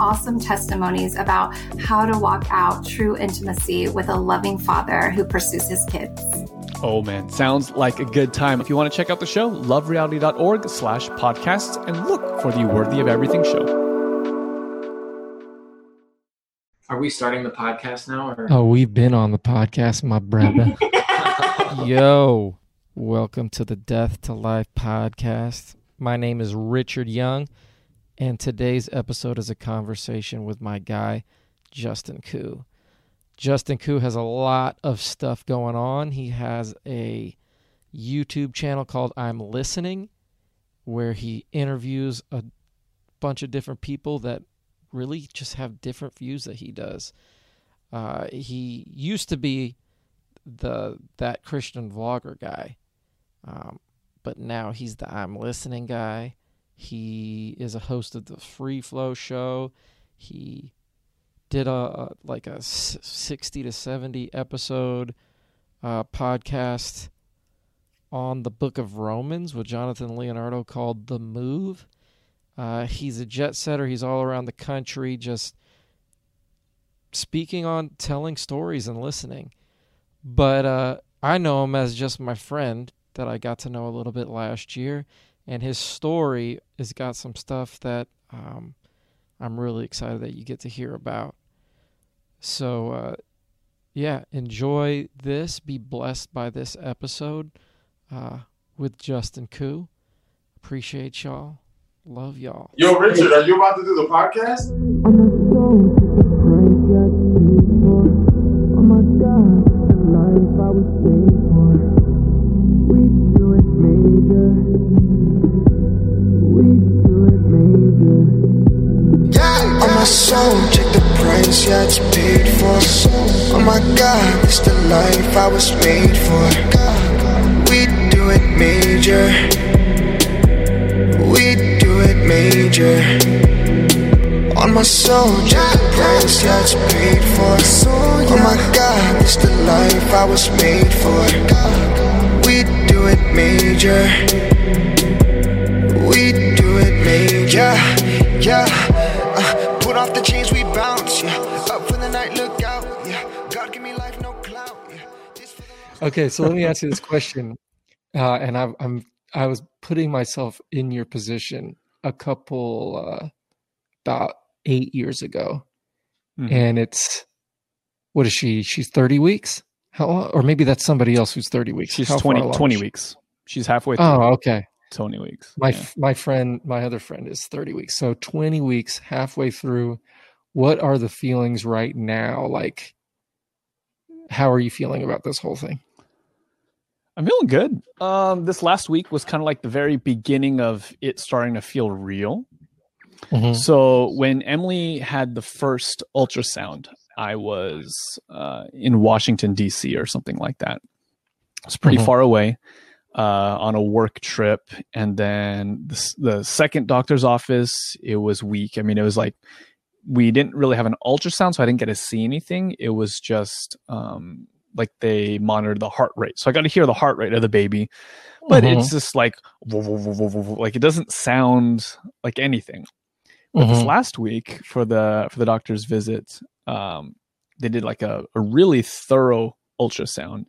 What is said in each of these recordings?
awesome testimonies about how to walk out true intimacy with a loving father who pursues his kids. Oh man, sounds like a good time. If you want to check out the show, lovereality.org slash podcasts and look for the Worthy of Everything show. Are we starting the podcast now? Or? Oh, we've been on the podcast, my brother. Yo, welcome to the Death to Life podcast. My name is Richard Young, and today's episode is a conversation with my guy, Justin Koo. Justin Koo has a lot of stuff going on. He has a YouTube channel called I'm Listening, where he interviews a bunch of different people that really just have different views that he does. Uh, he used to be the that Christian vlogger guy, um, but now he's the I'm listening guy. He is a host of the Free Flow Show. He did a, a like a sixty to seventy episode uh, podcast on the Book of Romans with Jonathan Leonardo called The Move uh, he's a jet setter. He's all around the country, just speaking on telling stories and listening. But uh, I know him as just my friend that I got to know a little bit last year, and his story has got some stuff that um, I'm really excited that you get to hear about. So, uh, yeah, enjoy this. Be blessed by this episode uh, with Justin Koo. Appreciate y'all. Love y'all. Yo, Richard, are you about to do the podcast? Soul, check the price, yeah, it's paid for. Oh my God, it's the life I was made for. We do it major We do it major. On my soul, check the price, yeah, it's paid for. Oh my God, this the life I was made for. We do it major. We do it major. Yeah, put off the chains, we bounce. Yeah, up for the night, look out. Yeah, God give me life, no clout. Yeah. Okay, so let me ask you this question, uh, and i I'm I was putting myself in your position a couple uh, about eight years ago, mm-hmm. and it's what is she? She's thirty weeks. How or maybe that's somebody else who's thirty weeks. She's How 20, 20 weeks. She's halfway. Through. Oh, okay. Twenty weeks. My yeah. my friend, my other friend is thirty weeks. So twenty weeks, halfway through. What are the feelings right now? Like, how are you feeling about this whole thing? I'm feeling good. Um, this last week was kind of like the very beginning of it starting to feel real. Mm-hmm. So when Emily had the first ultrasound, I was uh, in Washington D.C. or something like that. It's pretty mm-hmm. far away uh, on a work trip, and then the, the second doctor's office, it was weak. I mean, it was like we didn't really have an ultrasound, so I didn't get to see anything. It was just um, like they monitor the heart rate. So I got to hear the heart rate of the baby, but mm-hmm. it's just like like it doesn't sound like anything. But mm-hmm. this last week for the for the doctor's visit, um, they did like a, a really thorough ultrasound,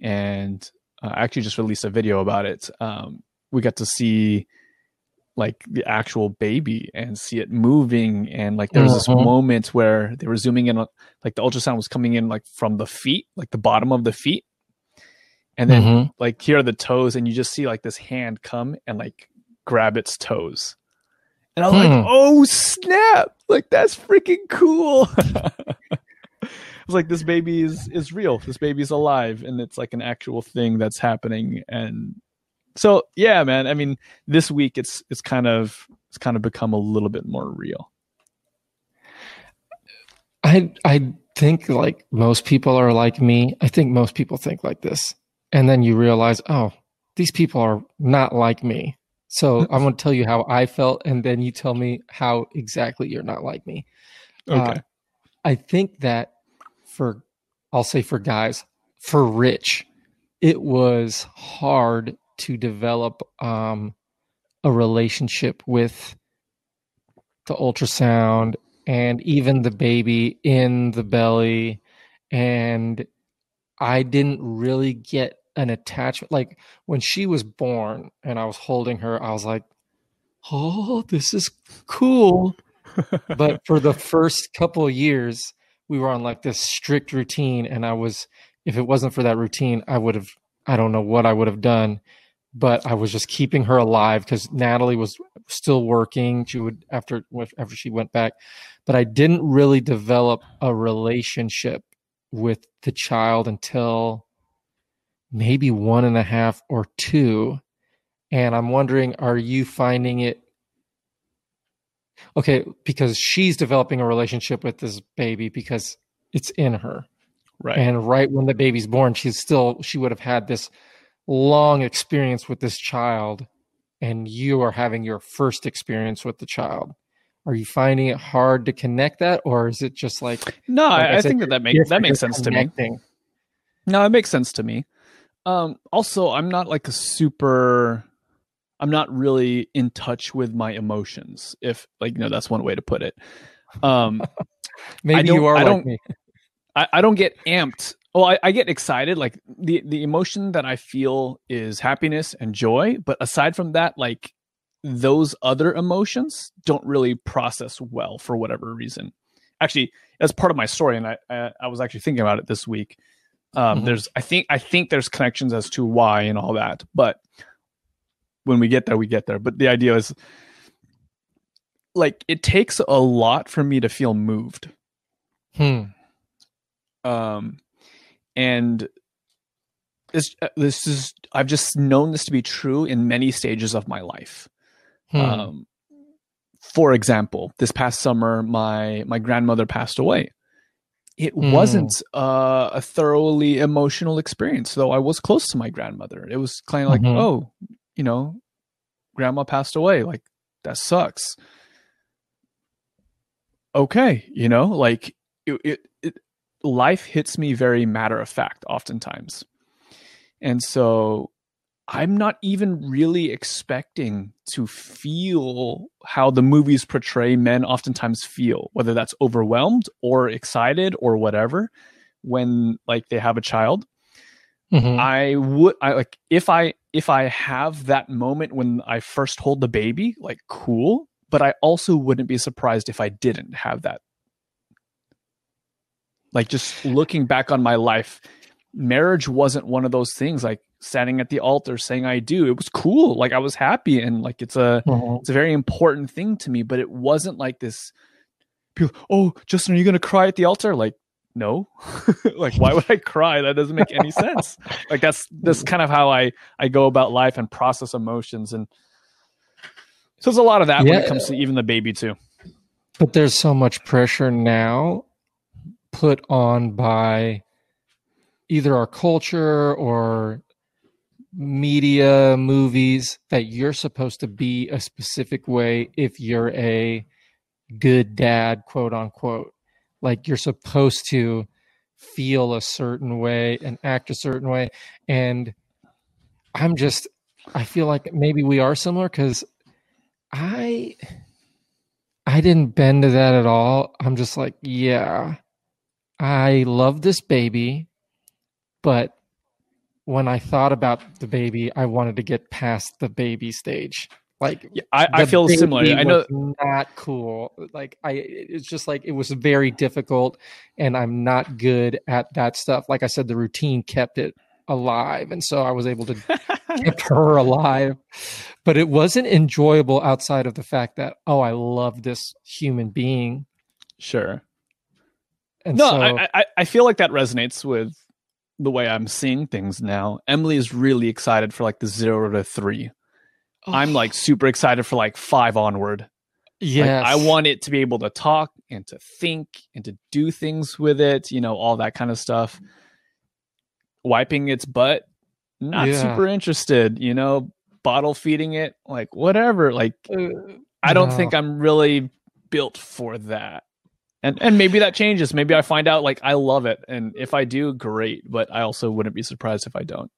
and uh, I actually just released a video about it. Um, we got to see like the actual baby and see it moving and like there was this Mhm. moment where they were zooming in on like the ultrasound was coming in like from the feet like the bottom of the feet and then Mhm. like here are the toes and you just see like this hand come and like grab its toes and i was Hmm. like oh snap like that's freaking cool it's like this baby is is real this baby is alive and it's like an actual thing that's happening and so yeah man i mean this week it's it's kind of it's kind of become a little bit more real I I think like most people are like me. I think most people think like this. And then you realize, oh, these people are not like me. So I'm going to tell you how I felt and then you tell me how exactly you're not like me. okay Uh, I think that for I'll say for guys, for Rich, it was hard to develop um, a relationship with the ultrasound and even the baby in the belly. And I didn't really get an attachment like when she was born and I was holding her I was like oh this is cool. But for the first couple of years we were on like this strict routine and i was if it wasn't for that routine i would have i don't know what i would have done but i was just keeping her alive because natalie was still working. She would after after she went back. But i didn't really develop a relationship with the child until maybe one and a half or two and i'm wondering are you finding it okay because she's developing a relationship with this baby because it's in her right and right when the baby's born she's still she would have had this long experience with this child and you are having your first experience with the child are you finding it hard to connect that or is it just like, no like I, I said, think that that makes that makes sense to me connecting? No, it makes sense to me. Um, also, I'm not like a super. I'm not really in touch with my emotions. If like you know, that's one way to put it. Um, maybe you are I like don't- me I, I don't get amped. Oh, I, I get excited. Like the the emotion that I feel is happiness and joy. But aside from that, like those other emotions don't really process well for whatever reason. Actually, as part of my story, and I I, I was actually thinking about it this week. Um, Mhm. There's I think I think there's connections as to why and all that, but when we get there, we get there. But the idea is like it takes a lot for me to feel moved hmm. um and this uh, this is i've just known this to be true in many stages of my life Hmm. um for example this past summer my my grandmother passed away it Mm. wasn't uh, a thoroughly emotional experience though i was close to my grandmother it was kind of like Mhm. oh you know grandma passed away like that sucks. Okay you know like it, it, it life hits me very matter of fact oftentimes. And so i'm not even really expecting to feel how the movies portray men oftentimes feel whether that's overwhelmed or excited or whatever when like they have a child. Mhm. I would I like if I if I have that moment when I first hold the baby, like cool, but I also wouldn't be surprised if I didn't have that. Like just looking back on my life, marriage wasn't one of those things like standing at the altar saying I do. It was cool. Like I was happy and like it's a Mhm. it's a very important thing to me, but it wasn't like this people, oh, Justin, are you gonna cry at the altar? Like, no. like why would I cry? That doesn't make any sense. Like that's that's kind of how I I go about life and process emotions and so there's a lot of that when it comes to even the baby too. But there's so much pressure now put on by either our culture or media, movies that you're supposed to be a specific way if you're a good dad, quote unquote. Like you're supposed to feel a certain way and act a certain way. And I'm just, I feel like maybe we are similar because I. I didn't bend to that at all. I'm just like, yeah, I love this baby, but when I thought about the baby, I wanted to get past the baby stage. Like I, I feel similar. I know not cool. Like I, it's just like it was very difficult, and I'm not good at that stuff. Like I said, the routine kept it alive, and so I was able to keep her alive. But it wasn't enjoyable outside of the fact that oh, I love this human being. Sure. And no, so, I, I I feel like that resonates with the way I'm seeing things now. Emily is really excited for like the zero to three. Oh. I'm like super excited for like five onward. Yeah, like, I want it to be able to talk and to think and to do things with it, you know, all that kind of stuff. Wiping its butt, not yeah. super interested, you know, bottle feeding it, like whatever. Like, uh, I don't no. think I'm really built for that and and maybe that changes maybe i find out like i love it and if i do great but i also wouldn't be surprised if i don't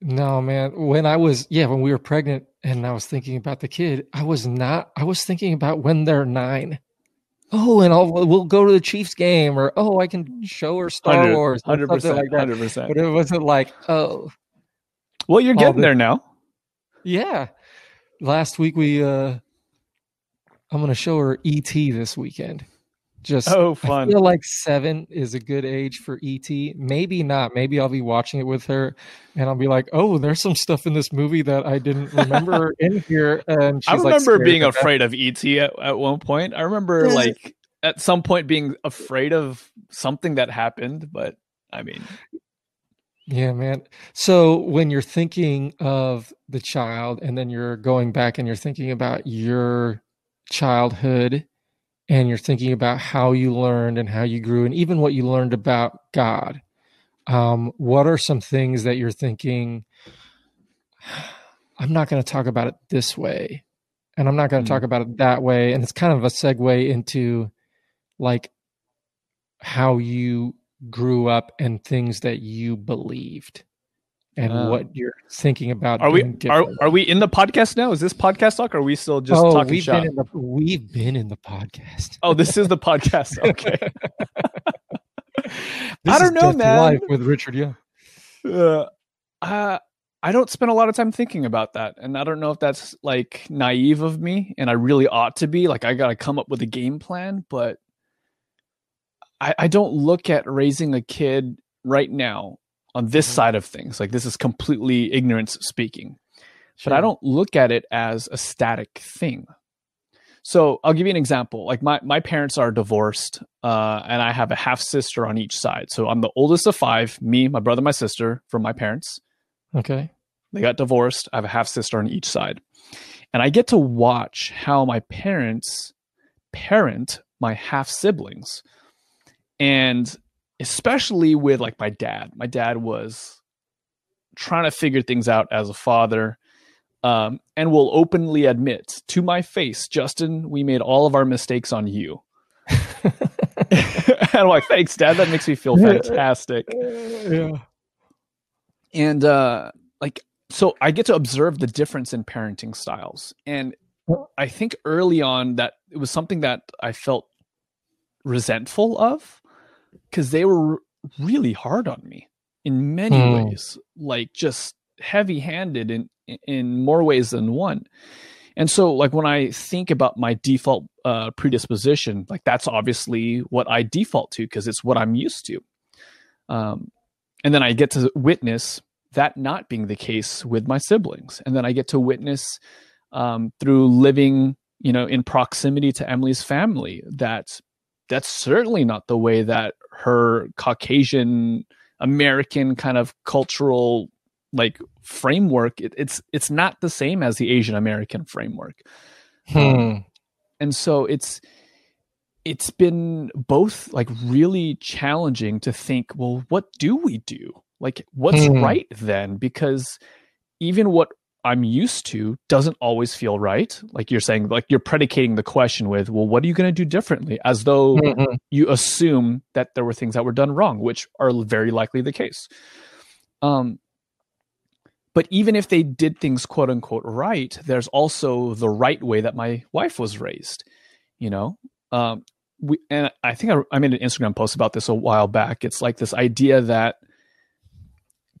no man. When i was yeah when we were pregnant and i was thinking about the kid i was not i was thinking about when they're nine. Oh and I'll, we'll go to the chiefs game or oh i can show her star wars 100% like that. 100% but it wasn't like oh. Well you're getting the, there now. Yeah. Last week we uh I'm going to show her ET this weekend. Just oh, fun! I feel like seven is a good age for ET. Maybe not. Maybe I'll be watching it with her, and I'll be like, "Oh, there's some stuff in this movie that I didn't remember in here." And I remember like being afraid of ET at, at one point. I remember like at some point being afraid of something that happened, but I mean, yeah, man. So when you're thinking of the child, and then you're going back and you're thinking about your childhood and you're thinking about how you learned and how you grew and even what you learned about God, um, what are some things that you're thinking? I'm not going to talk about it this way, and I'm not going to mm. talk about it that way. And it's kind of a segue into like how you grew up and things that you believed and uh, what you're thinking about. Are we are, are we in the podcast now? Is this podcast talk? Or are we still just oh, talking we've shop? Been in the, we've been in the podcast. Oh, this is the podcast. Okay. I don't know, man. Life with Richard Young. Uh, uh, I don't spend a lot of time thinking about that, and I don't know if that's like naive of me, and I really ought to be. Like, I got to come up with a game plan, but I, I don't look at raising a kid right now on this mm-hmm. side of things. Like this is completely ignorance speaking. Sure. But I don't look at it as a static thing. So I'll give you an example. Like my, my parents are divorced, uh, and I have a half sister on each side. So I'm the oldest of five, me, my brother, my sister from my parents. Okay. They got divorced. I have a half sister on each side. And I get to watch how my parents parent my half siblings. And especially with like my dad. My dad was trying to figure things out as a father um, and will openly admit to my face, Justin, we made all of our mistakes on you. and I'm like, thanks, Dad. That makes me feel fantastic. Yeah. And uh, like, so I get to observe the difference in parenting styles. And I think early on that it was something that I felt resentful of because they were really hard on me in many mm. ways, like just heavy handed in in more ways than one. And so, like when I think about my default uh, predisposition, like that's obviously what I default to because it's what I'm used to. Um, and then I get to witness that not being the case with my siblings, and then I get to witness um, through living, you know, in proximity to Emily's family that that's certainly not the way that her Caucasian American kind of cultural like framework. It, it's it's not the same as the Asian American framework. Hmm. Um, and so it's it's been both like really challenging to think, well, what do we do? Like what's hmm. right then? Because even what I'm used to doesn't always feel right. Like you're saying, like you're predicating the question with, well, what are you going to do differently? As though mm-hmm. you assume that there were things that were done wrong, which are very likely the case. Um, but even if they did things quote unquote right, there's also the right way that my wife was raised. You know, um, we and I think I, I made an Instagram post about this a while back. It's like this idea that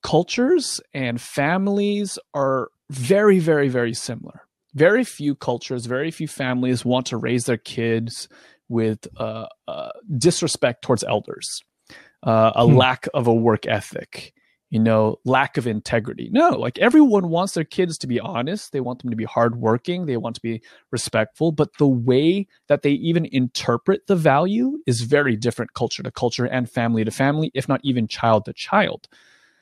cultures and families are very, very, very similar. Very few cultures, very few families want to raise their kids with uh, uh, disrespect towards elders, uh, a hmm. lack of a work ethic, you know, lack of integrity. No, like everyone wants their kids to be honest. They want them to be hardworking. They want to be respectful. But the way that they even interpret the value is very different culture to culture and family to family, if not even child to child.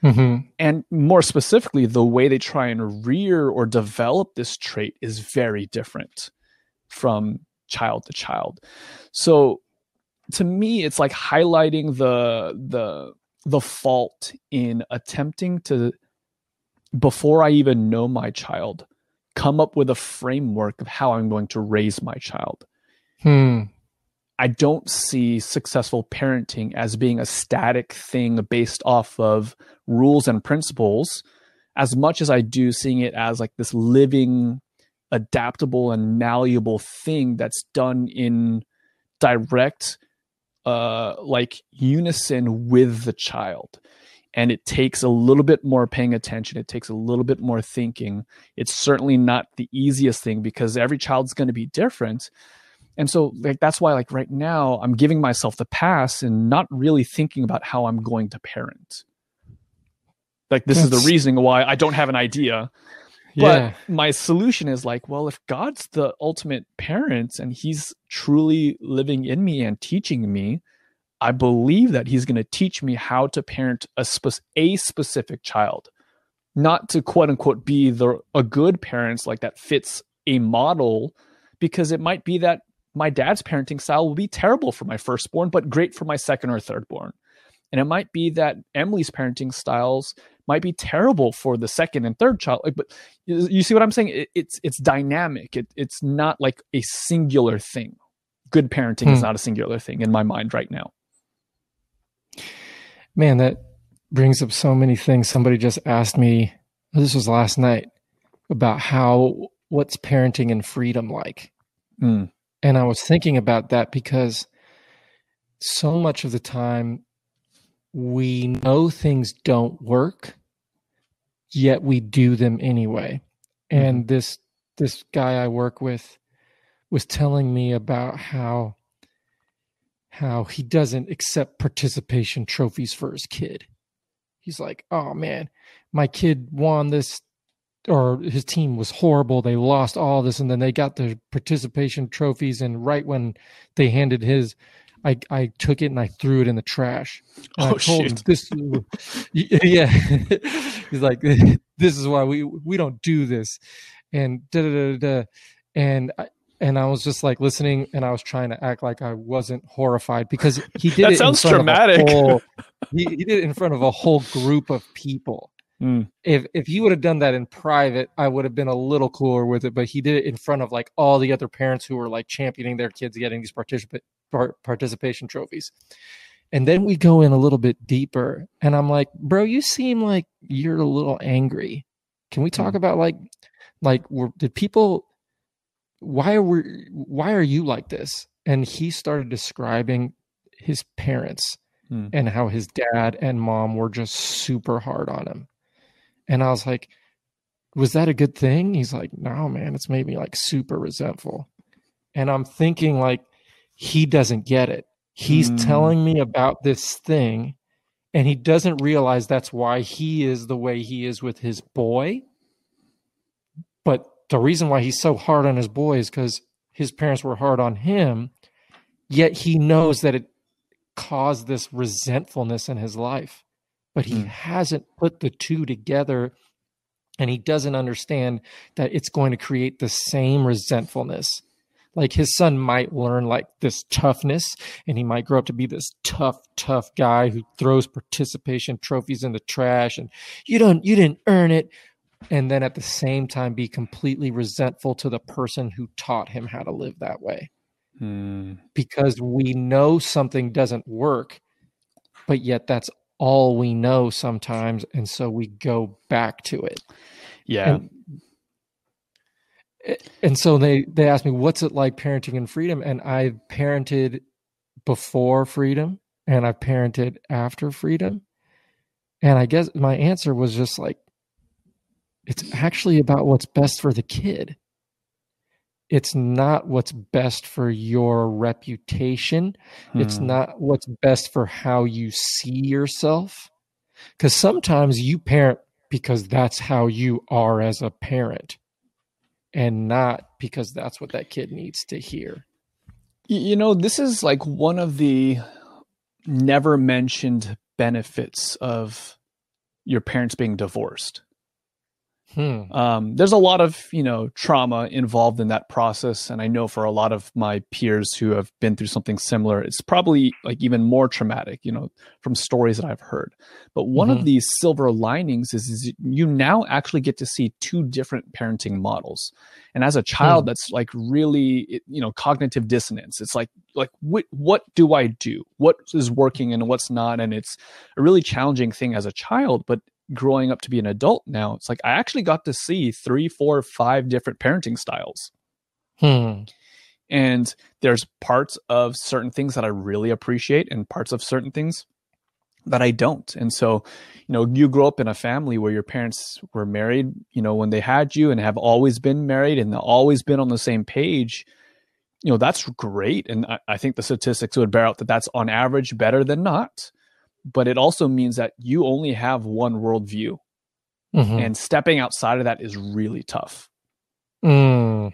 Mm-hmm. And more specifically, the way they try and rear or develop this trait is very different from child to child. So to me, it's like highlighting the the the fault in attempting to before I even know my child, come up with a framework of how I'm going to raise my child. Hmm. I don't see successful parenting as being a static thing based off of rules and principles as much as I do seeing it as like this living, adaptable, and malleable thing that's done in direct uh, like unison with the child. And it takes a little bit more paying attention. It takes a little bit more thinking. It's certainly not the easiest thing because every child's going to be different and so like that's why like right now i'm giving myself the pass and not really thinking about how i'm going to parent. Like this that's... is the reason why i don't have an idea. Yeah. But my solution is like, well, if God's the ultimate parent and he's truly living in me and teaching me, I believe that he's going to teach me how to parent a, spe- a specific child, not to quote unquote be the a good parent like that fits a model, because it might be that my dad's parenting style will be terrible for my firstborn, but great for my second or thirdborn. And it might be that Emily's parenting styles might be terrible for the second and third child. Like, but you see what I'm saying? It, it's it's dynamic. It, it's not like a singular thing. Good parenting hmm. is not a singular thing in my mind right now. Man, that brings up so many things. Somebody just asked me. This was last night about how what's parenting and freedom like. Mm. And I was thinking about that because so much of the time we know things don't work, yet we do them anyway. Mm-hmm. And this this guy I work with was telling me about how how he doesn't accept participation trophies for his kid. He's like, "Oh man, my kid won this or his team was horrible. They lost all this and then they got the participation trophies and right when they handed his I, I took it and I threw it in the trash. And oh, I told shit. him this yeah. He's like, this is why we we don't do this. And da da da da. And I, and I was just like listening, and I was trying to act like I wasn't horrified because he did that it. Sounds dramatic. Whole, he, he, did it in front of a whole group of people. Mm. If if he would have done that in private, I would have been a little cooler with it. But he did it in front of like all the other parents who were like championing their kids getting these participate participation trophies. And then we go in a little bit deeper, and I'm like, bro, you seem like you're a little angry. Can we talk mm. about like, like, were, did people? Why are we? Why are you like this? And he started describing his parents mm. and how his dad and mom were just super hard on him. And I was like, was that a good thing? He's like, no, man, it's made me like super resentful. And I'm thinking like, he doesn't get it. He's mm. telling me about this thing and he doesn't realize that's why he is the way he is with his boy. But the reason why he's so hard on his boy is because his parents were hard on him, yet he knows that it caused this resentfulness in his life. But he mm. hasn't put the two together and he doesn't understand that it's going to create the same resentfulness like his son might learn like this toughness and he might grow up to be this tough tough guy who throws participation trophies in the trash and you don't you didn't earn it and then at the same time be completely resentful to the person who taught him how to live that way hmm. because we know something doesn't work but yet that's all we know sometimes and so we go back to it. Yeah. And and so they they asked me what's it like parenting in freedom? And i've parented before freedom and i've parented after freedom. And I guess my answer was just like, it's actually about what's best for the kid. It's not what's best for your reputation. Hmm. It's not what's best for how you see yourself. Because sometimes you parent because that's how you are as a parent and not because that's what that kid needs to hear. You know, this is like one of the never mentioned benefits of your parents being divorced. Hmm. Um, there's a lot of you know trauma involved in that process, and I know for a lot of my peers who have been through something similar, it's probably like even more traumatic. You know, from stories that I've heard. But one mm-hmm. of these silver linings is, is, you now actually get to see two different parenting models. And as a child, hmm. that's like really you know cognitive dissonance. It's like like what what do I do? What is working and what's not? And it's a really challenging thing as a child, but growing up to be an adult now, it's like I actually got to see three, four, five different parenting styles. Hmm. And there's parts of certain things that I really appreciate and parts of certain things that I don't. And so, you know, you grow up in a family where your parents were married, you know, when they had you and have always been married and always been on the same page. You know, that's great. And I, I think the statistics would bear out that that's on average better than not but it also means that you only have one worldview. Mm-hmm. And stepping outside of that is really tough. Mm.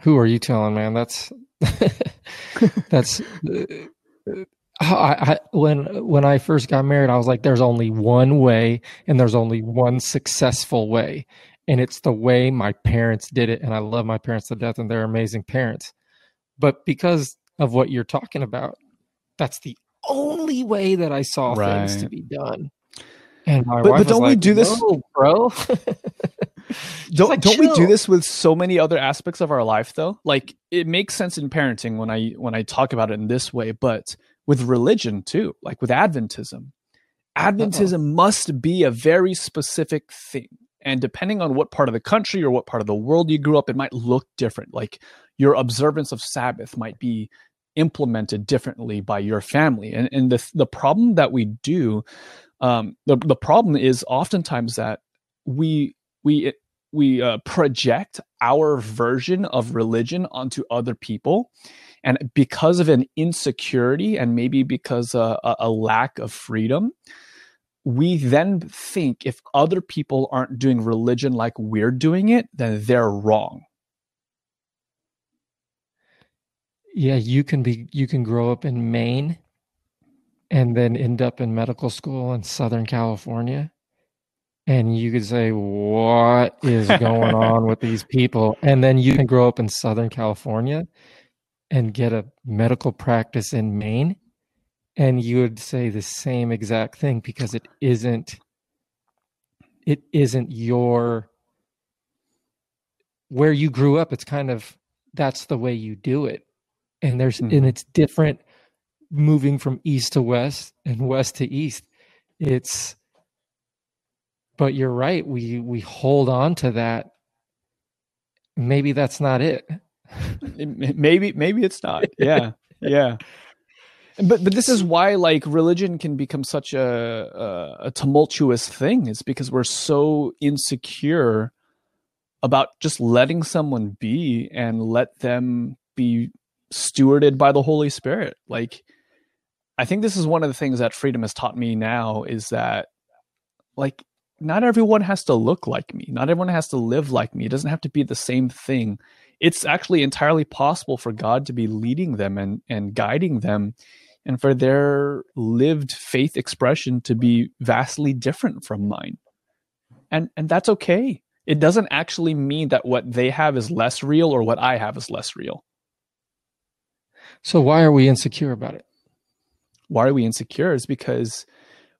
Who are you telling, man? That's that's uh, I, I, when when I first got married, I was like, "There's only one way, and there's only one successful way, and it's the way my parents did it." And I love my parents to death, and they're amazing parents. But because of what you're talking about, that's the only way that I saw right. things to be done. And my but, but don't like, we do this, bro? don't like, don't we do this with so many other aspects of our life though? Like it makes sense in parenting when I when I talk about it in this way, but with religion too, like with Adventism. Adventism Uh-oh. must be a very specific thing. And depending on what part of the country or what part of the world you grew up, it might look different. Like your observance of Sabbath might be implemented differently by your family. And, and the, the problem that we do, um, the, the problem is oftentimes that we, we, we uh, project our version of religion onto other people. And because of an insecurity and maybe because uh, a, a lack of freedom, we then think if other people aren't doing religion like we're doing it, then they're wrong. Yeah, you can be you can grow up in Maine and then end up in medical school in Southern California. And you could say, What is going on with these people? And then you can grow up in Southern California and get a medical practice in Maine. And you would say the same exact thing because it isn't it isn't your where you grew up, it's kind of that's the way you do it and there's mm-hmm. and it's different moving from east to west and west to east. It's but you're right we we hold on to that. Maybe that's not it. Maybe maybe it's not. Yeah yeah. But but this is why like religion can become such a, a, a tumultuous thing it's because we're so insecure about just letting someone be and let them be stewarded by the Holy Spirit. Like, I think this is one of the things that freedom has taught me now is that, like, not everyone has to look like me. Not everyone has to live like me. It doesn't have to be the same thing. It's actually entirely possible for God to be leading them and, and guiding them and for their lived faith expression to be vastly different from mine. And and that's okay. It doesn't actually mean that what they have is less real or what I have is less real. So why are we insecure about it? Why are we insecure? Is because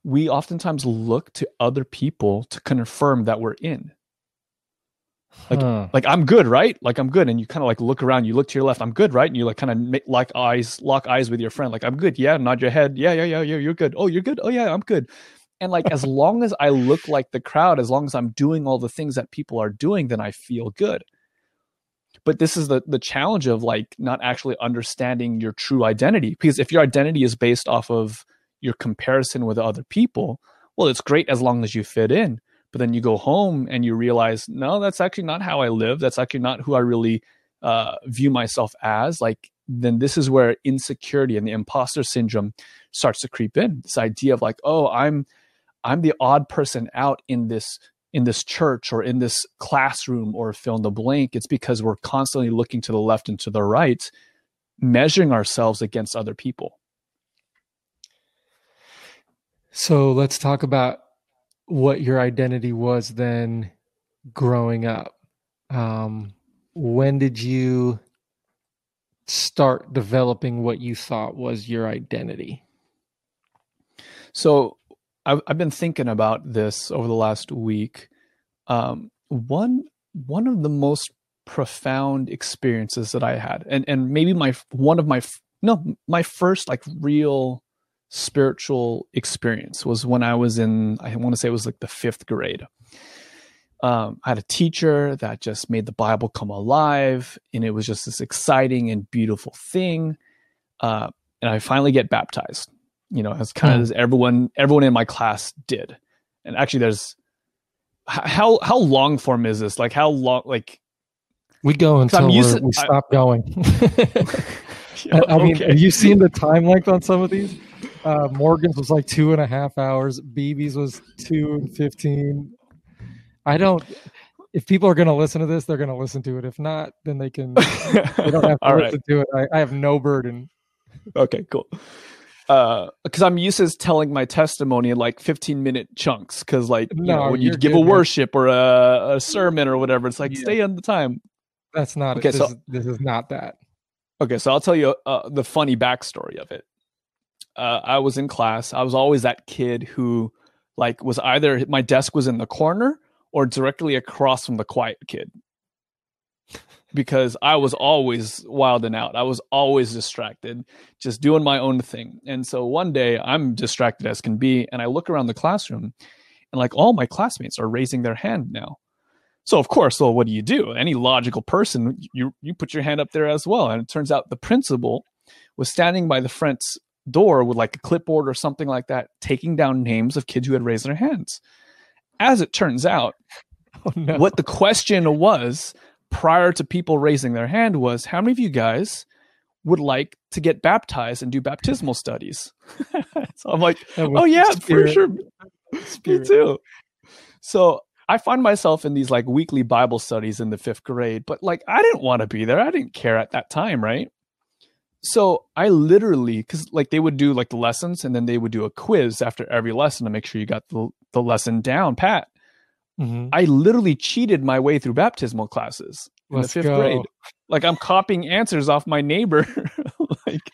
we oftentimes look to other people to confirm that we're in. Like, huh. like I'm good, right? Like I'm good, and you kind of like look around. You look to your left. I'm good, right? And you like kind of like eyes, lock eyes with your friend. Like I'm good. Yeah, nod your head. Yeah, yeah, yeah, yeah. You're good. Oh, you're good. Oh yeah, I'm good. And like as long as I look like the crowd, as long as I'm doing all the things that people are doing, then I feel good but this is the the challenge of like not actually understanding your true identity because if your identity is based off of your comparison with other people well, it's great as long as you fit in. But then you go home and you realize, no, that's actually not how I live. That's actually not who I really uh, view myself as. Like, then this is where insecurity and the imposter syndrome starts to creep in. This idea of like, oh, I'm I'm the odd person out in this in this church or in this classroom or fill in the blank. It's because we're constantly looking to the left and to the right, measuring ourselves against other people. So let's talk about what your identity was then growing up. Um, when did you start developing what you thought was your identity? So I've, I've been thinking about this over the last week. Um, one one of the most profound experiences that I had, and and maybe my one of my no my first like real spiritual experience was when I was in I want to say it was like the fifth grade. Um, I had a teacher that just made the Bible come alive, and it was just this exciting and beautiful thing. Uh, and I finally get baptized you know, as kind of as everyone everyone in my class did. And actually, there's how how long form is this? Like how long? Like we go until we stop I, going. yeah, I mean, okay. have you seen the time length on some of these? Uh, Morgan's was like two and a half hours. BB's was two and fifteen. I don't. If people are going to listen to this, they're going to listen to it. If not, then they can. they don't have to listen right. to it. I, I have no burden. Okay, cool because uh, I'm used to telling my testimony in like 15 minute chunks. Because like you know, when you give good, a worship man. or a, a, sermon or whatever, it's like yeah. stay on the time. That's not okay. This, so, is, this is not that. Okay, so I'll tell you uh, the funny backstory of it. Uh, I was in class. I was always that kid who, like, was either my desk was in the corner or directly across from the quiet kid because I was always wilding out. I was always distracted, just doing my own thing. And so one day I'm distracted as can be, and I look around the classroom, and like all my classmates are raising their hand now. So of course, well, what do you do? Any logical person, you you put your hand up there as well. And it turns out the principal was standing by the front door with like a clipboard or something like that, taking down names of kids who had raised their hands. As it turns out, oh, no. what the question was prior to people raising their hand was how many of you guys would like to get baptized and do baptismal studies? so I'm like, oh yeah, spirit. for sure. Spirit. Me too. So I find myself in these like weekly Bible studies in the fifth grade, but like I didn't want to be there. I didn't care at that time, right? So I literally, because like they would do like the lessons and then they would do a quiz after every lesson to make sure you got the, the lesson down pat. Mm-hmm. I literally cheated my way through baptismal classes in Let's the fifth go. grade. Like I'm copying answers off my neighbor. like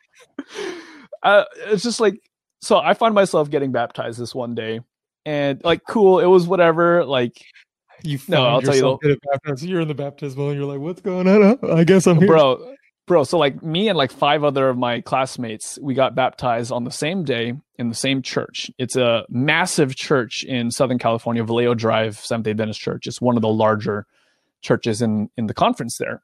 uh, it's just like so. I find myself getting baptized this one day, and like cool. It was whatever. Like you no, I'll tell you. You're in the baptismal, and you're like, "What's going on? I guess I'm here." bro bro so like me and like five other of my classmates we got baptized on the same day in the same church. It's a massive church in southern california vallejo drive seventh day adventist church. It's one of the larger churches in in the conference there.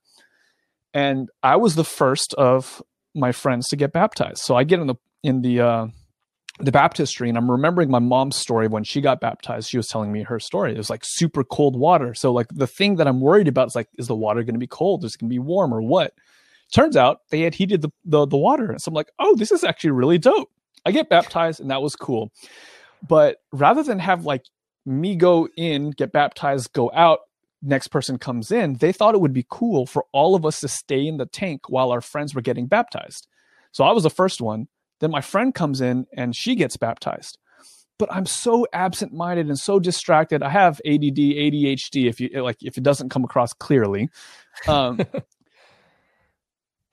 And i was the first of my friends to get baptized. So i get in the in the uh the baptistry and i'm remembering my mom's story when she got baptized. She was telling me her story. It was like super cold water. So like the thing that i'm worried about is like is the water going to be cold? Is it going to be warm or what Turns out they had heated the, the, the water. So I'm like, oh, this is actually really dope. I get baptized and that was cool. But rather than have like me go in, get baptized, go out, next person comes in, they thought it would be cool for all of us to stay in the tank while our friends were getting baptized. So I was the first one. Then my friend comes in and she gets baptized. But I'm so absent-minded and so distracted. I have ADD, ADHD. If you like, if it doesn't come across clearly, um,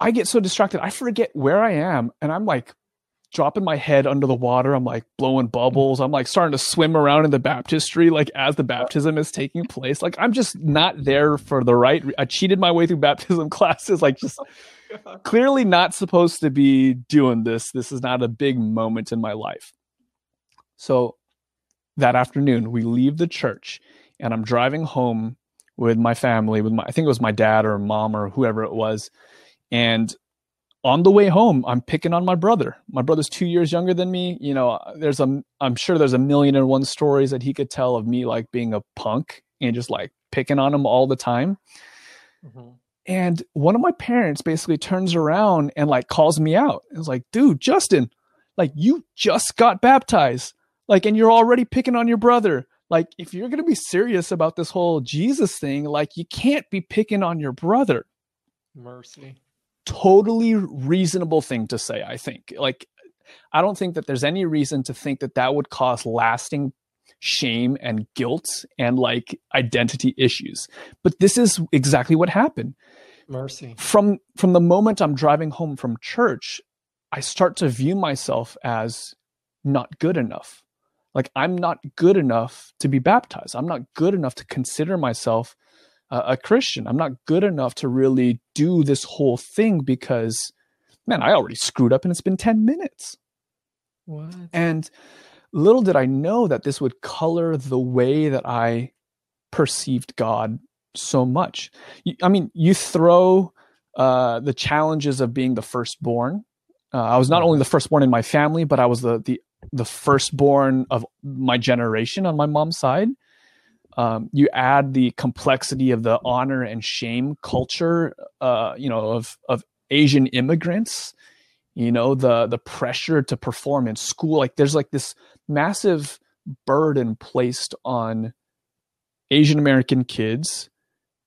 I get so distracted, I forget where I am, and I'm like dropping my head under the water. I'm like blowing bubbles. I'm like starting to swim around in the baptistry, like as the baptism is taking place. Like I'm just not there for the right. Re- I cheated my way through baptism classes. Like just oh clearly not supposed to be doing this. This is not a big moment in my life. So that afternoon, we leave the church, and I'm driving home with my family. With my, I think it was my dad or mom or whoever it was and on the way home, I'm picking on my brother. My brother's two years younger than me. You know, there's a, I'm sure there's a million and one stories that he could tell of me like being a punk and just like picking on him all the time. Mm-hmm. And one of my parents basically turns around and like calls me out. It's like, dude, Justin, like you just got baptized. Like, and you're already picking on your brother. Like, if you're going to be serious about this whole Jesus thing, like, you can't be picking on your brother. Mercy totally reasonable thing to say, I think. Like, I don't think that there's any reason to think that that would cause lasting shame and guilt and like identity issues. But this is exactly what happened. Mercy. From from the moment I'm driving home from church, I start to view myself as not good enough. Like I'm not good enough to be baptized. I'm not good enough to consider myself a Christian. I'm not good enough to really do this whole thing because, man, I already screwed up and it's been 10 minutes. What? And little did I know that this would color the way that I perceived God so much. I mean, you throw uh, the challenges of being the firstborn. Uh, I was not only the firstborn in my family, but I was the the the firstborn of my generation on my mom's side. Um, you add the complexity of the honor and shame culture, uh, you know, of of Asian immigrants. You know, the the pressure to perform in school. Like, there's like this massive burden placed on Asian American kids.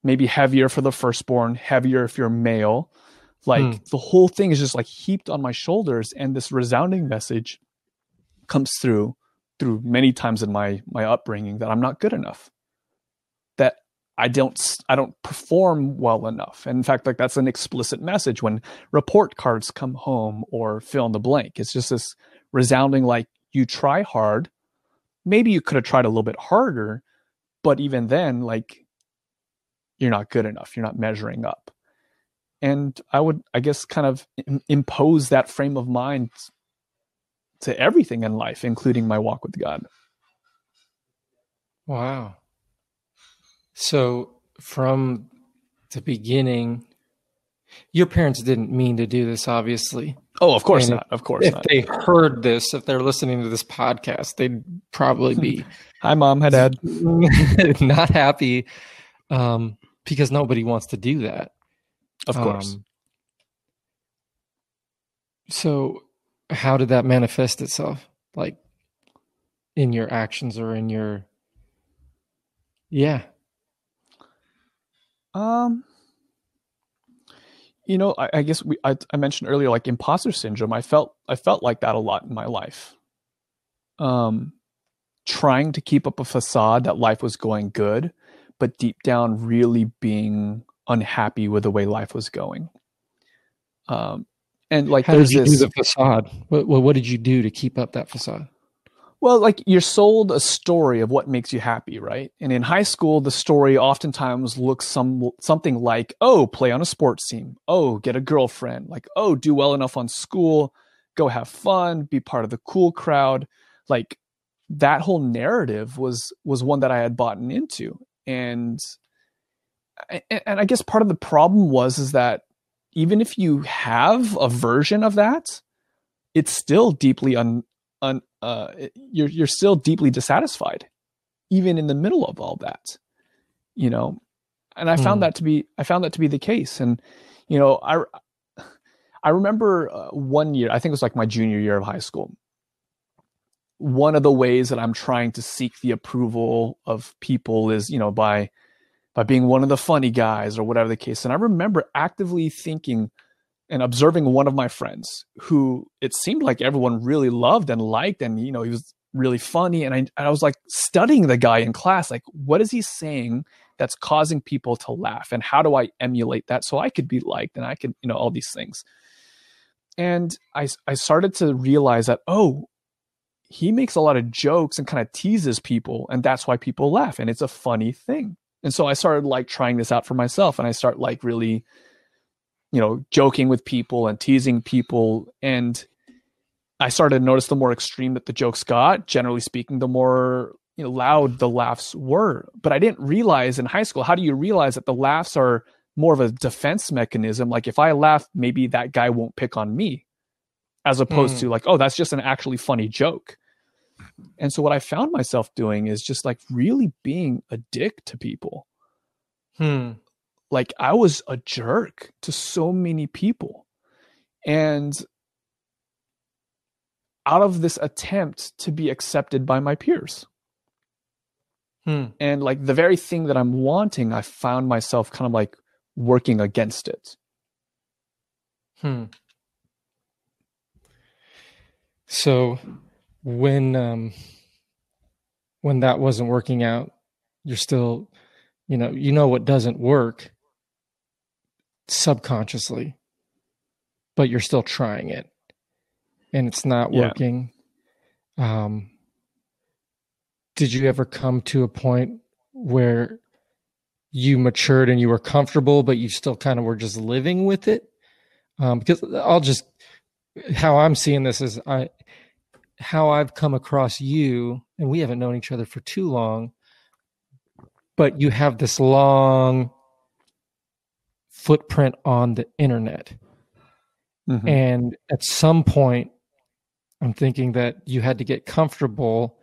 Maybe heavier for the firstborn, heavier if you're male. Like hmm. the whole thing is just like heaped on my shoulders, and this resounding message comes through through many times in my my upbringing that I'm not good enough I don't I don't perform well enough. And in fact, like that's an explicit message when report cards come home or fill in the blank. It's just this resounding like you try hard. Maybe you could have tried a little bit harder, but even then, like you're not good enough. You're not measuring up. And I would, I guess, kind of impose that frame of mind to everything in life, including my walk with God. Wow. So from the beginning, your parents didn't mean to do this, obviously. Oh, of course and not. Of course if not. they heard this, if they're listening to this podcast, they'd probably be Hi mom, hi dad. not happy. Um, because nobody wants to do that. Of course. Um, so how did that manifest itself? Like in your actions or in your yeah um, you know, I, I guess we I, I, mentioned earlier like imposter syndrome. I felt I felt like that a lot in my life. Um, trying to keep up a facade that life was going good, but deep down really being unhappy with the way life was going. Um, and like How there's did you this do the facade. What, what did you do to keep up that facade? Well, like you're sold a story of what makes you happy, right? And in high school, the story oftentimes looks some something like, "Oh, play on a sports team. Oh, get a girlfriend. Like, oh, do well enough on school, go have fun, be part of the cool crowd." Like that whole narrative was was one that I had bought into. And and I guess part of the problem was is that even if you have a version of that, it's still deeply un, un, uh, you're you're still deeply dissatisfied, even in the middle of all that, you know. And I found hmm. that to be I found that to be the case. And you know, I I remember uh, one year, I think it was like my junior year of high school. One of the ways that I'm trying to seek the approval of people is, you know, by by being one of the funny guys or whatever the case. And I remember actively thinking, and observing one of my friends who it seemed like everyone really loved and liked and you know he was really funny. And I, I was like studying the guy in class like what is he saying that's causing people to laugh? And how do i emulate that so i could be liked and i could you know all these things? And i i started to realize that oh he makes a lot of jokes and kind of teases people and that's why people laugh and it's a funny thing. And so i started like trying this out for myself and i start like really you know, joking with people and teasing people. And I started to notice the more extreme that the jokes got, generally speaking, the more you know, loud the laughs were. But I didn't realize in high school, how do you realize that the laughs are more of a defense mechanism. Like if I laugh, maybe that guy won't pick on me, as opposed mm. to like, oh, that's just an actually funny joke. And so what I found myself doing is just like really being a dick to people. Hmm. Like I was a jerk to so many people. And out of this attempt to be accepted by my peers. Hmm. And like the very thing that I'm wanting, I found myself kind of like working against it. Hmm. So when um when that wasn't working out, you're still you know, you know what doesn't work subconsciously, but you're still trying it. And it's not yeah. working. Um did you ever come to a point where you matured and you were comfortable, but you still kind of were just living with it? Um, because I'll just how I'm seeing this is I how I've come across you, and we haven't known each other for too long, but you have this long footprint on the internet. Mm-hmm. And at some point, I'm thinking that you had to get comfortable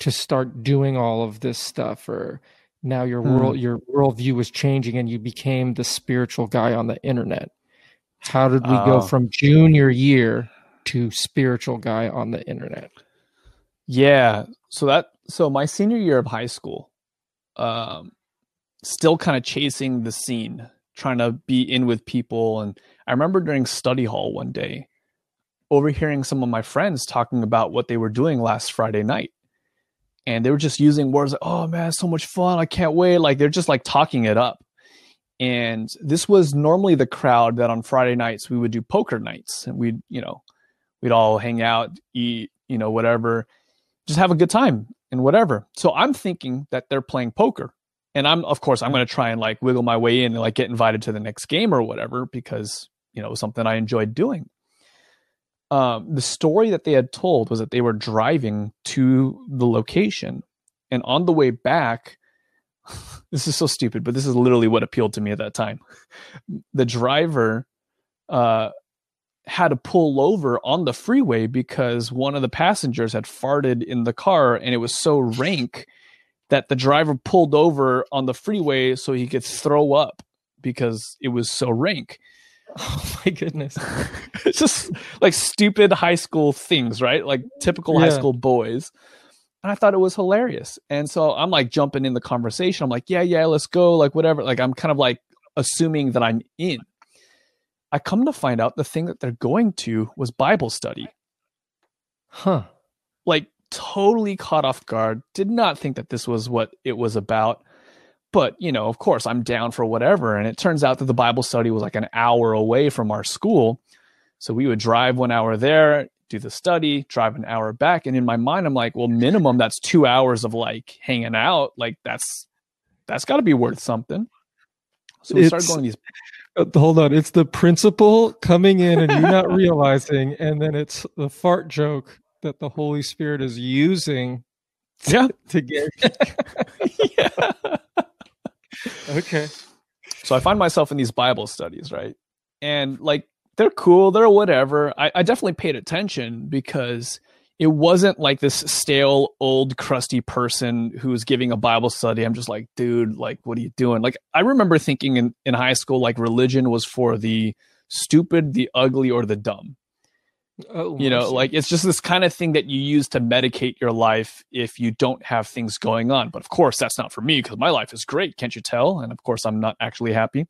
to start doing all of this stuff or now your mm. world your worldview was changing and you became the spiritual guy on the internet how did we go oh. from junior year to spiritual guy on the internet yeah so that so my senior year of high school um still kind of chasing the scene trying to be in with people and i remember during study hall one day overhearing some of my friends talking about what they were doing last friday night and they were just using words like, "Oh man, so much fun! I can't wait!" Like they're just like talking it up. And this was normally the crowd that on Friday nights we would do poker nights, and we'd you know we'd all hang out, eat, you know, whatever, just have a good time and whatever. So I'm thinking that they're playing poker, and I'm of course I'm going to try and like wiggle my way in and like get invited to the next game or whatever because you know it was something I enjoyed doing um, the story that they had told was that they were driving to the location, and on the way back, this is so stupid, but this is literally what appealed to me at that time. The driver uh, had to pull over on the freeway because one of the passengers had farted in the car, and it was so rank that the driver pulled over on the freeway so he could throw up because it was so rank. Oh my goodness. it's just like stupid high school things, right? Like typical yeah. high school boys. And I thought it was hilarious. And so I'm like jumping in the conversation. I'm like, yeah, yeah, let's go. Like, whatever. Like, I'm kind of like assuming that I'm in. I come to find out the thing that they're going to was Bible study. Huh. Like, totally caught off guard. Did not think that this was what it was about. But you know of course i'm down for whatever and it turns out that the bible study was like an hour away from our school. So we would drive one hour there do the study drive an hour back and in my mind i'm like well minimum that's two hours of like hanging out. Like that's that's got to be worth something. So we start going these uh, hold on. It's the principal coming in and you not realizing and then it's the fart joke that the holy spirit is using yeah to get yeah okay. So I find myself in these Bible studies, right? And like they're cool, they're whatever. I, I definitely paid attention because it wasn't like this stale, old, crusty person who was giving a Bible study. I'm just like, dude, like, what are you doing? Like, I remember thinking in, in high school, like, religion was for the stupid, the ugly, or the dumb. Oh, you know, like it's just this kind of thing that you use to medicate your life if you don't have things going on. But of course, that's not for me because my life is great. Can't you tell? And of course, I'm not actually happy.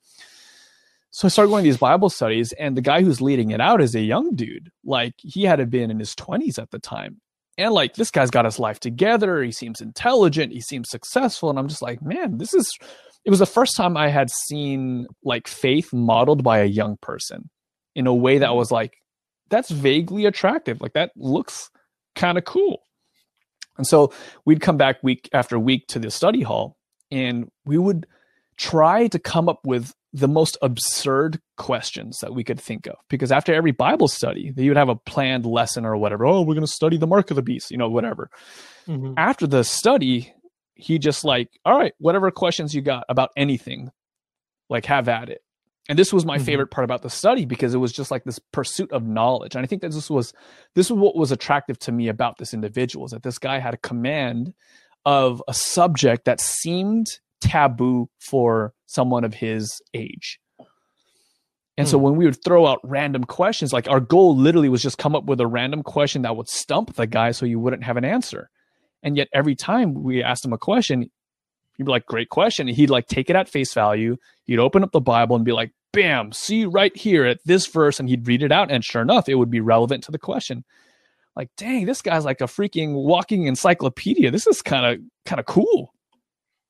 So I started going to these Bible studies, and the guy who's leading it out is a young dude. Like he had been in his 20s at the time. And like this guy's got his life together. He seems intelligent. He seems successful. And I'm just like, man, this is. It was the first time I had seen like faith modeled by a young person in a way that mm. was like that's vaguely attractive. Like that looks kind of cool. And so we'd come back week after week to the study hall and we would try to come up with the most absurd questions that we could think of. Because after every Bible study, you would have a planned lesson or whatever. Oh, we're going to study the mark of the beast, you know, whatever. Mm-hmm. After the study, he just like, all right, whatever questions you got about anything, like have at it and this was my mm-hmm. favorite part about the study because it was just like this pursuit of knowledge and i think that this was this was what was attractive to me about this individual is that this guy had a command of a subject that seemed taboo for someone of his age and so hmm. when we would throw out random questions like our goal literally was just come up with a random question that would stump the guy so you wouldn't have an answer and yet every time we asked him a question he'd be like great question he'd like take it at face value he'd open up the bible and be like bam, see right here at this verse, and he'd read it out, and sure enough, it would be relevant to the question. Like, dang, this guy's like a freaking walking encyclopedia. This is kind of kind of cool.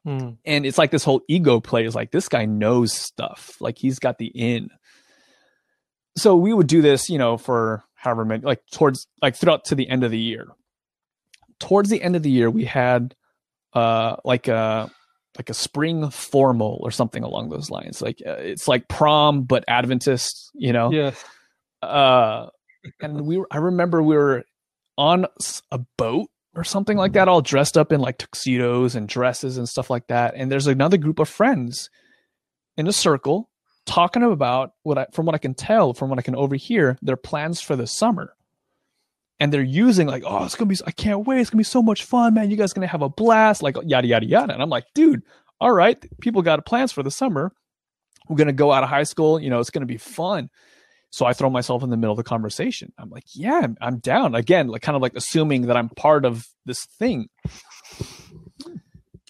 Hmm. And it's like this whole ego play is like this guy knows stuff. Like he's got the in. So we would do this, you know, for however many, like towards like throughout to the end of the year. Towards the end of the year, we had uh like a like a spring formal or something along those lines. Like uh, it's like prom but Adventist, you know. Yeah. Uh, and we were, I remember we were on a boat or something like that, all dressed up in like tuxedos and dresses and stuff like that. And there's another group of friends in a circle talking about what I, from what I can tell, from what I can overhear, their plans for the summer and they're using like, oh, it's gonna be, I can't wait, it's gonna be so much fun, man. You guys gonna have a blast, like yada yada yada. And I'm like, dude, all right, people got plans for the summer. We're gonna go out of high school, you know, it's gonna be fun. So I throw myself in the middle of the conversation. I'm like, yeah, I'm down. Again, like kind of like assuming that I'm part of this thing.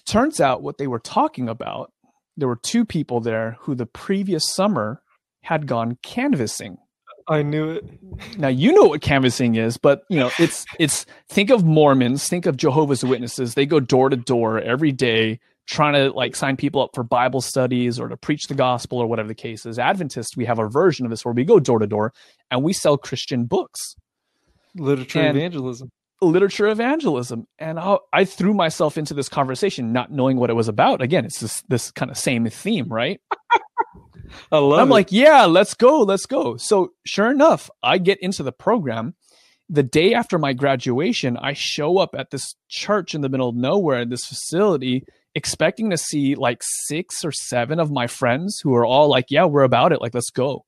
Turns out what they were talking about, there were two people there who the previous summer had gone canvassing I knew it. Now you know what canvassing is, but you know it's it's think of Mormons, think of Jehovah's Witnesses. They go door to door every day trying to like sign people up for Bible studies or to preach the gospel or whatever the case is. Adventists, we have a version of this where we go door to door and we sell Christian books, literature and evangelism, literature evangelism. And I, I threw myself into this conversation, not knowing what it was about. Again, it's this this kind of same theme, right? I love I'm it. like, yeah, let's go, let's go. So sure enough, I get into the program. The day after my graduation, I show up at this church in the middle of nowhere in this facility, expecting to see like six or seven of my friends who are all like, yeah, we're about it. Like, let's go.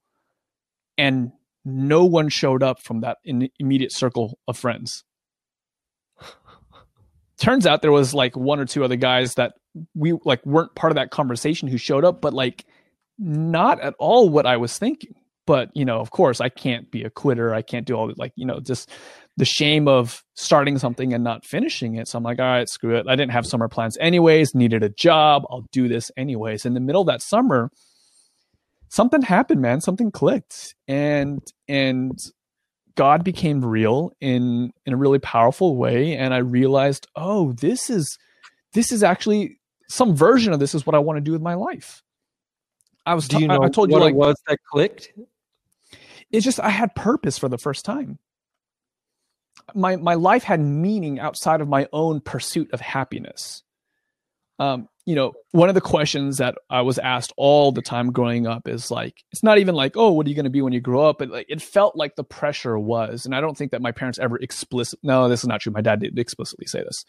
And no one showed up from that immediate circle of friends. Turns out there was like one or two other guys that we like weren't part of that conversation who showed up, but like not at all what I was thinking. But, you know, of course, I can't be a quitter. I can't do all the, like, you know, just the shame of starting something and not finishing it. So I'm like, all right, screw it. I didn't have summer plans anyways, needed a job. I'll do this anyways. In the middle of that summer, something happened, man. Something clicked. And, and, God became real in in a really powerful way and I realized, "Oh, this is this is actually some version of this is what I want to do with my life." I was. Do you know? I, I told you like, it was that clicked. It's just I had purpose for the first time. My my life had meaning outside of my own pursuit of happiness. Um, you know, one of the questions that I was asked all the time growing up is like, it's not even like, oh, what are you going to be when you grow up? But like, it felt like the pressure was, and I don't think that my parents ever explicit. No, this is not true. My dad didn't explicitly say this.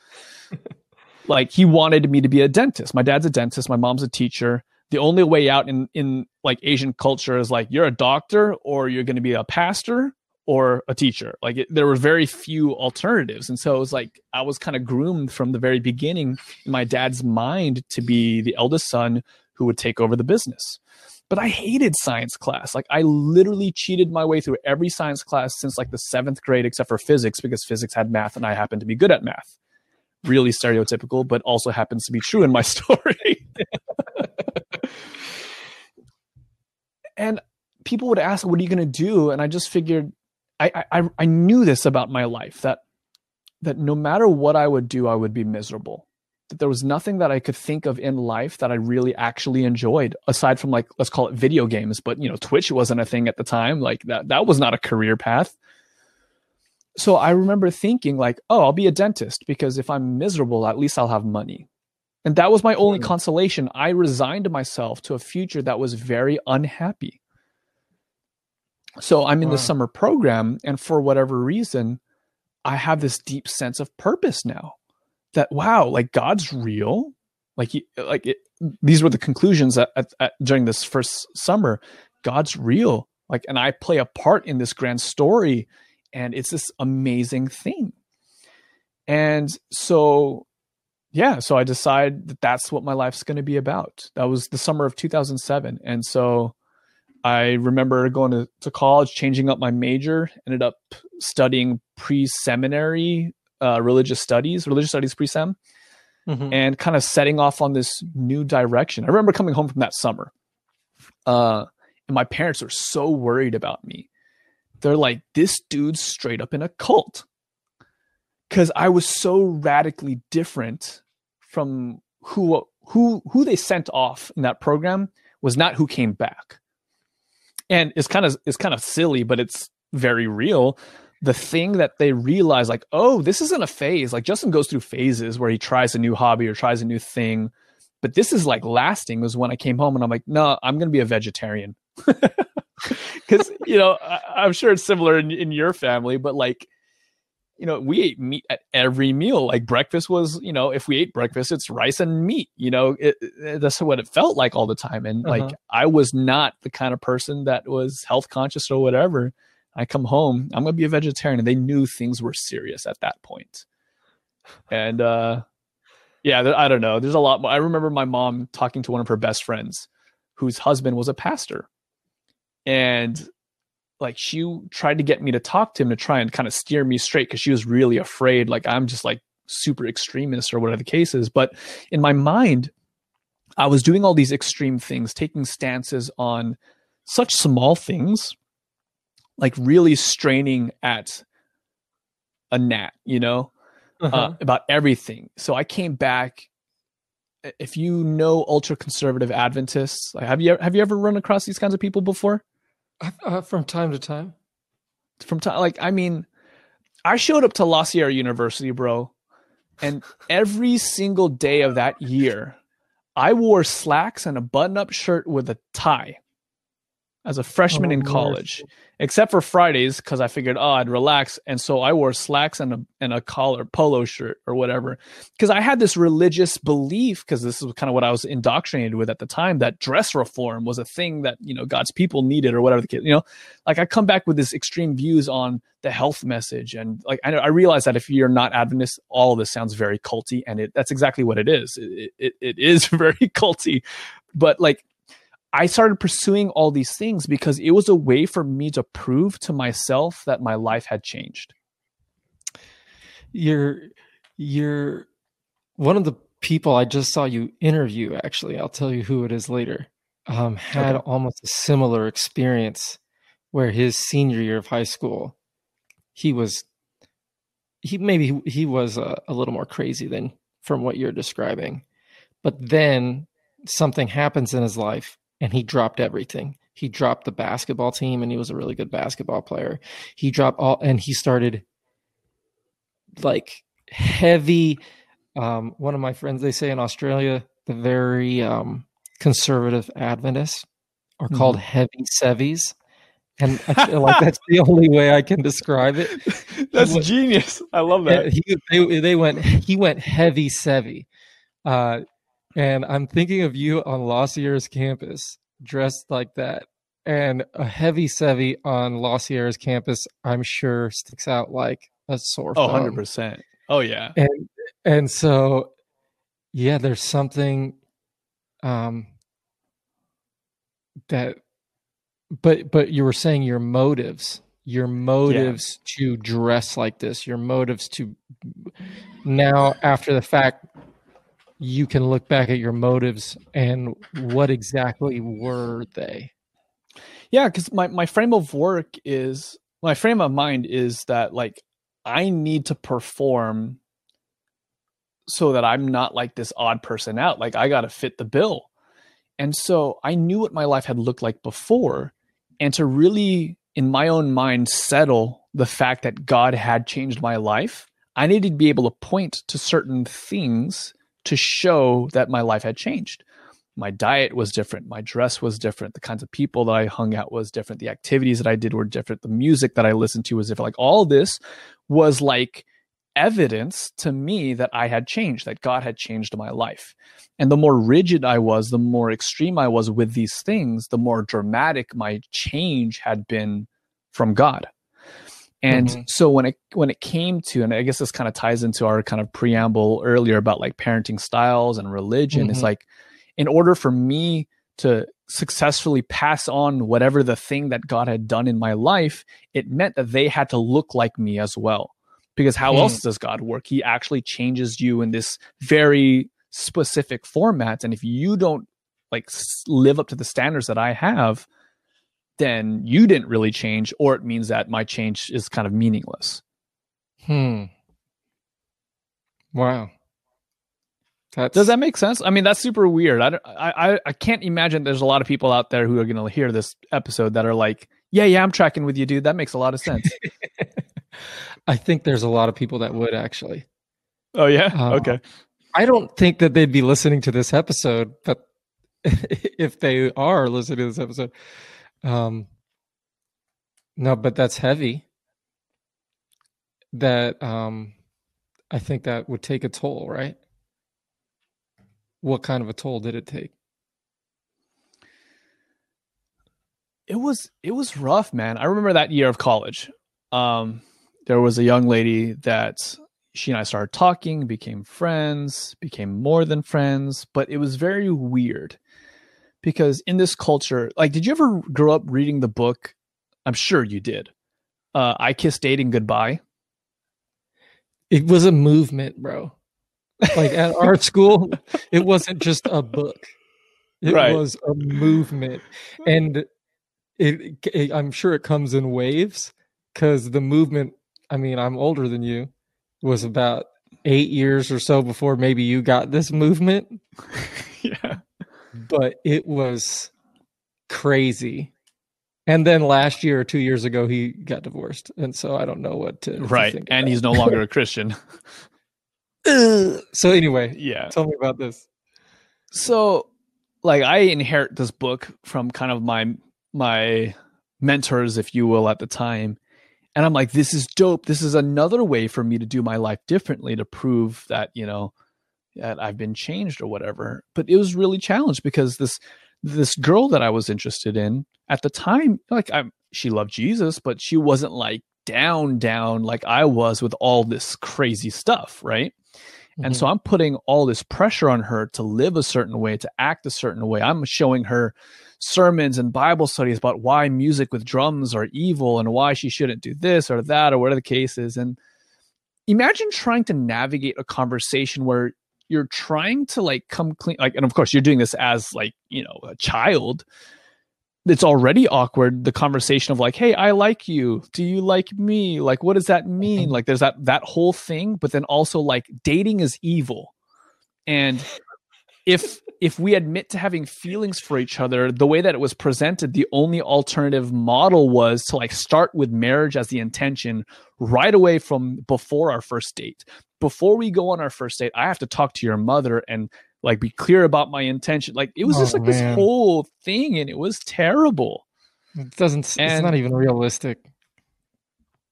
like, he wanted me to be a dentist. My dad's a dentist. My mom's a teacher the only way out in in like Asian culture is like you're a doctor or you're going to be a pastor or a teacher. Like it, there were very few alternatives, and so it was like I was kind of groomed from the very beginning in my dad's mind to be the eldest son who would take over the business. But I hated science class. Like I literally cheated my way through every science class since like the seventh grade, except for physics, because physics had math and I happened to be good at math. Really stereotypical, but also happens to be true in my story. And people would ask, "What are you going to do?" And I just figured, I, I I knew this about my life that that no matter what I would do, I would be miserable. That there was nothing that I could think of in life that I really actually enjoyed, aside from like let's call it video games. But you know, Twitch wasn't a thing at the time. Like that that was not a career path. So I remember thinking like, oh, I'll be a dentist because if I'm miserable, at least I'll have money. And that was my only hmm. consolation. I resigned myself to a future that was very unhappy. So I'm in wow. the summer program, and for whatever reason, I have this deep sense of purpose now that, wow, like God's real. like like it, these were the conclusions at, at, at, during this first summer god's real like and i play a part in this grand story and it's this amazing thing and so yeah so i decide that that's what my life's going to be about. That was the summer of 2007 and so i remember going to, to college changing up my major ended up studying pre-seminary uh, religious studies religious studies pre-sem mm-hmm. and kind of setting off on this new direction. I remember coming home from that summer uh, and my parents are so worried about me. They're like this dude's straight up in a cult because I was so radically different from who who who they sent off in that program was not who came back. And it's kind of it's kind of silly, but it's very real. The thing that they realize, like, oh, this isn't a phase. Like Justin goes through phases where he tries a new hobby or tries a new thing, but this is like lasting. Was when I came home and I'm like, no, I'm gonna be a vegetarian. Because you know, I, am sure it's similar in, in your family, but like you know, we ate meat at every meal. Like breakfast was, you know, if we ate breakfast, it's rice and meat. You know, it, it, that's what it felt like all the time. And uh-huh. like, I was not the kind of person that was health conscious or whatever. I come home, I'm gonna be a vegetarian, and they knew things were serious at that point. And uh, yeah, I don't know. There's a lot. More. I remember my mom talking to one of her best friends, whose husband was a pastor, and like she tried to get me to talk to him to try and kind of steer me straight because she was really afraid like i'm just like super extremist or whatever the case is. But in my mind i was doing all these extreme things taking stances on such small things like really straining at a gnat you know uh-huh. uh, about everything. So i came back if you know ultra conservative adventists like have you have you ever run across these kinds of people before uh, from time to time. From time, like I mean, I showed up to La Sierra University, bro, and every single day of that year, I wore slacks and a button-up shirt with a tie as a freshman oh, in college, except for Fridays because I figured, oh, I'd relax, and so I wore slacks and a and a collar polo shirt or whatever because I had this religious belief because this is kind of what I was indoctrinated with at the time that dress reform was a thing that you know God's people needed or whatever the kid, You know, like I come back with this extreme views on the health message and like I, I realize that if you're not Adventist, all of this sounds very culty, and it that's exactly what it is. It, it, it is very culty, but like I started pursuing all these things because it was a way for me to prove to myself that my life had changed. You're you're one of the people I just saw you interview actually. I'll tell you who it is later. Um, had okay. almost a similar experience where his senior year of high school he was he maybe he was a, a little more crazy than from what you're describing. But then something happens in his life and he dropped everything. He dropped the basketball team and he was a really good basketball player. He dropped all and he started like heavy um, one of my friends they say in Australia the very um, conservative Adventists are mm-hmm. called heavy sevies. And I feel like that's the only way I can describe it. That's went, genius. I love that. He, they, they went he went heavy sevy. Uh, and I'm thinking of you on La Sierra's campus dressed like that. And a heavy sevy on La Sierra's campus, I'm sure, sticks out like a sore oh, 100%. Oh, yeah. And, and so, yeah, there's something um, that, but, but you were saying your motives, your motives yeah. to dress like this, your motives to now after the fact you can look back at your motives and what exactly were they? Yeah, because my, my frame of work is my frame of mind is that like I need to perform so that I'm not like this odd person out. Like I got to fit the bill. And so I knew what my life had looked like before. And to really, in my own mind, settle the fact that God had changed my life, I needed to be able to point to certain things to show that my life had changed. My diet was different. My dress was different. The kinds of people that I hung out was different. The activities that I did were different. The music that I listened to was different. Like all this was like evidence to me that I had changed, that God had changed my life. And the more rigid I was, the more extreme I was with these things, the more dramatic my change had been from God. And mm-hmm. so when it when it came to, and I guess this kind of ties into our kind of preamble earlier about like parenting styles and religion, mm-hmm. it's like in order for me to successfully pass on whatever the thing that God had done in my life, it meant that they had to look like me as well. Because how mm. else does God work? He actually changes you in this very specific format. And if you don't like live up to the standards that I have, then you didn't really change, or it means that my change is kind of meaningless. Hmm. Wow. That's... Does that make sense? I mean, that's super weird. I, I, I can't imagine there's a lot of people out there who are going to hear this episode that are like, yeah, yeah, I'm tracking with you, dude. That makes a lot of sense. I think there's a lot of people that would actually. Oh, yeah? Uh, okay. I don't think that they'd be listening to this episode, but if they are listening to this episode, um, no, but that's heavy. That um, I think that would take a toll, right? What kind of a toll did it take? It was it was rough, man. I remember that year of college. Um, there was a young lady that she and I started talking, became friends, became more than friends, but it was very weird because in this culture, like, did you ever grow up reading the book? I'm sure you did. Uh, I Kissed Dating Goodbye. It was a movement, bro. Like at our school, it wasn't just a book. It right. was a movement. And it, it, I'm sure it comes in waves because the movement, I mean, I'm older than you, was about eight years or so before maybe you got this movement. yeah but it was crazy. And then last year or two years ago, he got divorced, and so I don't know what to. Right, to and he's no longer a Christian. so anyway, yeah, tell me about this. So, like, I inherit this book from kind of my my mentors, if you will, at the time, and I'm like, this is dope. This is another way for me to do my life differently to prove that you know that I've been changed or whatever. But it was really challenged because this this girl that I was interested in at the time, like I'm she loved Jesus, but she wasn't like down down like I was with all this crazy stuff, right? Mm-hmm. And so mm-hmm. I'm putting all this pressure on her to live a certain way, to act a certain way. I'm showing her sermons and Bible studies about why music with drums are evil and why she shouldn't do this or that or whatever the case is. And imagine trying to navigate a conversation where you're trying to like come clean like and of course you're doing this as like you know a child it's already awkward the conversation of like hey i like you. Do you like me? Like what does that mean? Mm-hmm. like there's that that whole thing but then also like dating is evil. And if if we admit to having feelings for each other the way that it was presented the only alternative model was to like start with marriage as the intention right away from before our first date before we go on our first date, I have to talk to your mother and like be clear about my intention. Like it was oh, just like man. this whole thing, and it was terrible. It doesn't. And it's not even realistic.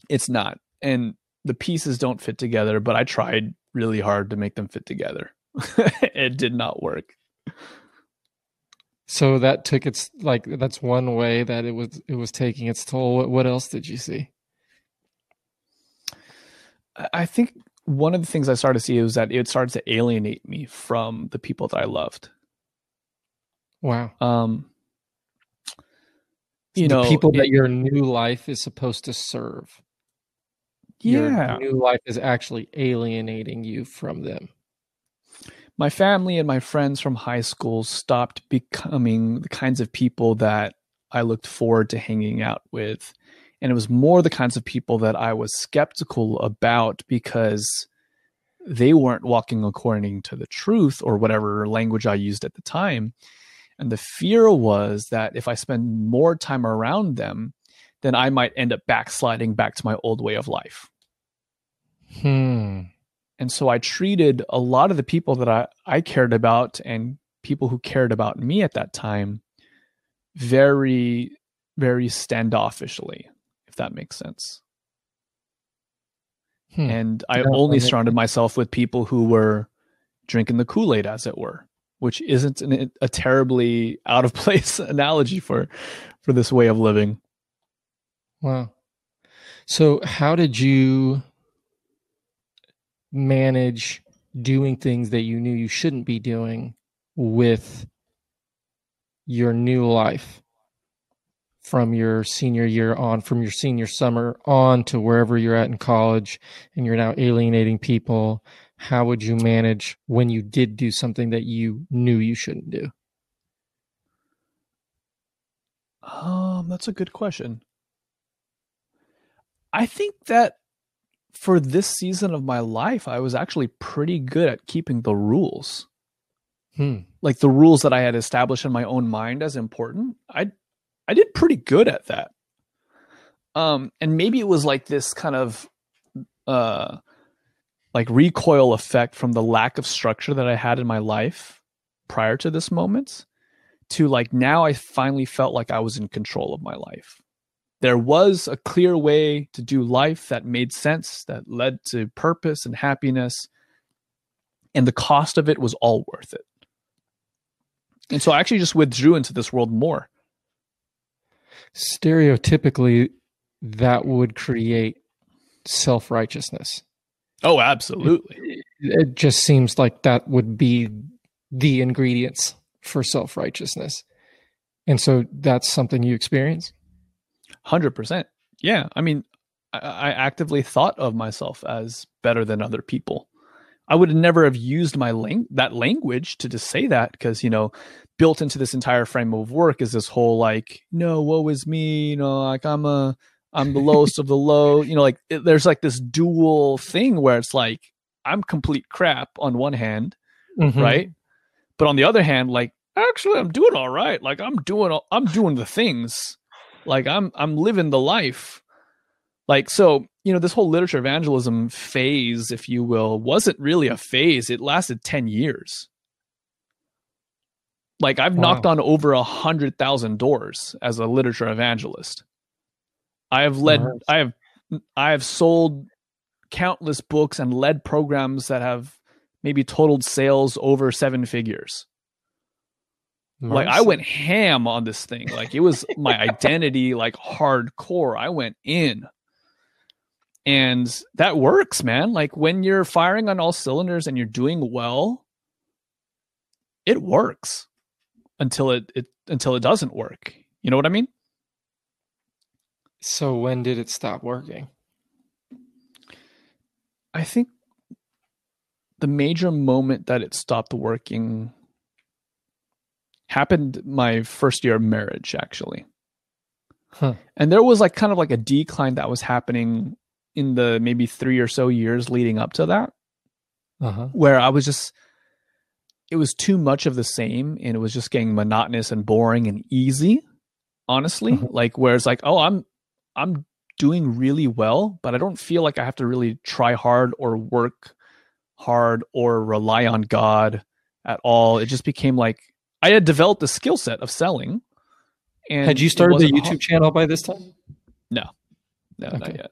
It's not, and the pieces don't fit together. But I tried really hard to make them fit together. it did not work. So that took its like that's one way that it was it was taking its toll. What, what else did you see? I think one of the things I started to see was that it started to alienate me from the people that I loved. Wow. Um, you know, people it, that your new life is supposed to serve. Yeah. Your new life is actually alienating you from them. My family and my friends from high school stopped becoming the kinds of people that I looked forward to hanging out with and it was more the kinds of people that I was skeptical about because they weren't walking according to the truth or whatever language I used at the time. And the fear was that if I spend more time around them, then I might end up backsliding back to my old way of life. Hmm. And so I treated a lot of the people that I, I cared about and people who cared about me at that time very, very standoffishly that makes sense. Hmm. And I only surrounded myself with people who were drinking the Kool Aid, as it were, which isn't an, a terribly out of place analogy for for this way of living. Wow. So, how did you manage doing things that you knew you shouldn't be doing with your new life from your senior year on, from your senior summer on to wherever you're at in college, and you're now alienating people? How would you manage when you did do something that you knew you shouldn't do? Um, that's a good question. I think that for this season of my life, I was actually pretty good at keeping the rules. Hmm. Like the rules that I had established in my own mind as important. I I did pretty good at that. Um, and maybe it was like this kind of uh like recoil effect from the lack of structure that I had in my life prior to this moment to like now I finally felt like I was in control of my life there was a clear way to do life that made sense, that led to purpose and happiness. And the cost of it was all worth it. And so I actually just withdrew into this world more. Stereotypically, that would create self righteousness. Oh, absolutely. It, it, just seems like that would be the ingredients for self righteousness. And so that's something you experience? Hundred percent. Yeah, I mean, I, I, actively thought of myself as better than other people. I would never have used my lang- that language to just say that because you know, built into this entire frame of work is this whole like, no, woe is me, you know, like I'm a, I'm the lowest of the low, you know, like it, there's like this dual thing where it's like I'm complete crap on one hand, mm-hmm. right, but on the other hand, like actually I'm doing all right, like I'm doing, all, I'm doing the things like I'm I'm living the life. Like so, you know, this whole literature evangelism phase, if you will, wasn't really a phase. It lasted 10 years. Like I've wow. knocked on over a hundred thousand doors as a literature evangelist. I have led nice. I have I have sold countless books and led programs that have maybe totaled sales over seven figures. Like I went ham on this thing. Like it was my identity, like hardcore. I went in. And that works, man. Like when you're firing on all cylinders and you're doing well, it works until it, it until it doesn't work. You know what I mean? So when did it stop working? I think the major moment that it stopped working happened my first year of marriage actually huh. and there was like kind of like a decline that was happening in the maybe three or so years leading up to that uh-huh. where i was just it was too much of the same and it was just getting monotonous and boring and easy honestly uh-huh. like where it's like oh i'm i'm doing really well but i don't feel like i have to really try hard or work hard or rely on god at all it just became like I had developed a skill set of selling. And had you started the YouTube hard. channel by this time? No, no, okay. not yet.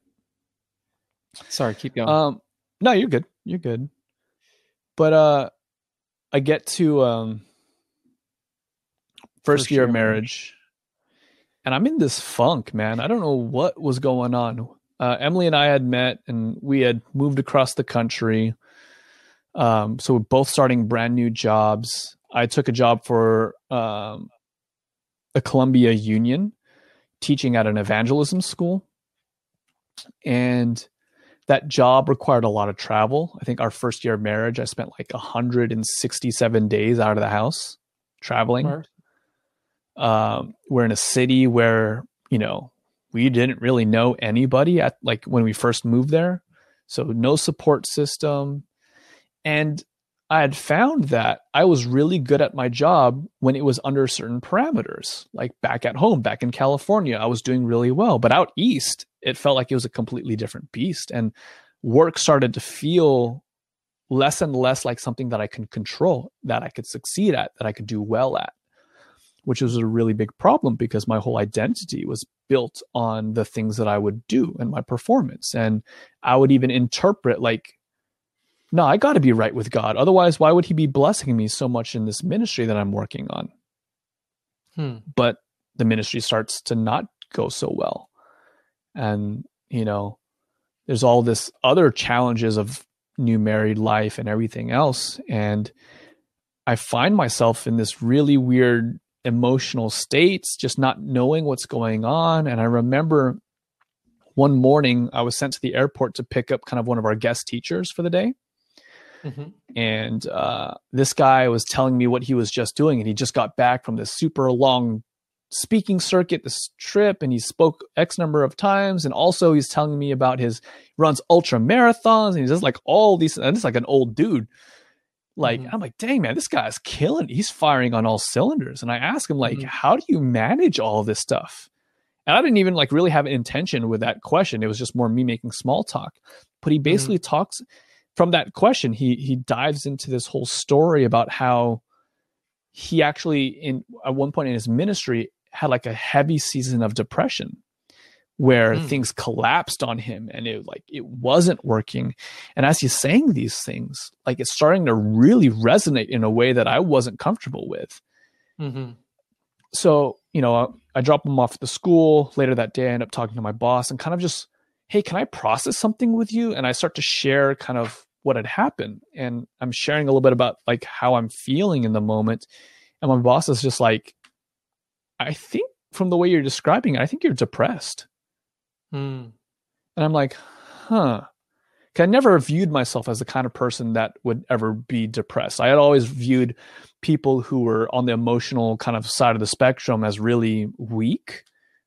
Sorry, keep going. Um, no, you're good. You're good. But uh, I get to um, first, first year, year of marriage, and I'm in this funk, man. I don't know what was going on. Uh, Emily and I had met, and we had moved across the country. Um, so we're both starting brand new jobs. I took a job for um, a Columbia Union teaching at an evangelism school. And that job required a lot of travel. I think our first year of marriage, I spent like 167 days out of the house traveling. Um, we're in a city where, you know, we didn't really know anybody at like when we first moved there. So no support system. And I had found that I was really good at my job when it was under certain parameters. Like back at home, back in California, I was doing really well. But out east, it felt like it was a completely different beast. And work started to feel less and less like something that I can control, that I could succeed at, that I could do well at. which was a really big problem because my whole identity was built on the things that I would do and my performance. And I would even interpret like, no, I got to be right with God. Otherwise, why would He be blessing me so much in this ministry that I'm working on? Hmm. But the ministry starts to not go so well. And, you know, there's all this other challenges of new married life and everything else. And I find myself in this really weird emotional states, just not knowing what's going on. And I remember one morning I was sent to the airport to pick up kind of one of our guest teachers for the day. Mm-hmm. And uh, this guy was telling me what he was just doing, and he just got back from this super long speaking circuit, this trip, and he spoke X number of times. And also, he's telling me about his runs ultra marathons, and he does like all these. And it's like an old dude. Like mm-hmm. I'm like, dang man, this guy's killing. He's firing on all cylinders. And I ask him like, mm-hmm. how do you manage all this stuff? And I didn't even like really have an intention with that question. It was just more me making small talk. But he mm-hmm. basically mm-hmm. talks from that question. He he dives into this whole story about how he actually in at one point in his ministry had like a heavy season of depression where mm. things collapsed on him and it like it wasn't working and as he's saying these things like it's starting to really resonate in a way that i wasn't comfortable with mm-hmm. so you know I, I drop him off at the school later that day i end up talking to my boss and kind of just hey can i process something with you and i start to share kind of what had happened and i'm sharing a little bit about like how i'm feeling in the moment and my boss is just like i think from the way you're describing it i think you're depressed Mm. And I'm like, huh. I never viewed myself as the kind of person that would ever be depressed. I had always viewed people who were on the emotional kind of side of the spectrum as really weak,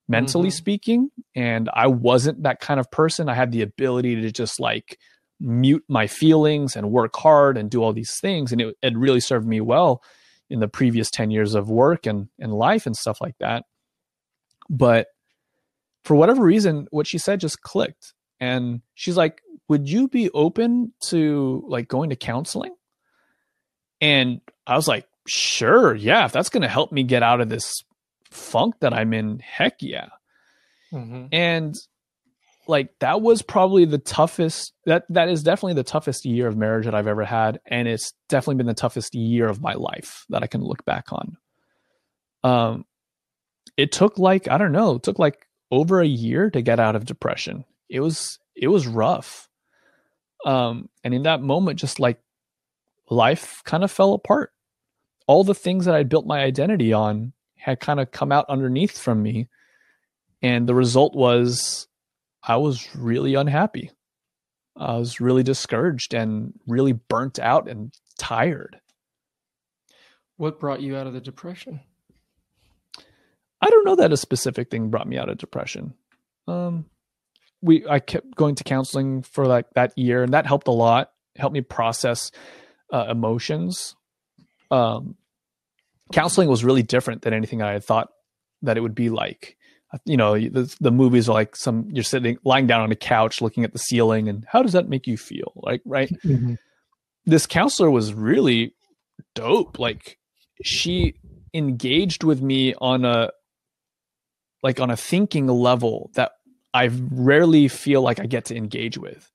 mentally mm-hmm. speaking. And I wasn't that kind of person. I had the ability to just like mute my feelings and work hard and do all these things. And it, it really served me well in the previous 10 years of work and, and life and stuff like that. But for whatever reason, what she said just clicked. And she's like, Would you be open to like going to counseling? And I was like, Sure, yeah, if that's going to help me get out of this funk that I'm in, heck yeah. Mm-hmm. And like that was probably the toughest that that is definitely the toughest year of marriage that I've ever had and it's definitely been the toughest year of my life that I can look back on. Um it took like I don't know, it took like over a year to get out of depression. It was it was rough. Um, and in that moment, just like life kind of fell apart. All the things that I'd built my identity on had kind of come out underneath from me. And the result was I was really unhappy. I was really discouraged and really burnt out and tired. What brought you out of the depression? I don't know that a specific thing brought me out of depression. Um, we I kept going to counseling for like that year, and that helped a lot. helped me process uh, emotions. Um, counseling was really different than anything I had thought that it would be like. You know, the, the movies are like some you're sitting lying down on a couch looking at the ceiling, and how does that make you feel? Like, right? Mm-hmm. This counselor was really dope. Like, she engaged with me on a like on a thinking level that I rarely feel like I get to engage with.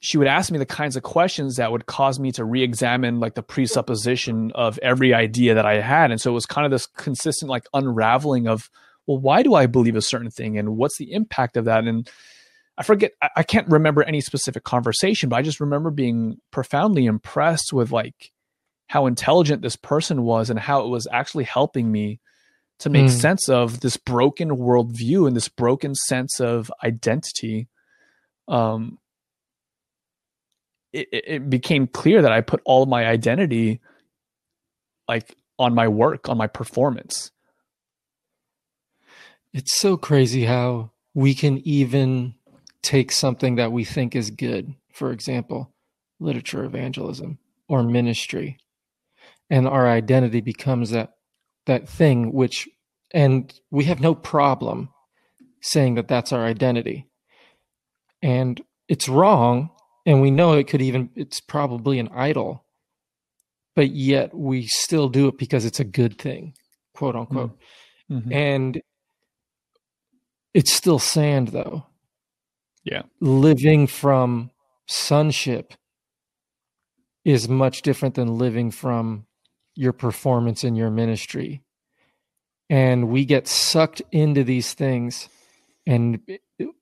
She would ask me the kinds of questions that would cause me to re-examine like the presupposition of every idea that I had. And so it was kind of this consistent like unraveling of, well, why do I believe a certain thing and what's the impact of that? And I forget, I can't remember any specific conversation, but I just remember being profoundly impressed with like how intelligent this person was and how it was actually helping me to make mm. sense of this broken worldview and this broken sense of identity. Um, it, it became clear that I put all of my identity like on my work, on my performance. It's so crazy how we can even take something that we think is good, for example, literature evangelism or ministry, and our identity becomes that that thing which and we have no problem saying that that's our identity and it's wrong and we know it could even it's probably an idol but yet we still do it because it's a good thing quote unquote. Mm-hmm. And it's still sand though. Yeah. Living from sonship is much different than living from your performance in your ministry. And we get sucked into these things and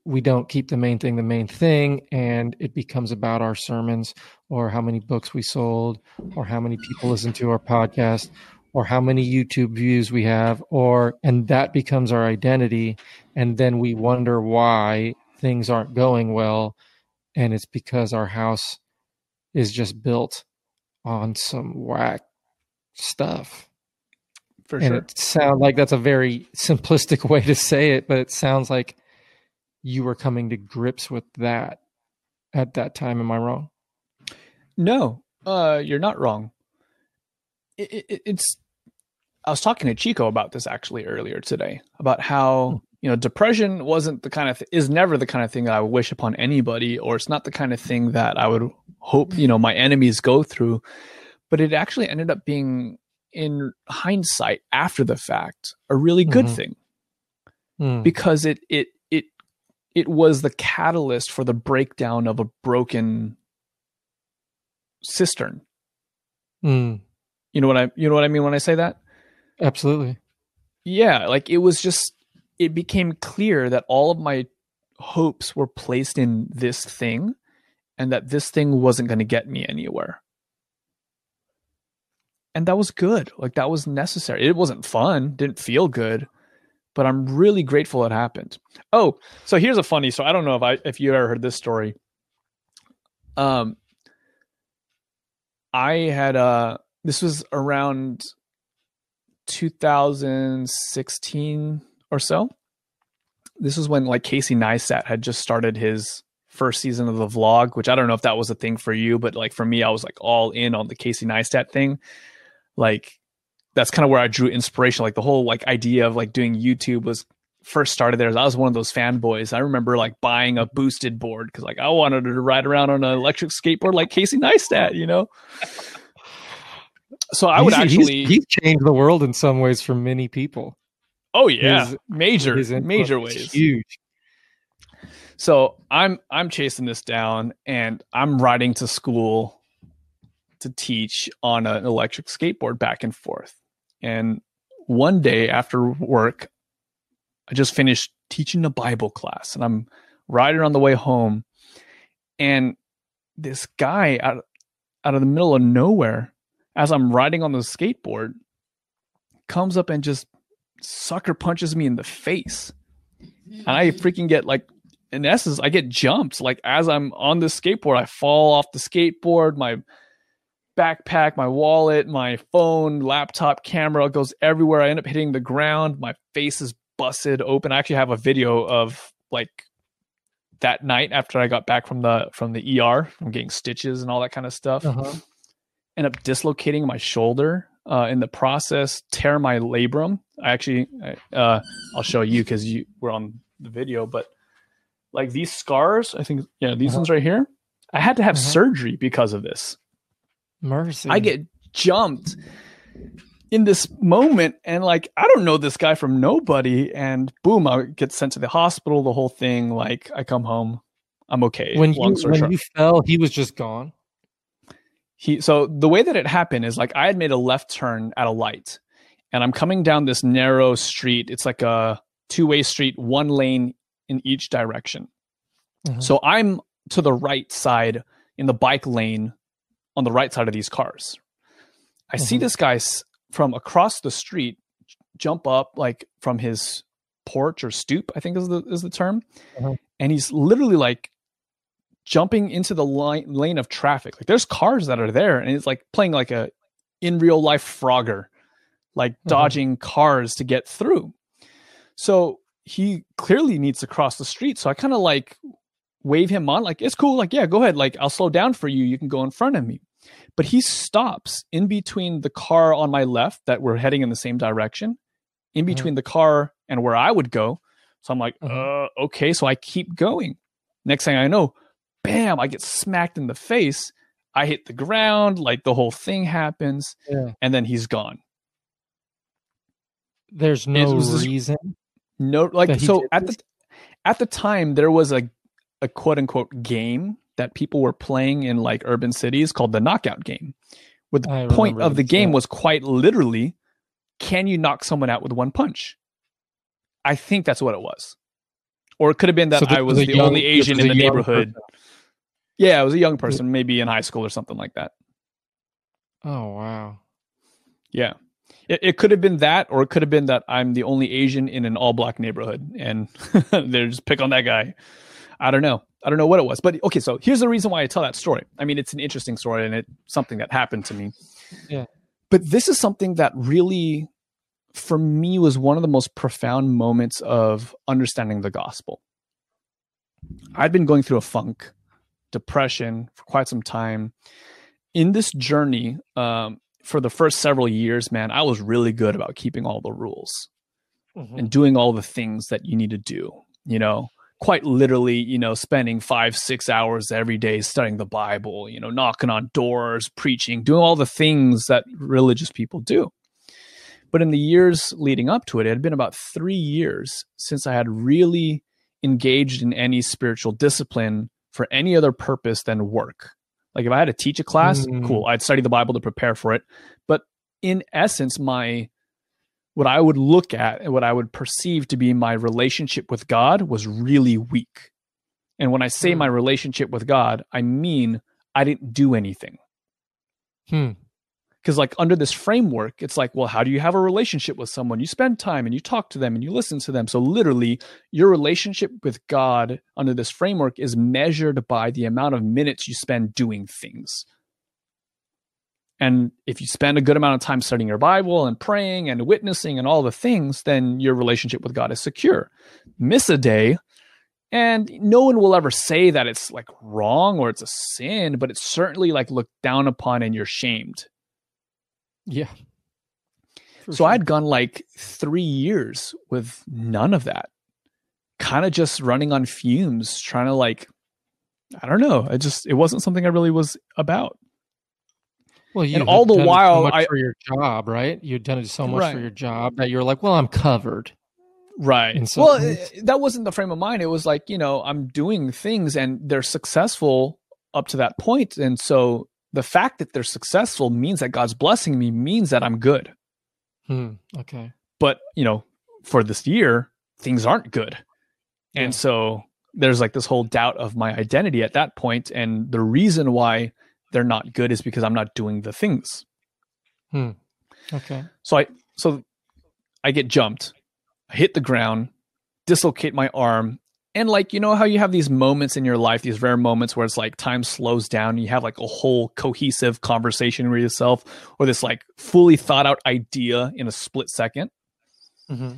we don't keep the main thing the main thing and it becomes about our sermons or how many books we sold or how many people listen to our podcast or how many youtube views we have or and that becomes our identity and then we wonder why things aren't going well and it's because our house is just built on some whack stuff for and sure. it sounds like that's a very simplistic way to say it, but it sounds like you were coming to grips with that at that time. Am I wrong? No, uh, you're not wrong. It, it, it's. I was talking to Chico about this actually earlier today about how hmm. You know depression wasn't the kind of th- is never the kind of thing that I would wish upon anybody, or it's not the kind of thing that I would hope you know my enemies go through. But it actually ended up being in hindsight after the fact a really good mm-hmm. thing mm. because it it it it was the catalyst for the breakdown of a broken cistern mm. you know what i you know what i mean when i say that absolutely yeah like it was just it became clear that all of my hopes were placed in this thing and that this thing wasn't going to get me anywhere and that was good. Like that was necessary. It wasn't fun, didn't feel good, but I'm really grateful it happened. Oh, so here's a funny. So I don't know if I if you ever heard this story. Um, I had uh this was around 2016 or so. This was when like Casey Neistat had just started his first season of the vlog, which I don't know if that was a thing for you, but like for me, I was like all in on the Casey Neistat thing like that's kind of where I drew inspiration. Like the whole like idea of like doing YouTube was first started there. I was one of those fanboys. I remember like buying a boosted board because like I wanted to ride around on an electric skateboard like Casey Neistat, you know. So I would actually he's, he's, changed the world in some ways for many people. Oh yeah, his, major his major ways, huge. So I'm I'm chasing this down and I'm riding to school to teach on an electric skateboard back and forth. And one day after work, I just finished teaching a Bible class and I'm riding on the way home. And this guy out, out of the middle of nowhere, as I'm riding on the skateboard, comes up and just sucker punches me in the face. And I freaking get like, in essence, I get jumped. Like as I'm on the skateboard, I fall off the skateboard. My backpack, my wallet, my phone, laptop, camera goes everywhere. I end up hitting the ground. My face is busted open. I actually have a video of like that night after I got back from the from the ER, from getting stitches and all that kind of stuff. Uh-huh. End up dislocating my shoulder. Uh, in the process, tear my labrum. I actually, uh, I'll show you because you were on the video, but like these scars, I think, yeah, these uh-huh. ones right here. I had to have uh-huh. surgery because of this. Mercy. I get jumped in this moment and like I don't know this guy from nobody and boom I get sent to the hospital the whole thing like I come home I'm okay when you when you fell he was just gone he so the way that it happened is like I had made a left turn at a light and I'm coming down this narrow street it's like a two-way street one lane in each direction mm-hmm. so I'm to the right side in the bike lane on the right side of these cars. I mm-hmm. see this guy from across the street jump up like from his porch or stoop, I think is the is the term, uh-huh. and he's literally like jumping into the line, lane of traffic. Like there's cars that are there, and it's like playing like a in real life Frogger, like uh-huh. dodging cars to get through. So he clearly needs to cross the street. So I kind of like wave him on, like, it's cool. Like, yeah, go ahead. Like, I'll slow down for you. You can go in front of me. But he stops in between the car on my left that we're heading in the same direction, in mm-hmm. between mm-hmm. the car and where I would go. So I'm like, mm-hmm. uh, okay. So I keep going. Next thing I know, bam, I get smacked in the face. I hit the ground, like the whole thing happens, yeah. and then he's gone. There's no reason. No, like so at the at the time there was a a quote unquote game that people were playing in like urban cities called the knockout game. Where the I point of the game was quite literally, can you knock someone out with one punch? I think that's what it was. Or it could have been that so the, I was the, the young, only Asian in the neighborhood. Person. Yeah, I was a young person, maybe in high school or something like that. Oh wow. Yeah. It, it could have been that, or it could have been that I'm the only Asian in an all black neighborhood and they just pick on that guy. I don't know. I don't know what it was. But okay, so here's the reason why I tell that story. I mean, it's an interesting story and it's something that happened to me. Yeah. But this is something that really for me was one of the most profound moments of understanding the gospel. I'd been going through a funk, depression for quite some time. In this journey, um, for the first several years, man, I was really good about keeping all the rules mm-hmm. and doing all the things that you need to do. You know, quite literally, you know, spending five, six hours every day studying the Bible, you know, knocking on doors, preaching, doing all the things that religious people do. But in the years leading up to it, it had been about three years since I had really engaged in any spiritual discipline for any other purpose than work. Like if I had to teach a class, mm. cool, I'd study the Bible to prepare for it. But in essence, my what I would look at and what I would perceive to be my relationship with God was really weak. And when I say mm. my relationship with God, I mean I didn't do anything. Hmm because like under this framework it's like well how do you have a relationship with someone? You spend time and you talk to them and you listen to them. So literally your relationship with god under this framework is measured by the amount of minutes you spend doing things. And if you spend a good amount of time studying your bible and praying and witnessing and all the things then your relationship with god is secure. Miss a day and no one will ever say that it's like wrong or it's a sin but it's certainly like looked down upon and you're shamed yeah. so sure. I'd gone like three years with none of that. Kind of just running on fumes, trying to like, I don't know. I just, it wasn't something I really was about. Well, you and all the while, so I, for your job, right? You'd done it so much right. for your job that you're like, well, I'm covered. Right. And So well, it, eh, that wasn't the frame of mind. It was like, you know, I'm doing things and they're successful up to that point, and so the fact that they're successful means that God's blessing me means that I'm good. Hmm, okay. But, you know, for this year, things aren't good. Yeah. And so there's like this whole doubt of my identity at that point and the reason why they're not good is because I'm not doing the things. Hmm. Okay. So I so I get jumped. I hit the ground, dislocate my arm, and like you know how you have these moments in your life these rare moments where it's like time slows down and you have like a whole cohesive conversation with yourself or this like fully thought out idea in a split 2nd mm-hmm.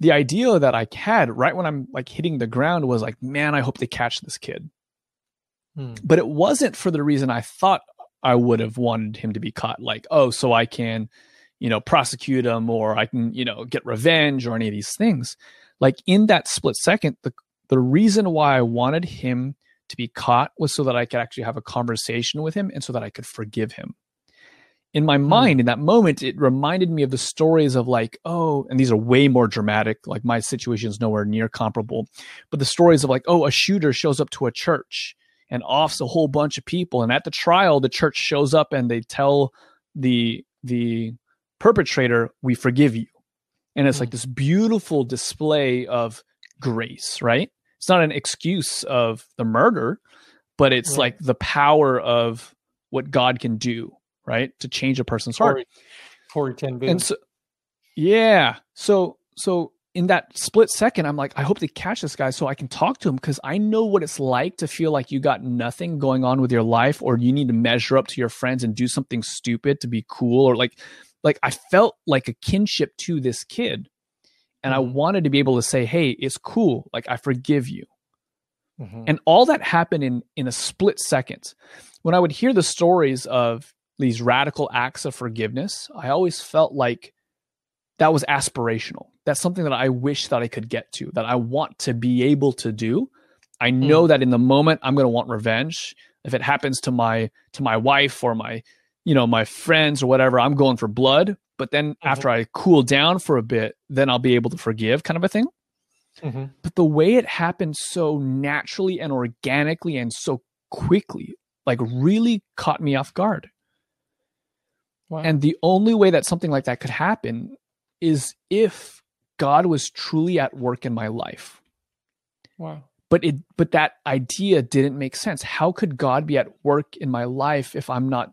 the idea that i had right when i'm like hitting the ground was like man i hope they catch this kid hmm. but it wasn't for the reason i thought i would have wanted him to be caught like oh so i can you know prosecute him or i can you know get revenge or any of these things like in that split second the the reason why I wanted him to be caught was so that I could actually have a conversation with him and so that I could forgive him. In my hmm. mind, in that moment, it reminded me of the stories of like, oh, and these are way more dramatic. Like my situation is nowhere near comparable, but the stories of like, oh, a shooter shows up to a church and offs a whole bunch of people, and at the trial, the church shows up and they tell the the perpetrator, "We forgive you," and it's like hmm. this beautiful display of grace, right? it's not an excuse of the murder, but it's right. like the power of what God can do, right? To change a person's heart. Corrie ten Boom. And so, yeah. So, so in that split second, I'm like, I hope they catch this guy so I can talk to him because I know what it's like to feel like you got nothing going on with your life or you need to measure up to your friends and do something stupid to be cool or like, like I felt like a kinship to this kid and mm-hmm. I wanted to be able to say, "Hey, it's cool. Like I forgive you." Mm-hmm. And all that happened in in a split second. When I would hear the stories of these radical acts of forgiveness, I always felt like that was aspirational. That's something that I wish that I could get to, that I want to be able to do. I know mm. that in the moment I'm going to want revenge. If it happens to my to my wife or my you know my friends or whatever, I'm going for blood. But then mm-hmm. after I cool down for a bit, then I'll be able to forgive, kind of a thing. Mm-hmm. But the way it happened so naturally and organically and so quickly, like really caught me off guard. Wow. And the only way that something like that could happen is if God was truly at work in my life. Wow. But it but that idea didn't make sense. How could God be at work in my life if I'm not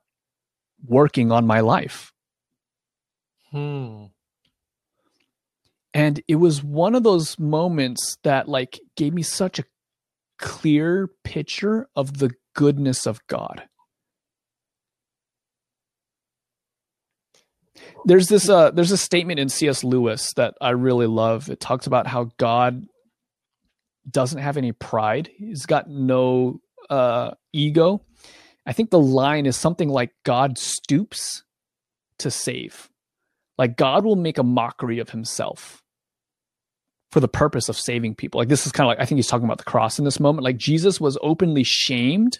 working on my life? Hmm. And it was one of those moments that like gave me such a clear picture of the goodness of God. There's this uh there's a statement in C.S. Lewis that I really love. It talks about how God doesn't have any pride. He's got no uh ego. I think the line is something like God stoops to save. Like God will make a mockery of himself for the purpose of saving people. Like this is kind of like I think he's talking about the cross in this moment. Like Jesus was openly shamed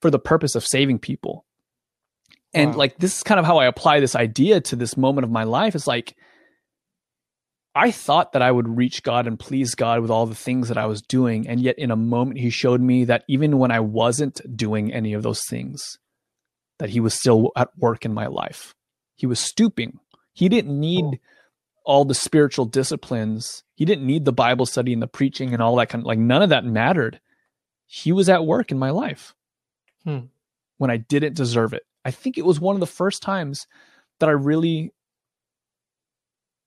for the purpose of saving people. And wow. like this is kind of how I apply this idea to this moment of my life. It's like I thought that I would reach God and please God with all the things that I was doing. And yet in a moment he showed me that even when I wasn't doing any of those things, that he was still at work in my life. He was stooping he didn't need all the spiritual disciplines. He didn't need the Bible study and the preaching and all that kind of like none of that mattered. He was at work in my life hmm. when I didn't deserve it. I think it was one of the first times that I really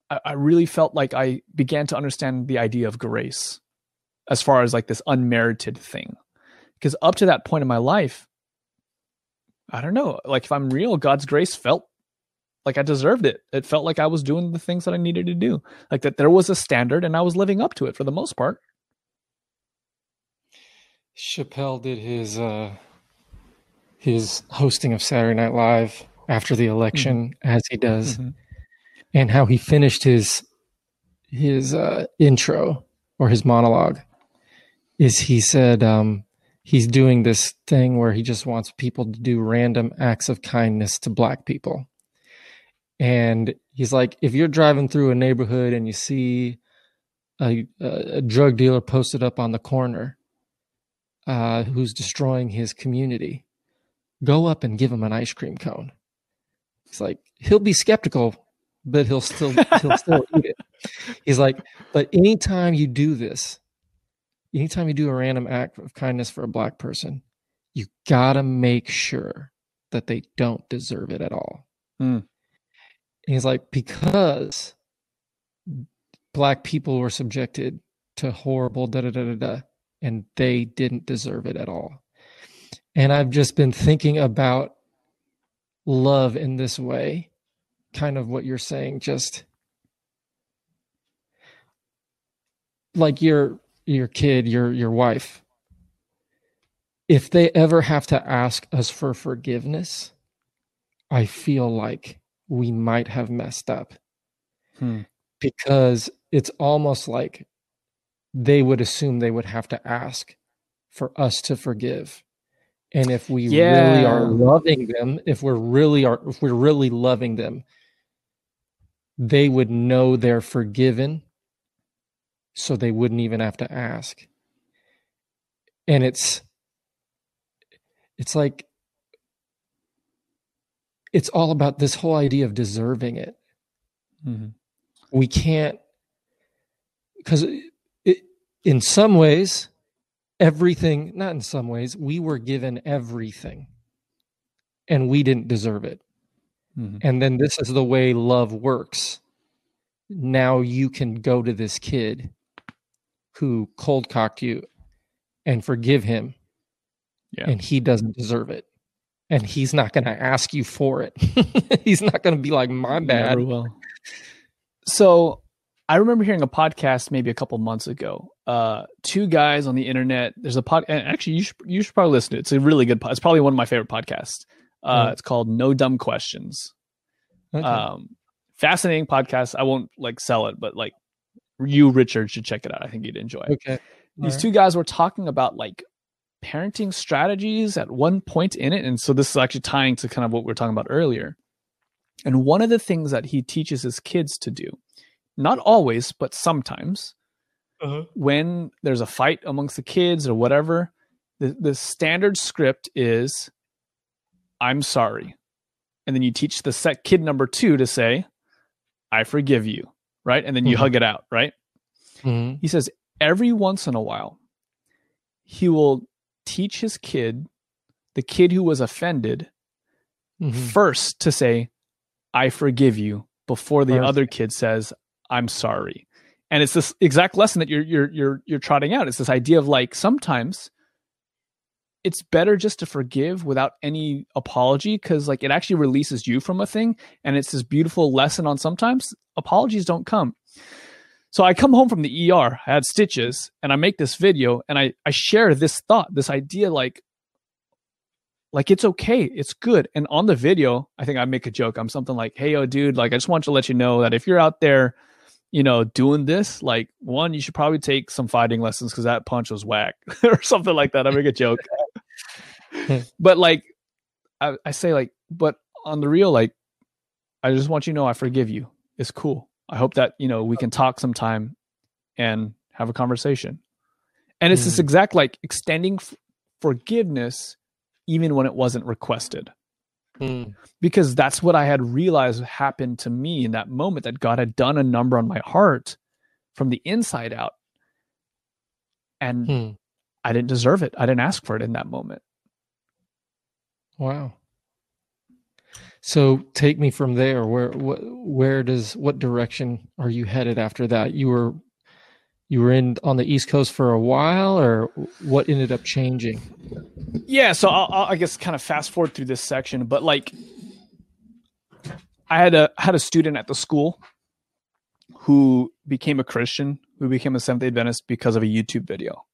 I, I really felt like I began to understand the idea of grace as far as like this unmerited thing. Because up to that point in my life, I don't know, like if I'm real, God's grace felt like I deserved it. It felt like I was doing the things that I needed to do. Like that there was a standard and I was living up to it for the most part. Chappelle did his uh his hosting of Saturday Night Live after the election mm-hmm. as he does. Mm-hmm. And how he finished his his uh intro or his monologue is he said um he's doing this thing where he just wants people to do random acts of kindness to black people and he's like, if you're driving through a neighborhood and you see a, a drug dealer posted up on the corner uh, who's destroying his community, go up and give him an ice cream cone. He's like, he'll be skeptical, but he'll still he'll still eat it. He's like, but anytime you do this, anytime you do a random act of kindness for a black person, you gotta make sure that they don't deserve it at all. Mm. He's like, because black people were subjected to horrible da da da da da, and they didn't deserve it at all. And I've just been thinking about love in this way, kind of what you're saying, just like your your kid, your your wife. If they ever have to ask us for forgiveness, I feel like we might have messed up hmm. because it's almost like they would assume they would have to ask for us to forgive and if we yeah. really are loving them if we're really are if we're really loving them they would know they're forgiven so they wouldn't even have to ask and it's it's like it's all about this whole idea of deserving it. Mm-hmm. We can't, because in some ways, everything, not in some ways, we were given everything and we didn't deserve it. Mm-hmm. And then this is the way love works. Now you can go to this kid who cold cocked you and forgive him. Yeah. And he doesn't deserve it and he's not going to ask you for it. he's not going to be like, my bad. So I remember hearing a podcast maybe a couple months ago. Uh, two guys on the internet. There's a pod. actually, you should you should probably listen to it. It's a really good. It's probably one of my favorite podcasts. Uh, It's called No Dumb Questions. Okay. Um, fascinating podcast. I won't like sell it, but like you, Richard, should check it out. I think you'd enjoy. It. Okay. These right. two guys were talking about like parenting strategies at one point in it. And so this is actually tying to kind of what we are talking about earlier. And one of the things that he teaches his kids to do, not always, but sometimes, uh-huh. when there's a fight amongst the kids or whatever, the, the standard script is, I'm sorry. And then you teach the set kid number two to say, I forgive you. Right. And then you mm-hmm. hug it out. Right. Mm-hmm. He says, every once in a while, he will teach his kid, the kid who was offended, mm-hmm. first to say, I forgive you before the Perfect. other kid says, I'm sorry. And it's this exact lesson that you're you're you're you're trotting out. It's this idea of like sometimes it's better just to forgive without any apology because like it actually releases you from a thing and it's this beautiful lesson on sometimes apologies don't come so i come home from the er i had stitches and i make this video and i i share this thought this idea like like it's okay it's good. And on the video i think i make a joke i'm something like hey yo dude like i just want to let you know that if you're out there you know doing this like one you should probably take some fighting lessons because that punch was whack or something like that i make a joke. But like I, I say like but on the real like i just want you to know i forgive you. It's cool i hope that you know we can talk sometime and have a conversation and it's mm. this exact like extending f- forgiveness even when it wasn't requested. Mm. Because that's what I had realized happened to me in that moment that God had done a number on my heart from the inside out. And mm. I didn't deserve it. I didn't ask for it in that moment. Wow. So take me from there. Where where does what direction are you headed after that? You were you were in on the East Coast for a while, or what ended up changing? Yeah, so I'll, i guess kind of fast forward through this section, but like, I had a had a student at the school who became a Christian, who became a Seventh Adventist because of a YouTube video,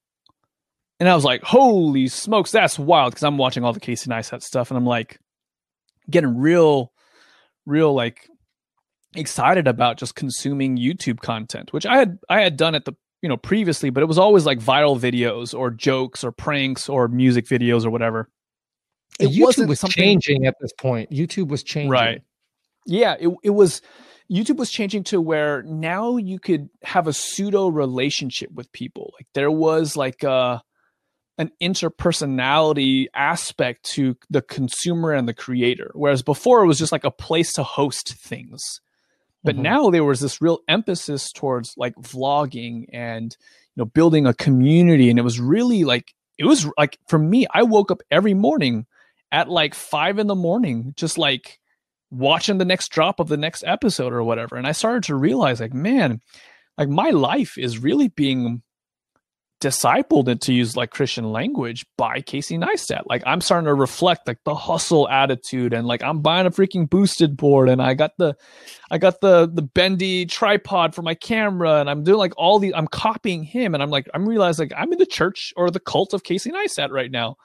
and I was like, "Holy smokes, that's wild!" Because I'm watching all the Casey Neistat stuff, and I'm like, getting real, real like excited about just consuming YouTube content, which I had I had done at the you know previously, but it was always like viral videos or jokes or pranks or music videos or whatever. It YouTube was something... changing at this point. YouTube was changing. Right. Yeah, it it was YouTube was changing to where now you could have a pseudo relationship with people. Like there was like a uh, an interpersonality aspect to the consumer and the creator. Whereas before it was just like a place to host things. But mm-hmm. now there was this real emphasis towards like vlogging and you know building a community, and it was really like it was like for me, I woke up every morning at like five in the morning, just like watching the next drop of the next episode or whatever. And I started to realize like, man, like my life is really being discipled and to use like Christian language by Casey Neistat. Like I'm starting to reflect like the hustle attitude and like I'm buying a freaking boosted board and I got the I got the the bendy tripod for my camera and I'm doing like all the I'm copying him and I'm like I'm realizing like I'm in the church or the cult of Casey Neistat right now.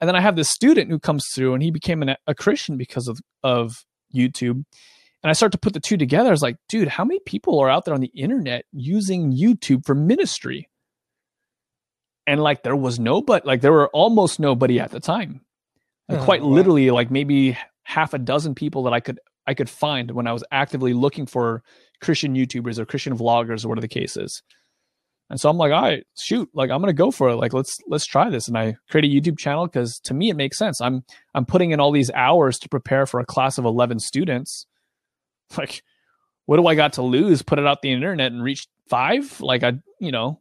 And then I have this student who comes through and he became an, a Christian because of of YouTube. And I start to put the two together. I was like, dude, how many people are out there on the internet using YouTube for ministry? And like there was nobody like there were almost nobody at the time. Oh, quite wow. literally like maybe half a dozen people that i could i could find when i was actively looking for christian youtubers or christian vloggers or whatever the case is. And so i'm like all right shoot like i'm gonna go for it. Like let's let's try this. And i create a youtube channel because to me it makes sense. I'm i'm putting in all these hours to prepare for a class of 11 students. Like what do i got to lose? Put it out the internet and reach five? Like i you know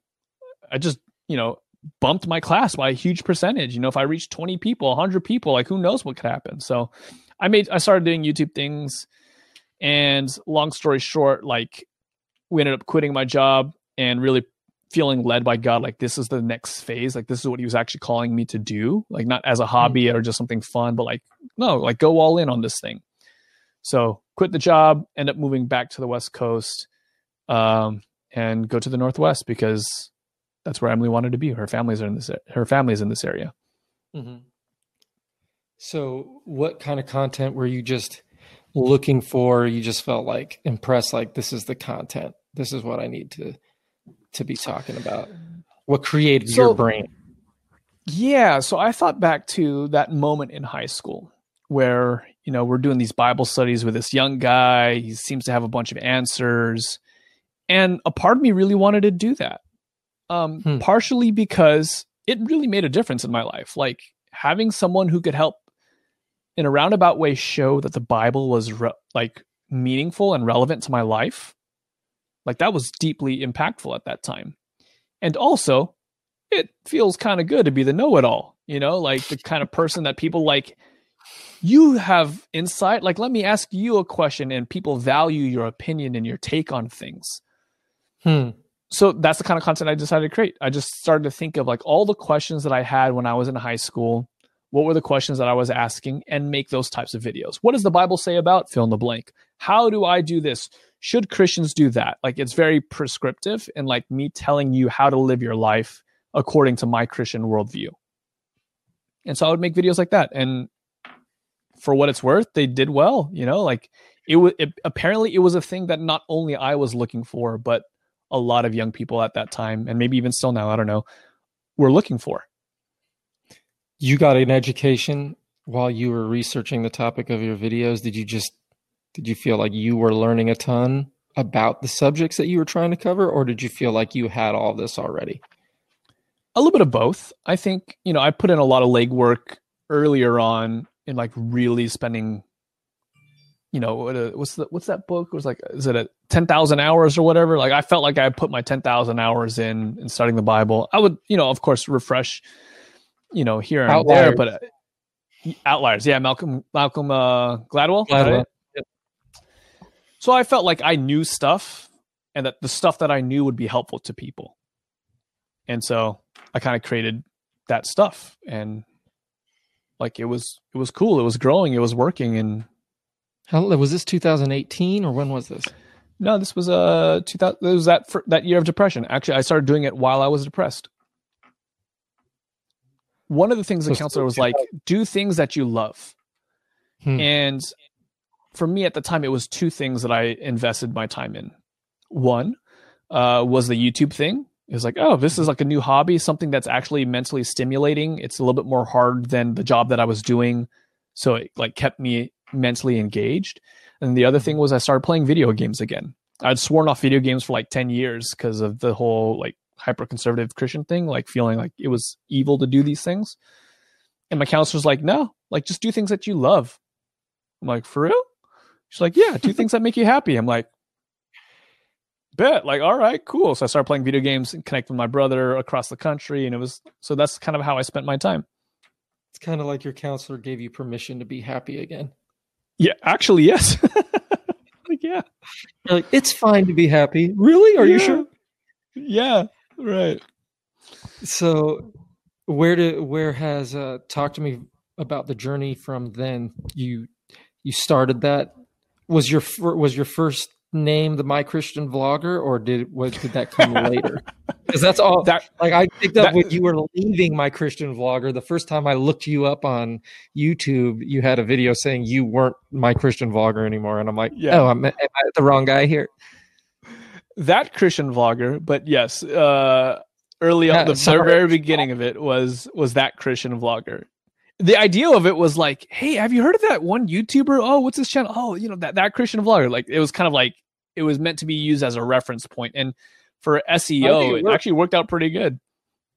i just you know bumped my class by a huge percentage. You know, if I reached 20 people, 100 people, like who knows what could happen. So I made, I started doing YouTube things. And long story short, like we ended up quitting my job and really feeling led by God. Like this is the next phase. Like this is what he was actually calling me to do. Like not as a hobby mm-hmm. or just something fun, but like, no, like go all in on this thing. So quit the job, end up moving back to the West Coast, um, and go to the Northwest because that's where Emily wanted to be. Her family's in this. Her family's in this area. Mm-hmm. So, what kind of content were you just looking for? You just felt like impressed, like this is the content. This is what I need to to be talking about. What created so, your brain? Yeah, so I thought back to that moment in high school where you know, we're doing these Bible studies with this young guy. He seems to have a bunch of answers. And a part of me really wanted to do that. Um, hmm. Partially because it really made a difference in my life. Like having someone who could help in a roundabout way show that the Bible was re- like meaningful and relevant to my life. Like that was deeply impactful at that time. And also, it feels kind of good to be the know it all, you know, like the kind of person that people like you have insight. Like, let me ask you a question, and people value your opinion and your take on things. Hmm. So that's the kind of content I decided to create. I just started to think of like all the questions that I had when I was in high school. What were the questions that I was asking, and make those types of videos. What does the Bible say about fill in the blank? How do I do this? Should Christians do that? Like, it's very prescriptive and like me telling you how to live your life according to my Christian worldview. And so I would make videos like that. And for what it's worth, they did well. You know, like it was apparently it was a thing that not only I was looking for, but a lot of young people at that time, and maybe even still now, I don't know, were looking for. You got an education while you were researching the topic of your videos. Did you just did you feel like you were learning a ton about the subjects that you were trying to cover, or did you feel like you had all this already? A little bit of both. I think, you know, I put in a lot of legwork earlier on in like really spending you know what, uh, what's the what's that book it was like is it a 10,000 hours or whatever like I felt like I put my 10,000 hours in in studying the bible I would you know of course refresh you know here and outliers. there but uh, outliers yeah Malcolm Malcolm uh, Gladwell, Gladwell. Yep. so I felt like I knew stuff and that the stuff that I knew would be helpful to people and so I kind of created that stuff and like it was it was cool. It was growing. It was working. And how was this 2018 or when was this? No, this was uh 2000. It was that that year of depression. Actually, I started doing it while I was depressed. One of the things the counselor was like, do things that you love. Hmm. And for me at the time, it was two things that I invested my time in. One uh, was the YouTube thing it was like, oh, this is like a new hobby, something that's actually mentally stimulating. It's a little bit more hard than the job that I was doing. So it like kept me mentally engaged. And the other mm-hmm. thing was I started playing video games again. I'd sworn off video games for like 10 years because of the whole like hyper conservative Christian thing, like feeling like it was evil to do these things. And my counselor's like, no, like just do things that you love. I'm like, for real? She's like, yeah, do things that make you happy. I'm like, bet like all right cool so i started playing video games and connect with my brother across the country and it was so that's kind of how i spent my time it's kind of like your counselor gave you permission to be happy again yeah actually yes. Like yeah. You're like it's fine to be happy. Really? Are yeah. you sure? Yeah right. So where do where has uh talk to me about the journey from then? You you started that. Was your was your first name the My Christian Vlogger, or did what did that come later? Because that's all that like I picked up that, when you were leaving My Christian Vlogger. The first time I looked you up on YouTube, you had a video saying you weren't My Christian Vlogger anymore, and I'm like, yeah. oh, I'm, am I the wrong guy here? That Christian Vlogger, but yes, uh, early on, the sorry. very beginning of it was was that Christian Vlogger the idea of it was like, hey, have you heard of that one YouTuber? Oh, what's his channel? Oh, you know that that Christian vlogger. Like it was kind of like it was meant to be used as a reference point, and for SEO, it, it actually worked out pretty good.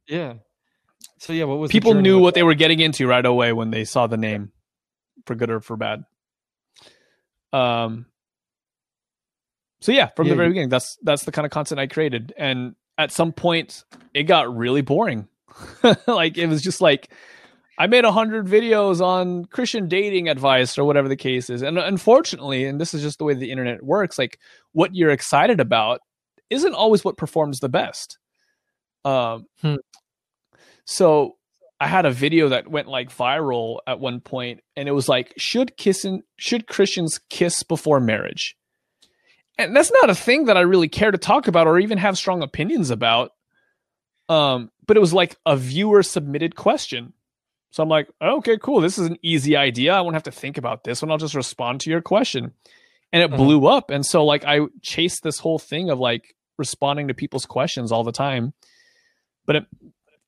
Yeah. So yeah, what was people knew what that? they were getting into right away when they saw the name, for good or for bad. Um. So yeah, from yeah, the very beginning, that's that's the kind of content I created, and at some point, it got really boring. like it was just like I made a hundred videos on Christian dating advice or whatever the case is. And unfortunately, and this is just the way the internet works, like what you're excited about isn't always what performs the best. Um, hmm. so I had a video that went like viral at one point, and it was like, should kissing should Christians kiss before marriage? And that's not a thing that I really care to talk about or even have strong opinions about. Um, but it was like a viewer submitted question so I'm like, okay, cool. This is an easy idea. I won't have to think about this one. I'll just respond to your question. And it uh-huh. blew up. And so like I chased this whole thing of like responding to people's questions all the time. But it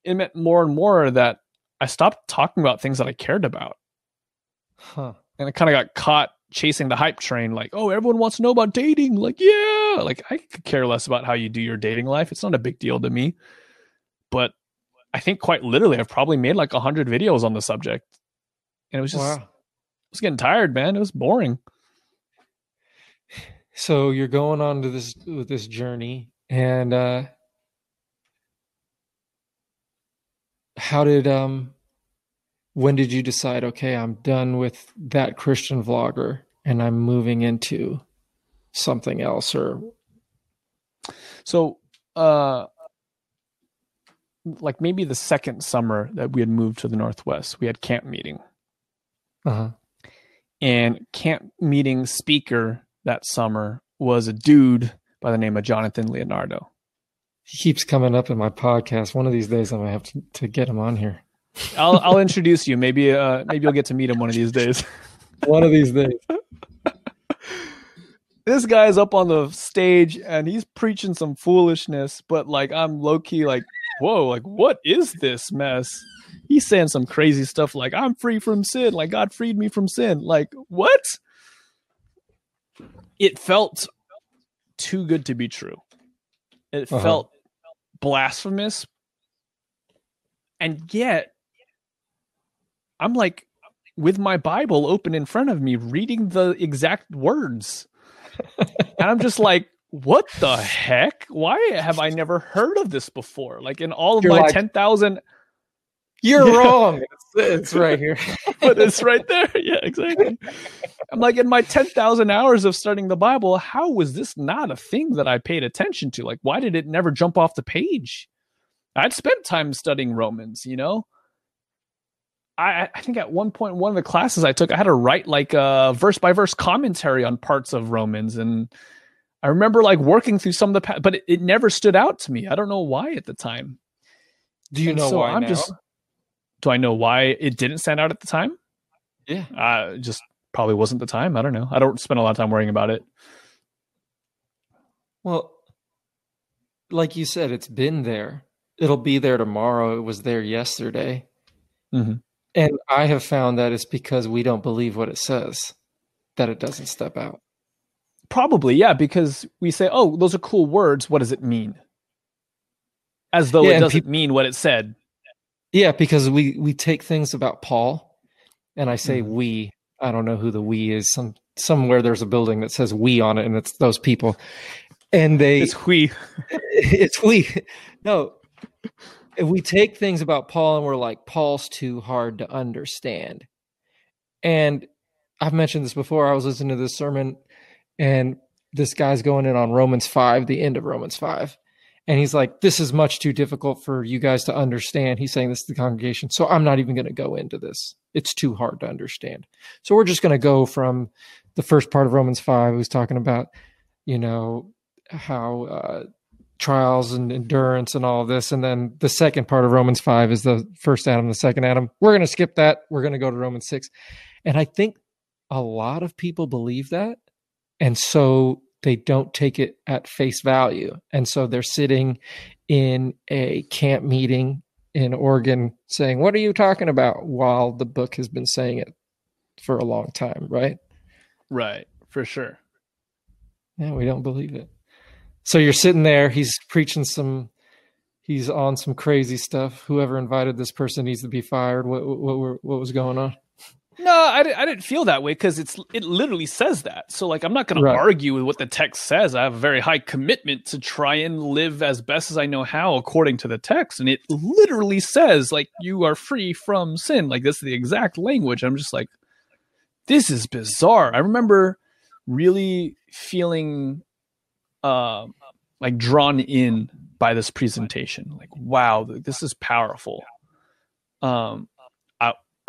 it meant more and more that I stopped talking about things that I cared about. Huh. and I kind of got caught chasing the hype train like oh everyone wants to know about dating like yeah like i could care less about how you do your dating life it's not a big deal to me but i think quite literally i've probably made like a 100 videos on the subject. And it was just wow. i was getting tired man. It was boring. So you're going on to this with this journey and uh how did um when did you decide okay i'm done with that christian vlogger and i'm moving into something else or? So uh like maybe the second summer that we had moved to the northwest we had camp meeting uh-huh and camp meeting speaker that summer was a dude by the name of jonathan leonardo he keeps coming up in my podcast one of these days i'm gonna have to, to get him on here I'll I'll introduce you. Maybe uh maybe you'll get to meet him one of these days. one of these days. this guy's up on the stage and he's preaching some foolishness, but like I'm low key like, whoa, like what is this mess? He's saying some crazy stuff like I'm free from sin, like God freed me from sin. Like what? It felt too good to be true. It uh-huh. felt blasphemous. And yet I'm like with my Bible open in front of me, reading the exact words. and I'm just like, what the heck? Why have I never heard of this before? Like in all of You're my like, 10,000. You're yeah. wrong. It's, it's right here. but it's right there. Yeah, exactly. I'm like, in my 10,000 hours of studying the Bible, how was this not a thing that I paid attention to? Like, why did it never jump off the page? I'd spent time studying Romans, you know? I, I think at one point, one of the classes I took, I had to write like a verse by verse commentary on parts of Romans, and I remember like working through some of the, but it, it never stood out to me. I don't know why at the time. Do you and know so why I'm now? Just, do I know why it didn't stand out at the time? Yeah, uh, just probably wasn't the time. I don't know. I don't spend a lot of time worrying about it. Well, like you said, it's been there. It'll be there tomorrow. It was there yesterday. Mm-hmm. And I have found that it's because we don't believe what it says that it doesn't step out. Probably, yeah, because we say, "Oh, those are cool words. What does it mean?" As though yeah, it doesn't pe- mean what it said. Yeah, because we we take things about Paul, and I say mm. we. I don't know who the we is. Some somewhere there's a building that says we on it, and it's those people. And they it's we. it's we. No, if we take things about Paul and we're like, Paul's too hard to understand. And I've mentioned this before. I was listening to this sermon and this guy's going in on Romans 5, the end of Romans 5. And he's like, This is much too difficult for you guys to understand. He's saying this to the congregation. So I'm not even going to go into this. It's too hard to understand. So we're just going to go from the first part of Romans 5, who's talking about, you know, how uh, trials and endurance and all this. And then the second part of Romans 5 is the first Adam, the second Adam. We're going to skip that. We're going to go to Romans 6. And I think a lot of people believe that. And so they don't take it at face value. And so they're sitting in a camp meeting in Oregon saying, What are you talking about? while the book has been saying it for a long time, right? Right, for sure. Yeah, we don't believe it. So you're sitting there, he's preaching some he's on some crazy stuff. Whoever invited this person needs to be fired. What what what, was going on? No, I, I didn't feel that way because it's it literally says that. So like I'm not going right. to argue with what the text says. I have a very high commitment to try and live as best as I know how according to the text, and it literally says like you are free from sin. Like this is the exact language. I'm just like, this is bizarre. I remember really feeling uh, like drawn in by this presentation. Like, wow, this is powerful. Um,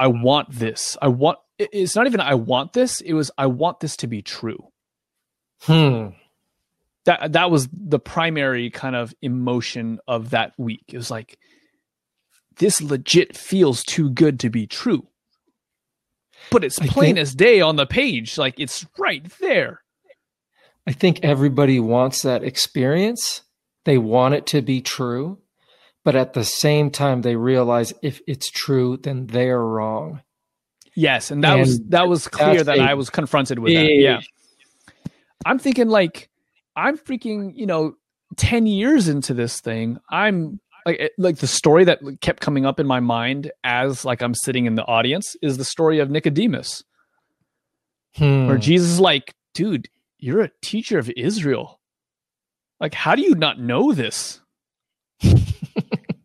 I want this. I want. It's not even I want this. It was I want this to be true. Hmm. That that was the primary kind of emotion of that week. It was like this legit feels too good to be true. But it's plain think, as day on the page. Like it's right there. I think everybody wants that experience. They want it to be true. But at the same time, they realize if it's true, then they're wrong. Yes, and that and was that was clear that I was confronted with that. Yeah. I'm thinking like I'm freaking, you know, 10 years into this thing. I'm like like the story that kept coming up in my mind as like I'm sitting in the audience is the story of Nicodemus. Hmm. Where Jesus is like, dude, you're a teacher of Israel. Like, how do you not know this?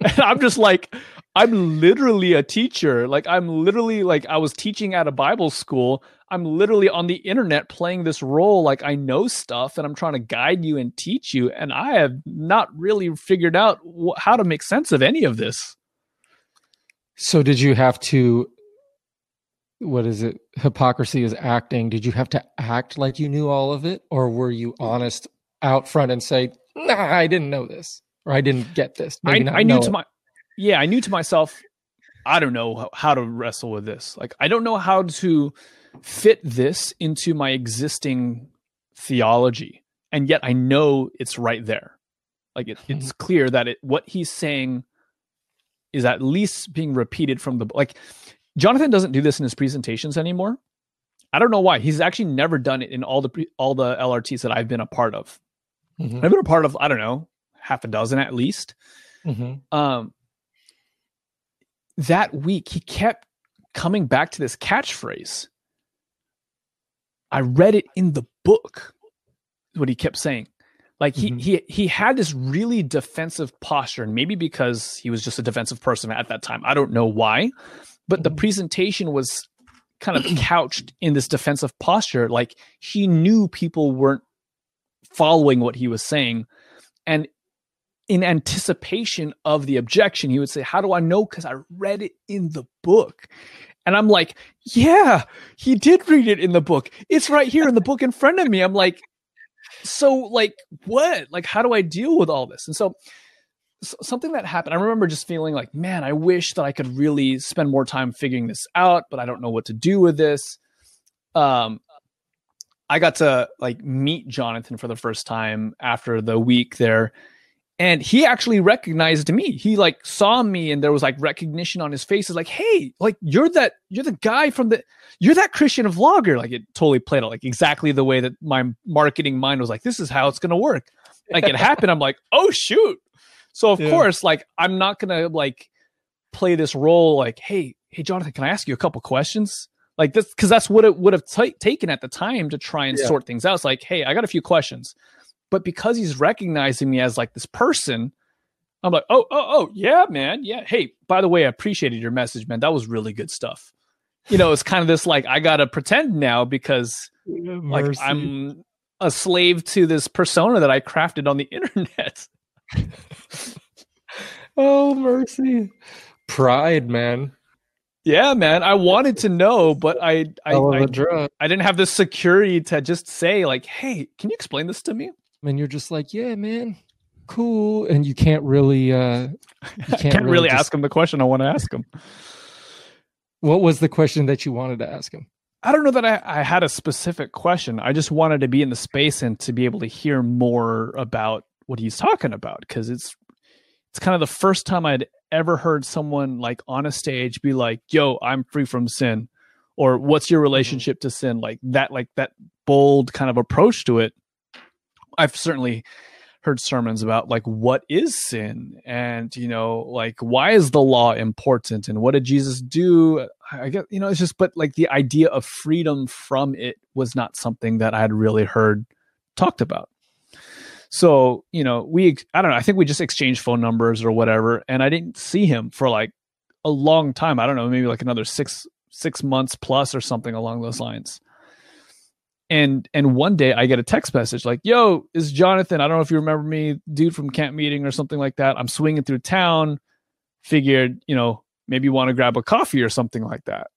And I'm just like, I'm literally a teacher. Like I'm literally like I was teaching at a Bible school. I'm literally on the internet playing this role like I know stuff and I'm trying to guide you and teach you and I have not really figured out wh- how to make sense of any of this. So did you have to what is it? Hypocrisy is acting. Did you have to act like you knew all of it or were you mm. honest out front and say, "Nah, I didn't know this." Or I didn't get this. I, I knew to my yeah, I knew to myself, I don't know how to wrestle with this. Like, I don't know how to fit this into my existing theology. And yet I know it's right there. Like, it, it's mm-hmm. clear that it, what he's saying is at least being repeated from the, like, Jonathan doesn't do this in his presentations anymore. I don't know why. He's actually never done it in all the all the LRTs that I've been a part of. Mm-hmm. I've been a part of I don't know half a dozen at least. Mm-hmm. Um, that week he kept coming back to this catchphrase. I read it in the book. What he kept saying. Like he mm-hmm. he he had this really defensive posture, and maybe because he was just a defensive person at that time. I don't know why. But the mm-hmm. presentation was kind of couched in this defensive posture. Like he knew people weren't following what he was saying. And in anticipation of the objection, he would say, How do I know? Because I read it in the book. And I'm like, Yeah, he did read it in the book. It's right here in the book in front of me. I'm like, So, like, what? Like, how do I deal with all this? And so, something that happened, I remember just feeling like, Man, I wish that I could really spend more time figuring this out, but I don't know what to do with this. Um, I got to like meet Jonathan for the first time after the week there and he actually recognized me. He like saw me and there was like recognition on his face. Is like hey like you're that you're the guy from the you're that christian vlogger like it totally played out like exactly the way that my marketing mind was like this is how it's gonna work. Like it happened. I'm like oh shoot. So of yeah. course like i'm not gonna like play this role like hey hey jonathan can i ask you a couple questions? Like this because that's what it would have t- taken at the time to try and yeah. sort things out. It's like hey i got a few questions but because he's recognizing me as like this person, I'm like, oh, oh, oh, yeah, man. Yeah. Hey, by the way, I appreciated your message, man. That was really good stuff. You know, it's kind of this like, I got to pretend now because like I'm a slave to this persona that I crafted on the internet. oh, mercy. Pride, man. Yeah, man. I wanted to know, but I I, I, I, didn't have the security to just say like, "Hey, can you explain this to me?" And you're just like, yeah, man, cool, and you can't really, uh, you can't, can't really, really just... ask him the question I want to ask him. What was the question that you wanted to ask him? I don't know that I, I had a specific question. I just wanted to be in the space and to be able to hear more about what he's talking about because it's it's kind of the first time I'd ever heard someone like on a stage be like, "Yo, I'm free from sin," or "What's your mm-hmm. relationship to sin?" Like that, like that bold kind of approach to it. I've certainly heard sermons about like what is sin? And you know like why is the law important? And what did Jesus do? I get you know it's just but like the idea of freedom from it was not something that I had really heard talked about. So you know we I don't know I think we just exchanged phone numbers or whatever and I didn't see him for like a long time. I don't know maybe like another 6 6 months plus or something along those lines and and one day I get a text message like, "Yo, is Jonathan? I don't know if you remember me, dude from camp meeting or something like that. I'm swinging through town. Figured, you know, maybe you want to grab a coffee or something like that."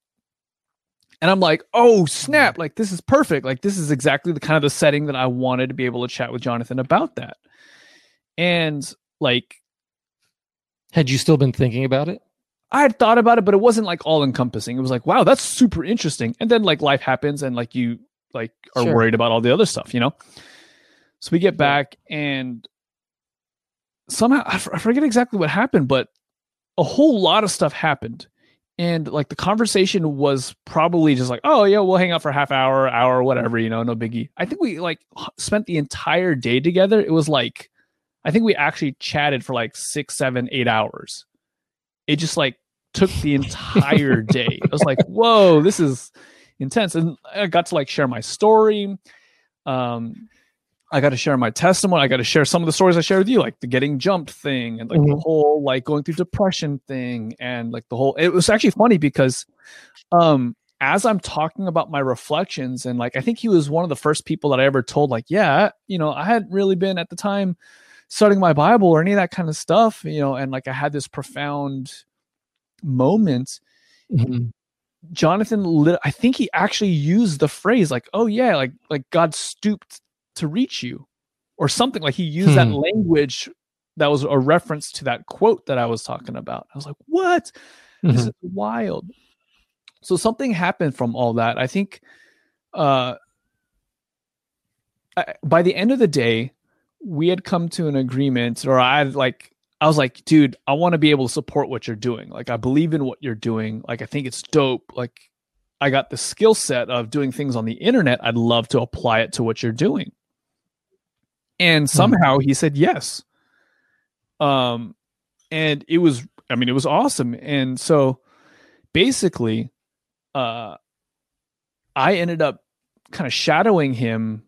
And I'm like, "Oh snap! Like this is perfect. Like this is exactly the kind of the setting that I wanted to be able to chat with Jonathan about that." And like, had you still been thinking about it? I had thought about it, but it wasn't like all encompassing. It was like, wow, that's super interesting. And then like life happens and like you like are sure. worried about all the other stuff, you know? So we get back and somehow I forget exactly what happened, but a whole lot of stuff happened. and like the conversation was probably just like oh yeah we'll hang out for half hour hour mm-hmm. whatever you know no biggie i think we like spent the entire day together it was like i think we actually chatted for like six seven eight hours it just like took the entire day i was like whoa this is intense and i got to like share my story um I got to share my testimony. I got to share some of the stories I shared with you, like the getting jumped thing and like mm-hmm. the whole like going through depression thing and like the whole. It was actually funny because, um, as I'm talking about my reflections and like I think he was one of the first people that I ever told like, yeah, you know, I hadn't really been at the time studying my Bible or any of that kind of stuff, you know, and like I had this profound moment. Mm-hmm. Jonathan, I think he actually used the phrase like, "Oh yeah, like like God stooped to reach you or something like he used hmm. that language that was a reference to that quote that I was talking about. I was like, what? Mm-hmm. This is wild. So something happened from all that. I think uh, I, by the end of the day, we had come to an agreement, or I had like, I was like, dude, I want to be able to support what you're doing. Like, I believe in what you're doing. Like, I think it's dope. Like, I got the skill set of doing things on the internet. I'd love to apply it to what you're doing and hmm. somehow he said yes um and it was i mean it was awesome and so basically uh i ended up kind of shadowing him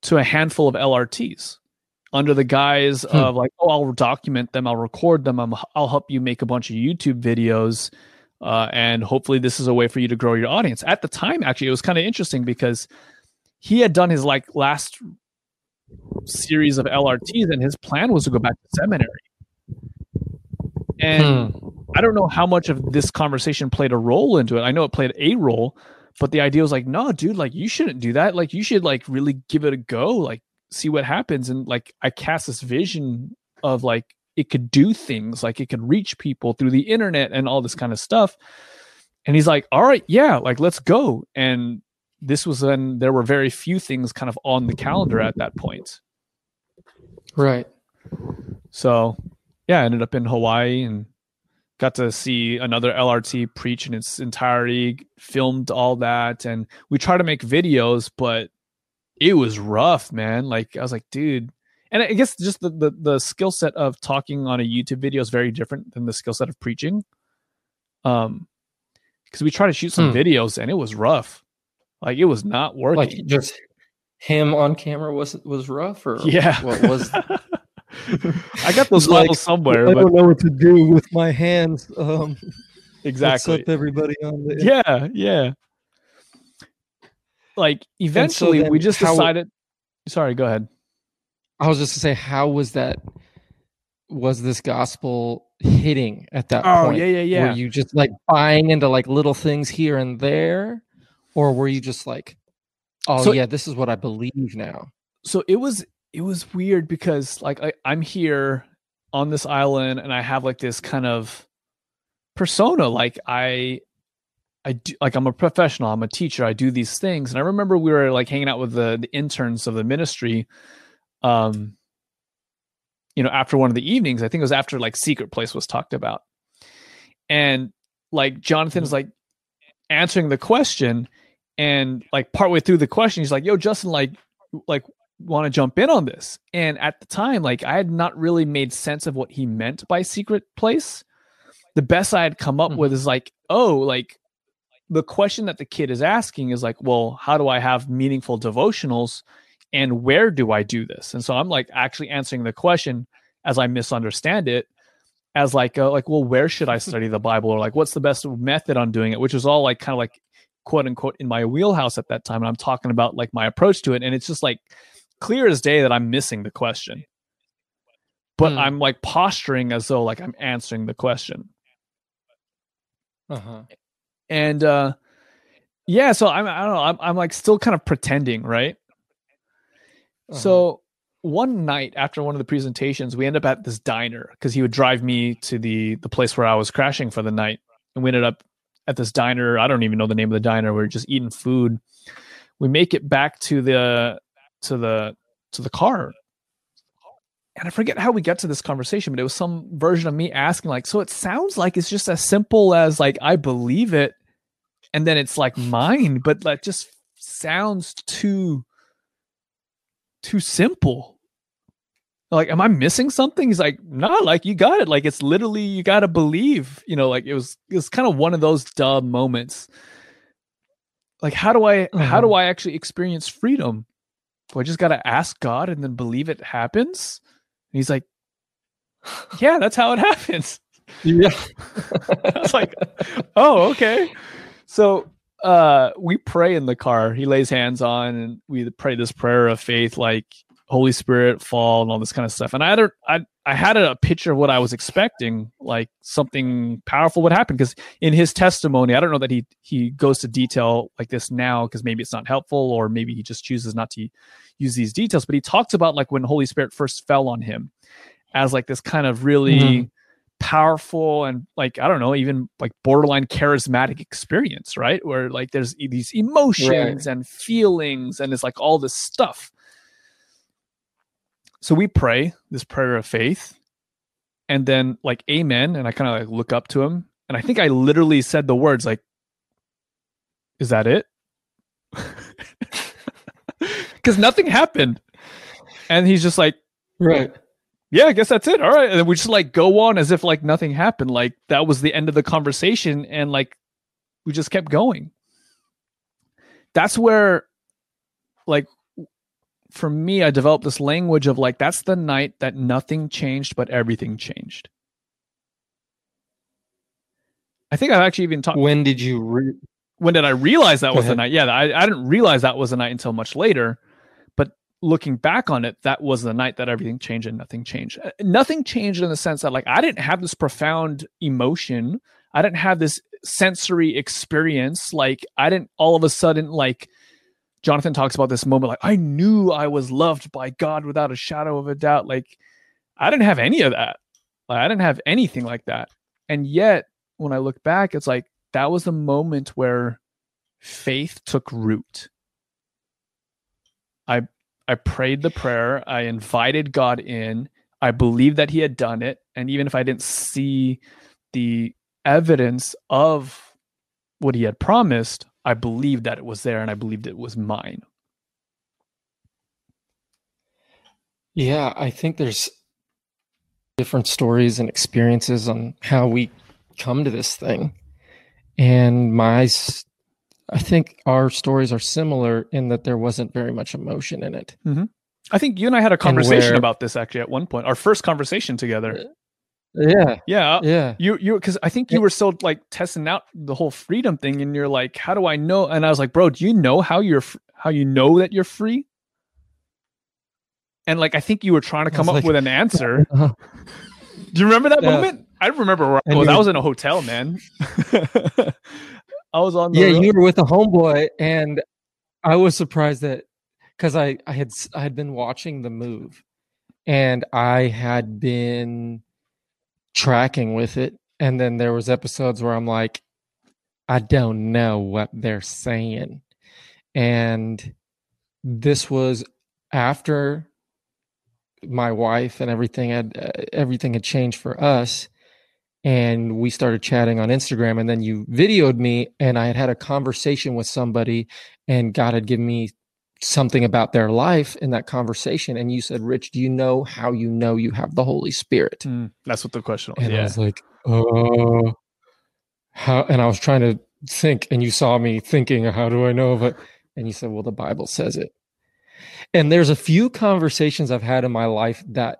to a handful of lrts under the guise hmm. of like oh i'll document them i'll record them i will help you make a bunch of youtube videos uh, and hopefully this is a way for you to grow your audience at the time actually it was kind of interesting because he had done his like last series of LRTs, and his plan was to go back to seminary. And hmm. I don't know how much of this conversation played a role into it. I know it played a role, but the idea was like, no, dude, like you shouldn't do that. Like you should like really give it a go, like see what happens. And like I cast this vision of like it could do things, like it could reach people through the internet and all this kind of stuff. And he's like, all right, yeah, like let's go. And this was when there were very few things kind of on the calendar at that point. Right. So, yeah, I ended up in Hawaii and got to see another LRT preach in its entirety, filmed all that. And we try to make videos, but it was rough, man. Like, I was like, dude. And I guess just the, the, the skill set of talking on a YouTube video is very different than the skill set of preaching. Um, because we tried to shoot some hmm. videos and it was rough. Like it was not working. Like just him on camera was was rough or yeah. What was I got those like, files somewhere. I but... don't know what to do with my hands. Um, exactly. What's up, everybody on the Yeah, yeah. Like eventually, so we just how... decided. Sorry, go ahead. I was just to say, how was that? Was this gospel hitting at that oh, point? yeah, yeah, yeah. Were you just like buying into like little things here and there? or were you just like oh so, yeah this is what i believe now so it was it was weird because like I, i'm here on this island and i have like this kind of persona like i I do like I'm a professional, I'm a teacher, I do these things. And I remember we were like hanging out with the, the interns of the ministry. Um, you know, after one of the evenings, I think it was after like Secret Place was talked about. And like Jonathan's mm-hmm. like answering the question, and like partway through the question, he's like, "Yo, Justin, like, like, want to jump in on this?" And at the time, like, I had not really made sense of what he meant by secret place. The best I had come up mm-hmm. with is like, "Oh, like." The question that the kid is asking is like, well, how do I have meaningful devotionals and where do I do this? And so I'm like actually answering the question as I misunderstand it as like uh, like well where should I study the Bible or like what's the best method on doing it which is all like kind of like quote unquote in my wheelhouse at that time and i'm talking about like my approach to it and it's just like clear as day that i'm missing the question but hmm. i'm like posturing as though like i'm answering the question uh-huh. And uh yeah so i'm i don't know i'm, I'm like still kind of pretending right uh-huh. so one night after one of the presentations we end up at this diner because he would drive me to the the place where i was crashing for the night and we ended up at this diner. I don't even know the name of the diner. We are just eating food. We make it back to the to the to the car, and I forget how we got to this conversation, but it was some version of me asking, like, so it sounds like it's just as simple as like I believe it, and then it's like mine, but that just sounds too too simple. Like, am I missing something? He's like, no, nah, like you got it. Like it's literally you gotta believe, you know, like it was it was kind of one of those dumb moments. Like, how do I mm-hmm. how do I actually experience freedom? Do I just gotta ask God and then believe it happens? And he's like, Yeah, that's how it happens. Yeah. I was like, Oh, okay. So uh we pray in the car. He lays hands on and we pray this prayer of faith, like Holy Spirit fall and all this kind of stuff. And I had I had a picture of what I was expecting, like something powerful would happen. Because in his testimony, I don't know that he he goes to detail like this now because maybe it's not helpful or maybe he just chooses not to use these details. But he talks about like when Holy Spirit first fell on him as like this kind of really mm-hmm. Powerful and like I don't know, even like borderline charismatic experience, right? Where like there's these emotions right. and feelings and it's like all this stuff. So we pray this prayer of faith and then like amen and I kind of like look up to him and I think I literally said the words like is that it? because nothing happened. And he's just like, right. Yeah, I guess that's it. All right. And we just like go on as if like nothing happened. Like that was the end of the conversation. And like we just kept going. That's where, like, for me, I developed this language of like, that's the night that nothing changed, but everything changed. I think I've actually even talked. When did you re- when did I realize that was the night? Yeah, I, I didn't realize that was the night until much later. Looking back on it, that was the night that everything changed and nothing changed. Uh, nothing changed in the sense that like I didn't have this profound emotion. I didn't have this sensory experience. Like I didn't all of a sudden like Jonathan talks about this moment like I knew I was loved by God without a shadow of a doubt. Like I didn't have any of that. Like I didn't have anything like that. And yet when I look back, it's like that was a moment where faith took root. I I prayed the prayer, I invited God in, I believed that he had done it, and even if I didn't see the evidence of what he had promised, I believed that it was there and I believed it was mine. Yeah, I think there's different stories and experiences on how we come to this thing. And my i think our stories are similar in that there wasn't very much emotion in it mm-hmm. i think you and i had a conversation where, about this actually at one point our first conversation together yeah yeah yeah you you because i think you were still like testing out the whole freedom thing and you're like how do i know and i was like bro do you know how you're how you know that you're free and like i think you were trying to come up like, with an answer uh-huh. do you remember that yeah. moment I remember where I was. I was in a hotel, man. I was on. yeah, road. you were with a homeboy, and I was surprised that because I I had I had been watching the move, and I had been tracking with it, and then there was episodes where I'm like, I don't know what they're saying, and this was after my wife and everything had uh, everything had changed for us and we started chatting on Instagram and then you videoed me and I had had a conversation with somebody and God had given me something about their life in that conversation and you said Rich do you know how you know you have the Holy Spirit mm, that's what the question was and yeah. I was like oh how and I was trying to think and you saw me thinking how do I know it and you said well the Bible says it and there's a few conversations I've had in my life that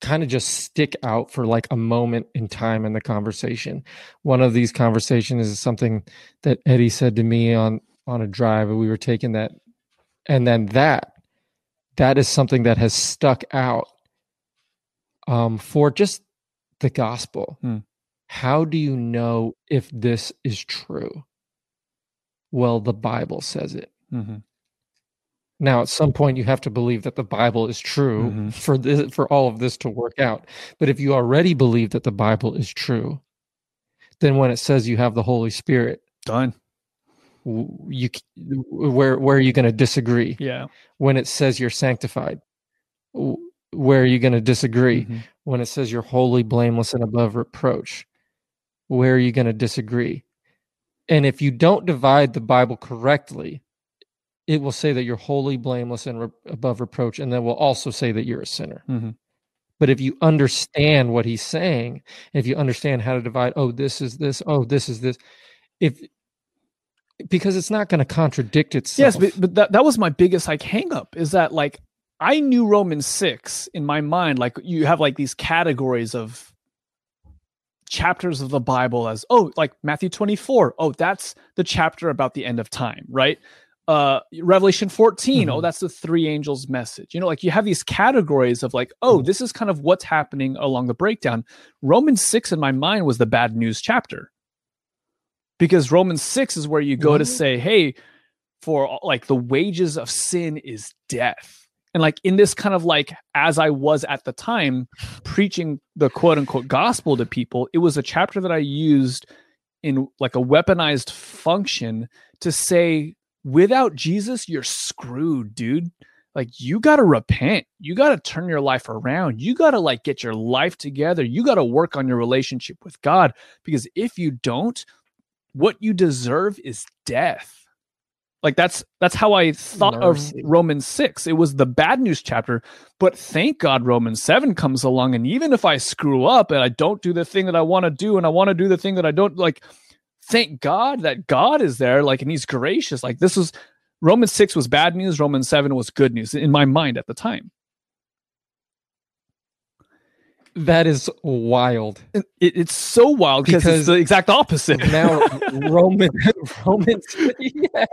kind of just stick out for like a moment in time in the conversation. One of these conversations is something that Eddie said to me on on a drive we were taking that and then that that is something that has stuck out um, for just the gospel. Hmm. How do you know if this is true? Well, the Bible says it. Mm-hmm. Now, at some point, you have to believe that the Bible is true mm-hmm. for this, for all of this to work out. But if you already believe that the Bible is true, then when it says you have the Holy Spirit, done. You where where are you going to disagree? Yeah. When it says you're sanctified, where are you going to disagree? Mm-hmm. When it says you're holy, blameless, and above reproach, where are you going to disagree? And if you don't divide the Bible correctly, it will say that you're holy blameless, and re- above reproach, and then will also say that you're a sinner. Mm-hmm. But if you understand what he's saying, if you understand how to divide, oh, this is this, oh, this is this, if because it's not going to contradict itself. Yes, but, but that, that was my biggest like hang up is that like I knew Romans 6 in my mind. Like you have like these categories of chapters of the Bible as, oh, like Matthew 24. Oh, that's the chapter about the end of time, right? Uh, Revelation 14. Oh, mm-hmm. Oh, that's the three angels message. You know, like you have these categories of like, oh, mm-hmm. this is kind of what's happening along the breakdown. Romans 6 in my mind was the bad news chapter because Romans 6 is where you go mm-hmm. to say, hey, for like the wages of sin is death and like in this kind of like as i was at the time preaching the quote unquote gospel to people it was a chapter that i used in like a weaponized function to say without jesus you're screwed dude. Like you got to repent. You got to turn your life around. You got to like get your life together. You got to work on your relationship with god because if you don't what you deserve is death. Like that's that's how I thought Mercy. of Romans 6. It was the bad news chapter, but thank God Romans 7 comes along and even if I screw up and I don't do the thing that I want to do and I want to do the thing that I don't like thank God that God is there like and he's gracious. Like this was Romans 6 was bad news, Romans 7 was good news in my mind at the time. That is wild. It, it's so wild because it's the exact opposite. now Roman Romans yeah.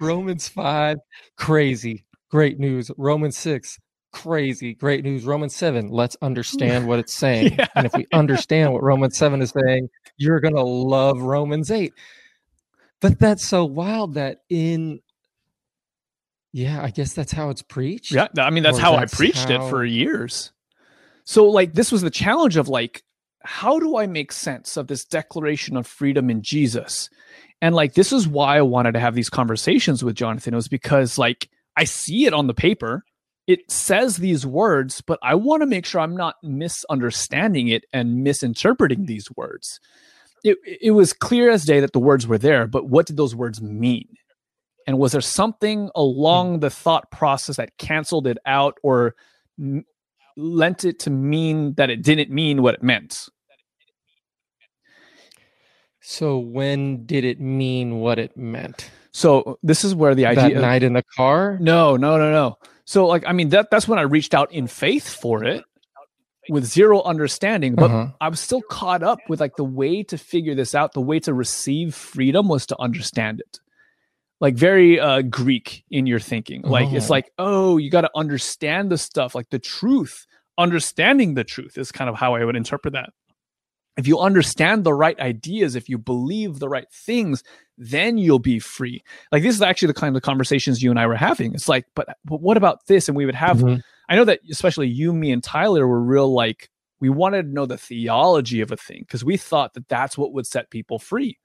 Romans 5 crazy. Great news. Romans 6 crazy. Great news. Romans 7 let's understand what it's saying. yeah. And if we understand what Romans 7 is saying, you're going to love Romans 8. But that's so wild that in yeah, I guess that's how it's preached. Yeah, I mean that's how that's I preached how... it for years. So like this was the challenge of like how do I make sense of this declaration of freedom in Jesus? And like this is why I wanted to have these conversations with Jonathan it was because like I see it on the paper. It says these words, but I want to make sure I'm not misunderstanding it and misinterpreting these words. It, it was clear as day that the words were there, but what did those words mean? And was there something along hmm. the thought process that canceled it out or lent it to mean that it didn't mean what it meant. So when did it mean what it meant? So this is where the idea that night in the car? No, no, no, no. So like I mean that that's when I reached out in faith for it with zero understanding, but uh-huh. I was still caught up with like the way to figure this out, the way to receive freedom was to understand it like very uh greek in your thinking like oh. it's like oh you got to understand the stuff like the truth understanding the truth is kind of how i would interpret that if you understand the right ideas if you believe the right things then you'll be free like this is actually the kind of conversations you and i were having it's like but, but what about this and we would have mm-hmm. i know that especially you me and tyler were real like we wanted to know the theology of a thing because we thought that that's what would set people free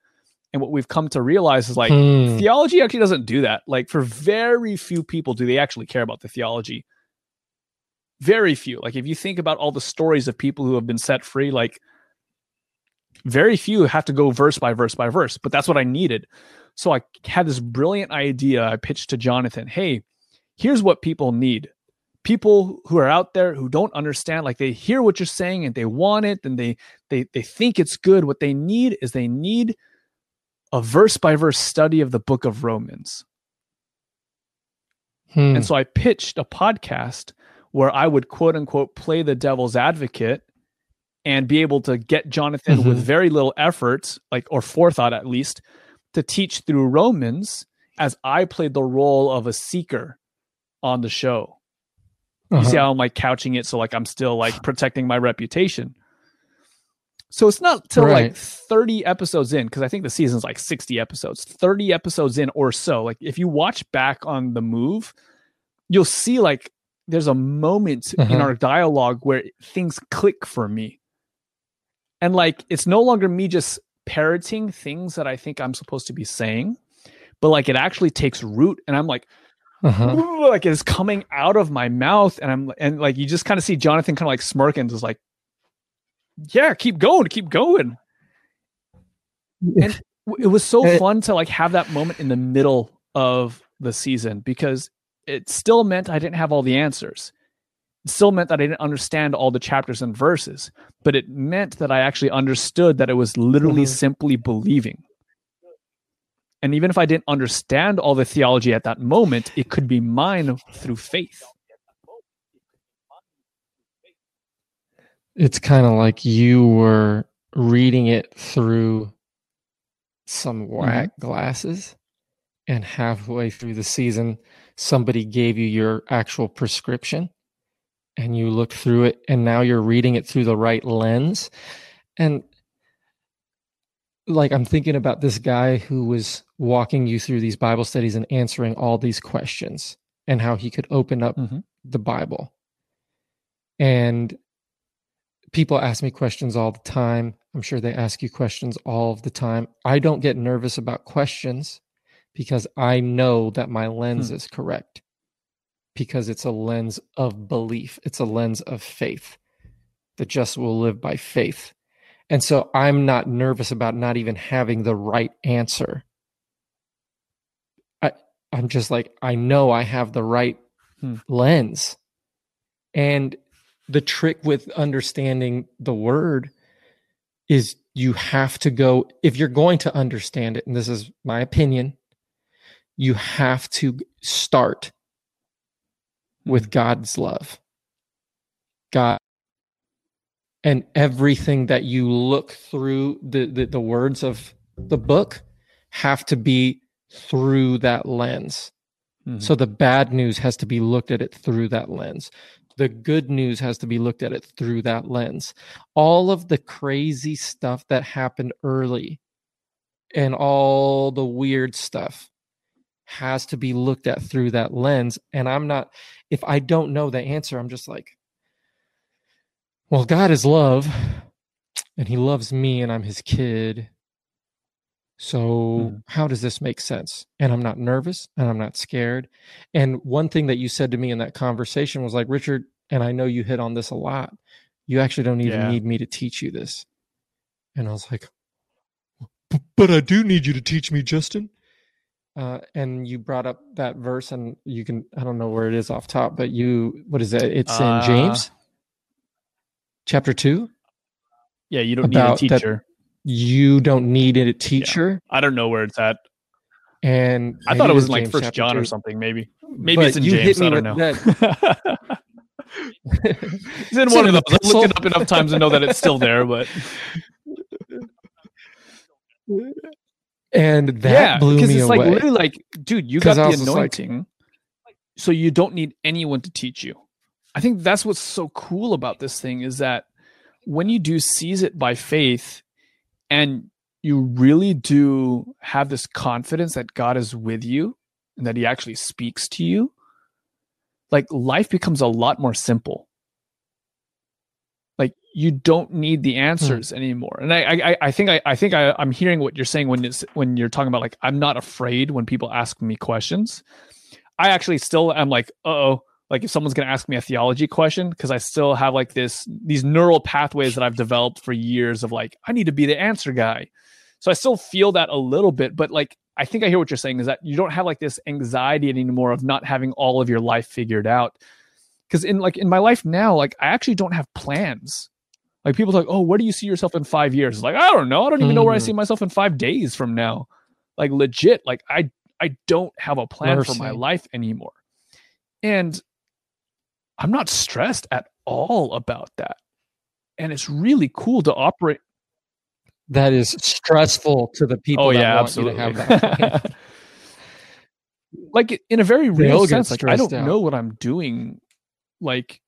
and what we've come to realize is like hmm. theology actually doesn't do that. Like for very few people do they actually care about the theology. Very few. Like if you think about all the stories of people who have been set free, like very few have to go verse by verse by verse. But that's what I needed. So I had this brilliant idea. I pitched to Jonathan, hey, here's what people need. People who are out there who don't understand, like they hear what you're saying and they want it and they they they think it's good. What they need is they need a verse by verse study of the book of Romans. Hmm. And so I pitched a podcast where I would quote unquote play the devil's advocate and be able to get Jonathan mm-hmm. with very little effort, like or forethought at least, to teach through Romans as I played the role of a seeker on the show. Uh-huh. You see uh-huh. how I'm like couching it so like I'm still like protecting my reputation. So it's not till right. like 30 episodes in, because I think the season's like 60 episodes, 30 episodes in or so. Like if you watch back on the move, you'll see like there's a moment uh-huh. in our dialogue where things click for me. And like it's no longer me just parroting things that I think I'm supposed to be saying, but like it actually takes root. And I'm like, uh-huh. like it's coming out of my mouth and i'm and like you just kind of see jonathan kind of like smirking just like yeah keep going keep going and it was so fun to like have that moment in the middle of the season because it still meant i didn't have all the answers still meant that i didn't understand all the chapters and verses but it meant that i actually understood that it was literally mm-hmm. simply believing and even if I didn't understand all the theology at that moment, it could be mine through faith. It's kind of like you were reading it through some whack mm-hmm. glasses, and halfway through the season, somebody gave you your actual prescription, and you look through it, and now you're reading it through the right lens. And like I'm thinking about this guy who was walking you through these Bible studies and answering all these questions and how he could open up mm-hmm. the Bible. And people ask me questions all the time. I'm sure they ask you questions all of the time. I don't get nervous about questions because I know that my lens hmm. is correct because it's a lens of belief, it's a lens of faith. The just will live by faith. And so I'm not nervous about not even having the right answer. I, I'm just like, I know I have the right hmm. lens. And the trick with understanding the word is you have to go, if you're going to understand it, and this is my opinion, you have to start with. God's love. God and everything that you look through the, the, the words of the book have to be through that lens. Mm-hmm. So the bad news has to be looked at it through that lens. The good news has to be looked at it through that lens. All of the crazy stuff that happened early and all the weird stuff has to be looked at through that lens. And I'm not, if I don't know the answer, I'm just like, well, God is love, and He loves me, and I'm His kid. So, hmm. how does this make sense? And I'm not nervous and I'm not scared. And one thing that you said to me in that conversation was like, Richard, and I know you hit on this a lot. You actually don't even yeah. need me to teach you this. And I was like, but I do need you to teach me, Justin. Uh, and you brought up that verse, and you can, I don't know where it is off top, but you, what is it? It's in uh, James chapter two? Yeah, you don't need a teacher. You don't need a teacher. Yeah. I don't know where it's at. And I thought it was in like First John two. or something. Maybe, maybe but it's in James. I don't know. That... it's in one of those. I've looked it up enough times to know that it's still there, but. And that yeah, blew me it's away. like literally like, dude, you got the anointing, like, so you don't need anyone to teach you. I think that's what's so cool about this thing is that when you do seize it by faith and you really do have this confidence that God is with you and that he actually speaks to you, like life becomes a lot more simple. You don't need the answers hmm. anymore. And I, I, I think I, I think I, I'm hearing what you're saying when it's when you're talking about like I'm not afraid when people ask me questions. I actually still am like, uh oh, like if someone's going to ask me a theology question because i still have like this these neural pathways that i've developed for years of like i need to be the answer guy so i still feel that a little bit but like i think i hear what you're saying is that you don't have like this anxiety anymore of not having all of your life figured out because in like in my life now like i actually don't have plans like people like oh where do you see yourself in five years it's like i don't know i don't even know where i mm. see myself in five days from now like legit like i i don't have a plan Mercy. for my life anymore and I'm not stressed at all about that. And it's really cool to operate. That is stressful to the people. Oh yeah, absolutely. like in a very real sense, like I don't out. know what I'm doing. Like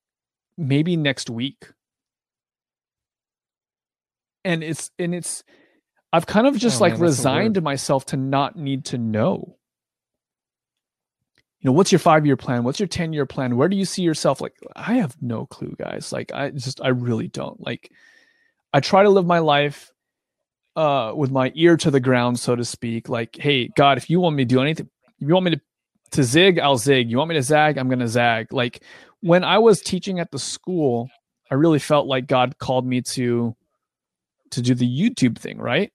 maybe next week, and it's and it's. I've kind of just oh, like man, resigned myself to not need to know you know what's your five year plan what's your 10 year plan where do you see yourself like i have no clue guys like i just i really don't like i try to live my life uh with my ear to the ground so to speak like hey god if you want me to do anything if you want me to to zig, I'll zig. You want me to zag? I'm going to zag. Like when I was teaching at the school, I really felt like God called me to to do the YouTube thing, right?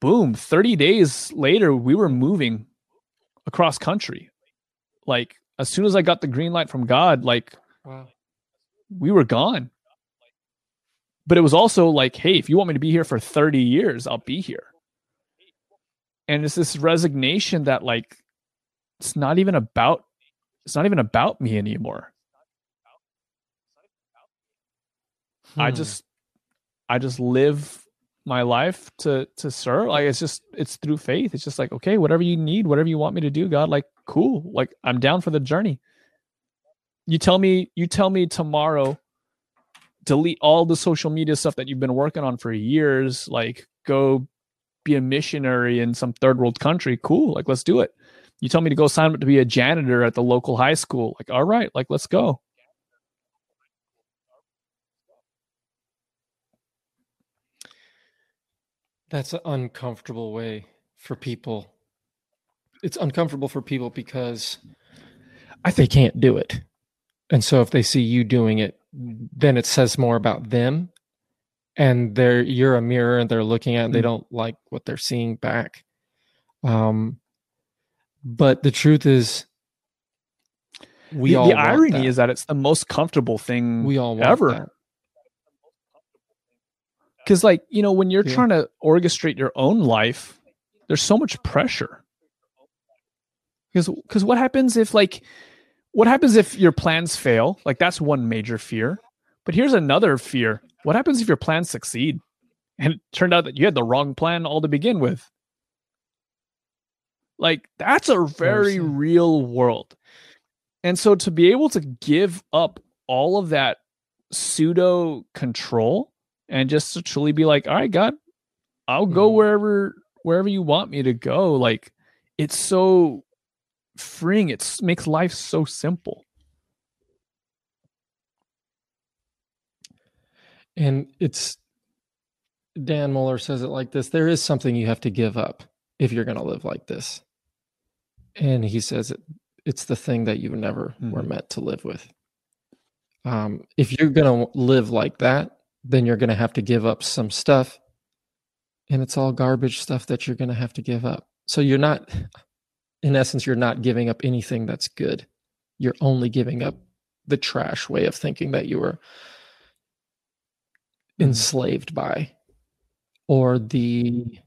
Boom, 30 days later we were moving across country. Like as soon as I got the green light from God, like wow. we were gone. But it was also like, hey, if you want me to be here for 30 years, I'll be here. And it's this resignation that like it's not even about it's not even about me anymore. Hmm. I just I just live my life to to serve. Like it's just it's through faith. It's just like, okay, whatever you need, whatever you want me to do, God, like cool. Like I'm down for the journey. You tell me you tell me tomorrow delete all the social media stuff that you've been working on for years, like go be a missionary in some third world country. Cool. Like let's do it. You tell me to go sign up to be a janitor at the local high school. Like, all right, like let's go. That's an uncomfortable way for people. It's uncomfortable for people because I they can't do it. And so if they see you doing it, then it says more about them and they're you're a mirror and they're looking at it, they mm. don't like what they're seeing back. Um but the truth is we the, all the irony that. is that it's the most comfortable thing we all ever. That because like you know when you're yeah. trying to orchestrate your own life there's so much pressure. Because because what happens if like what happens if your plans fail? Like that's one major fear. But here's another fear. What happens if your plans succeed? And it turned out that you had the wrong plan all to begin with. Like that's a very real world. And so to be able to give up all of that pseudo control and just to truly be like, all right, God, I'll go mm-hmm. wherever wherever you want me to go. Like it's so freeing. It makes life so simple. And it's Dan Mohler says it like this there is something you have to give up if you're going to live like this. And he says it, it's the thing that you never mm-hmm. were meant to live with. Um, if you're going to live like that, then you're going to have to give up some stuff. And it's all garbage stuff that you're going to have to give up. So you're not, in essence, you're not giving up anything that's good. You're only giving up the trash way of thinking that you were mm-hmm. enslaved by or the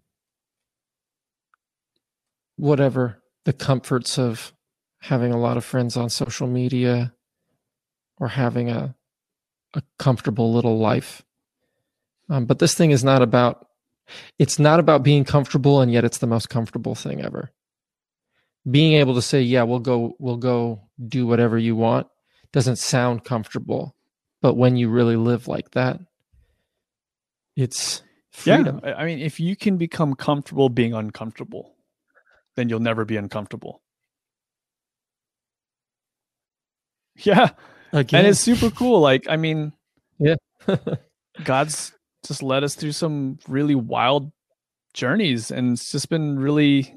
whatever the comforts of having a lot of friends on social media or having a a comfortable little life. Um, but this thing is not about it's not about being comfortable and yet it's the most comfortable thing ever. Being able to say, yeah, we'll go we'll go do whatever you want doesn't sound comfortable. But when you really live like that, it's freedom. Yeah. I mean, if you can become comfortable being uncomfortable, then you'll never be uncomfortable. Yeah. Again. And it's super cool. Like, I mean, yeah, God's just led us through some really wild journeys, and it's just been really,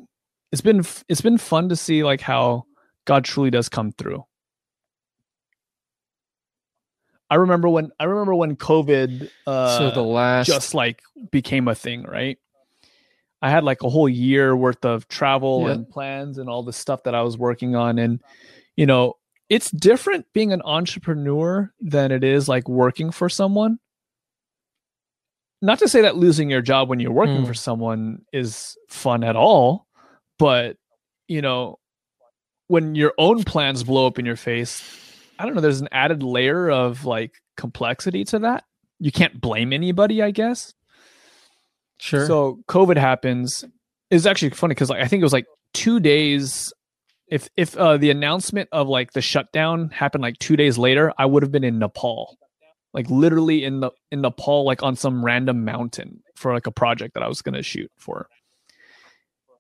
it's been it's been fun to see like how God truly does come through. I remember when I remember when COVID uh, so the last just like became a thing, right? I had like a whole year worth of travel yeah. and plans and all the stuff that I was working on, and you know, it's different being an entrepreneur than it is like working for someone. Not to say that losing your job when you're working mm. for someone is fun at all, but you know, when your own plans blow up in your face, I don't know, there's an added layer of like complexity to that. You can't blame anybody, I guess. Sure. So COVID happens. It's actually funny because like I think it was like two days if if uh, the announcement of like the shutdown happened like two days later, I would have been in Nepal, like literally in the in Nepal, like on some random mountain for like a project that I was gonna shoot for.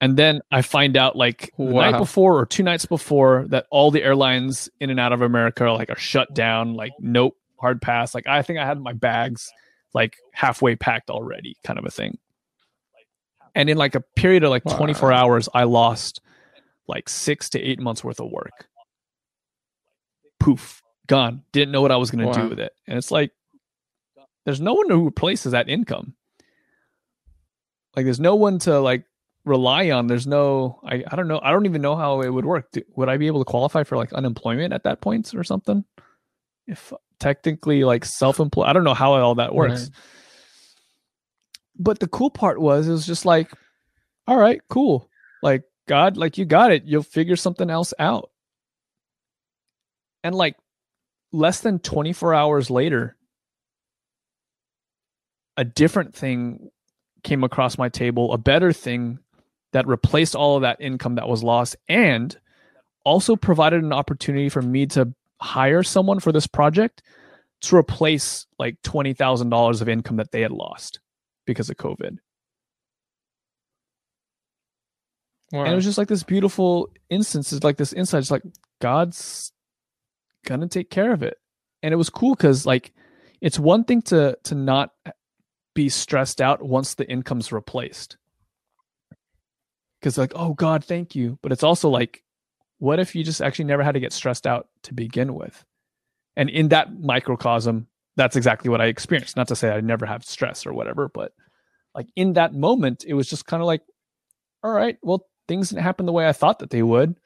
And then I find out like the night before or two nights before that all the airlines in and out of America are like are shut down. Like nope, hard pass. Like I think I had my bags like halfway packed already, kind of a thing. And in like a period of like wow. 24 hours, I lost like six to eight months worth of work. Poof, gone. Didn't know what I was going to wow. do with it. And it's like, there's no one who replaces that income. Like, there's no one to like rely on. There's no, I, I don't know. I don't even know how it would work. Do, would I be able to qualify for like unemployment at that point or something? If technically like self-employed, I don't know how all that works. Right. But the cool part was, it was just like, all right, cool. Like, God, like you got it. You'll figure something else out. And like less than 24 hours later, a different thing came across my table, a better thing that replaced all of that income that was lost and also provided an opportunity for me to hire someone for this project to replace like $20,000 of income that they had lost because of COVID. Wow. And it was just like this beautiful instance, it's like this insight, it's like God's gonna take care of it. And it was cool because like it's one thing to to not be stressed out once the income's replaced. Cause like, oh God, thank you. But it's also like, what if you just actually never had to get stressed out to begin with? And in that microcosm, that's exactly what I experienced. Not to say I never have stress or whatever, but like in that moment, it was just kind of like, all right, well, things didn't happen the way I thought that they would.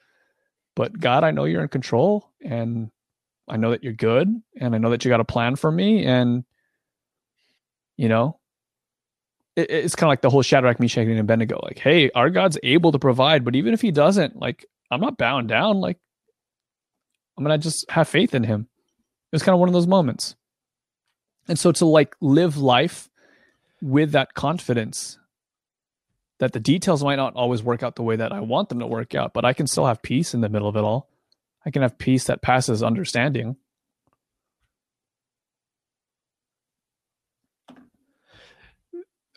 But God, I know you're in control and I know that you're good and I know that you got a plan for me. And, you know, it, it's kind of like the whole Shadrach, Meshach, and Abednego. Like, hey, our God's able to provide, but even if he doesn't, like, I'm not bound down. Like, I'm going to just have faith in him. It was kind of one of those moments. And so to like live life with that confidence that the details might not always work out the way that I want them to work out, but I can still have peace in the middle of it all. I can have peace that passes understanding.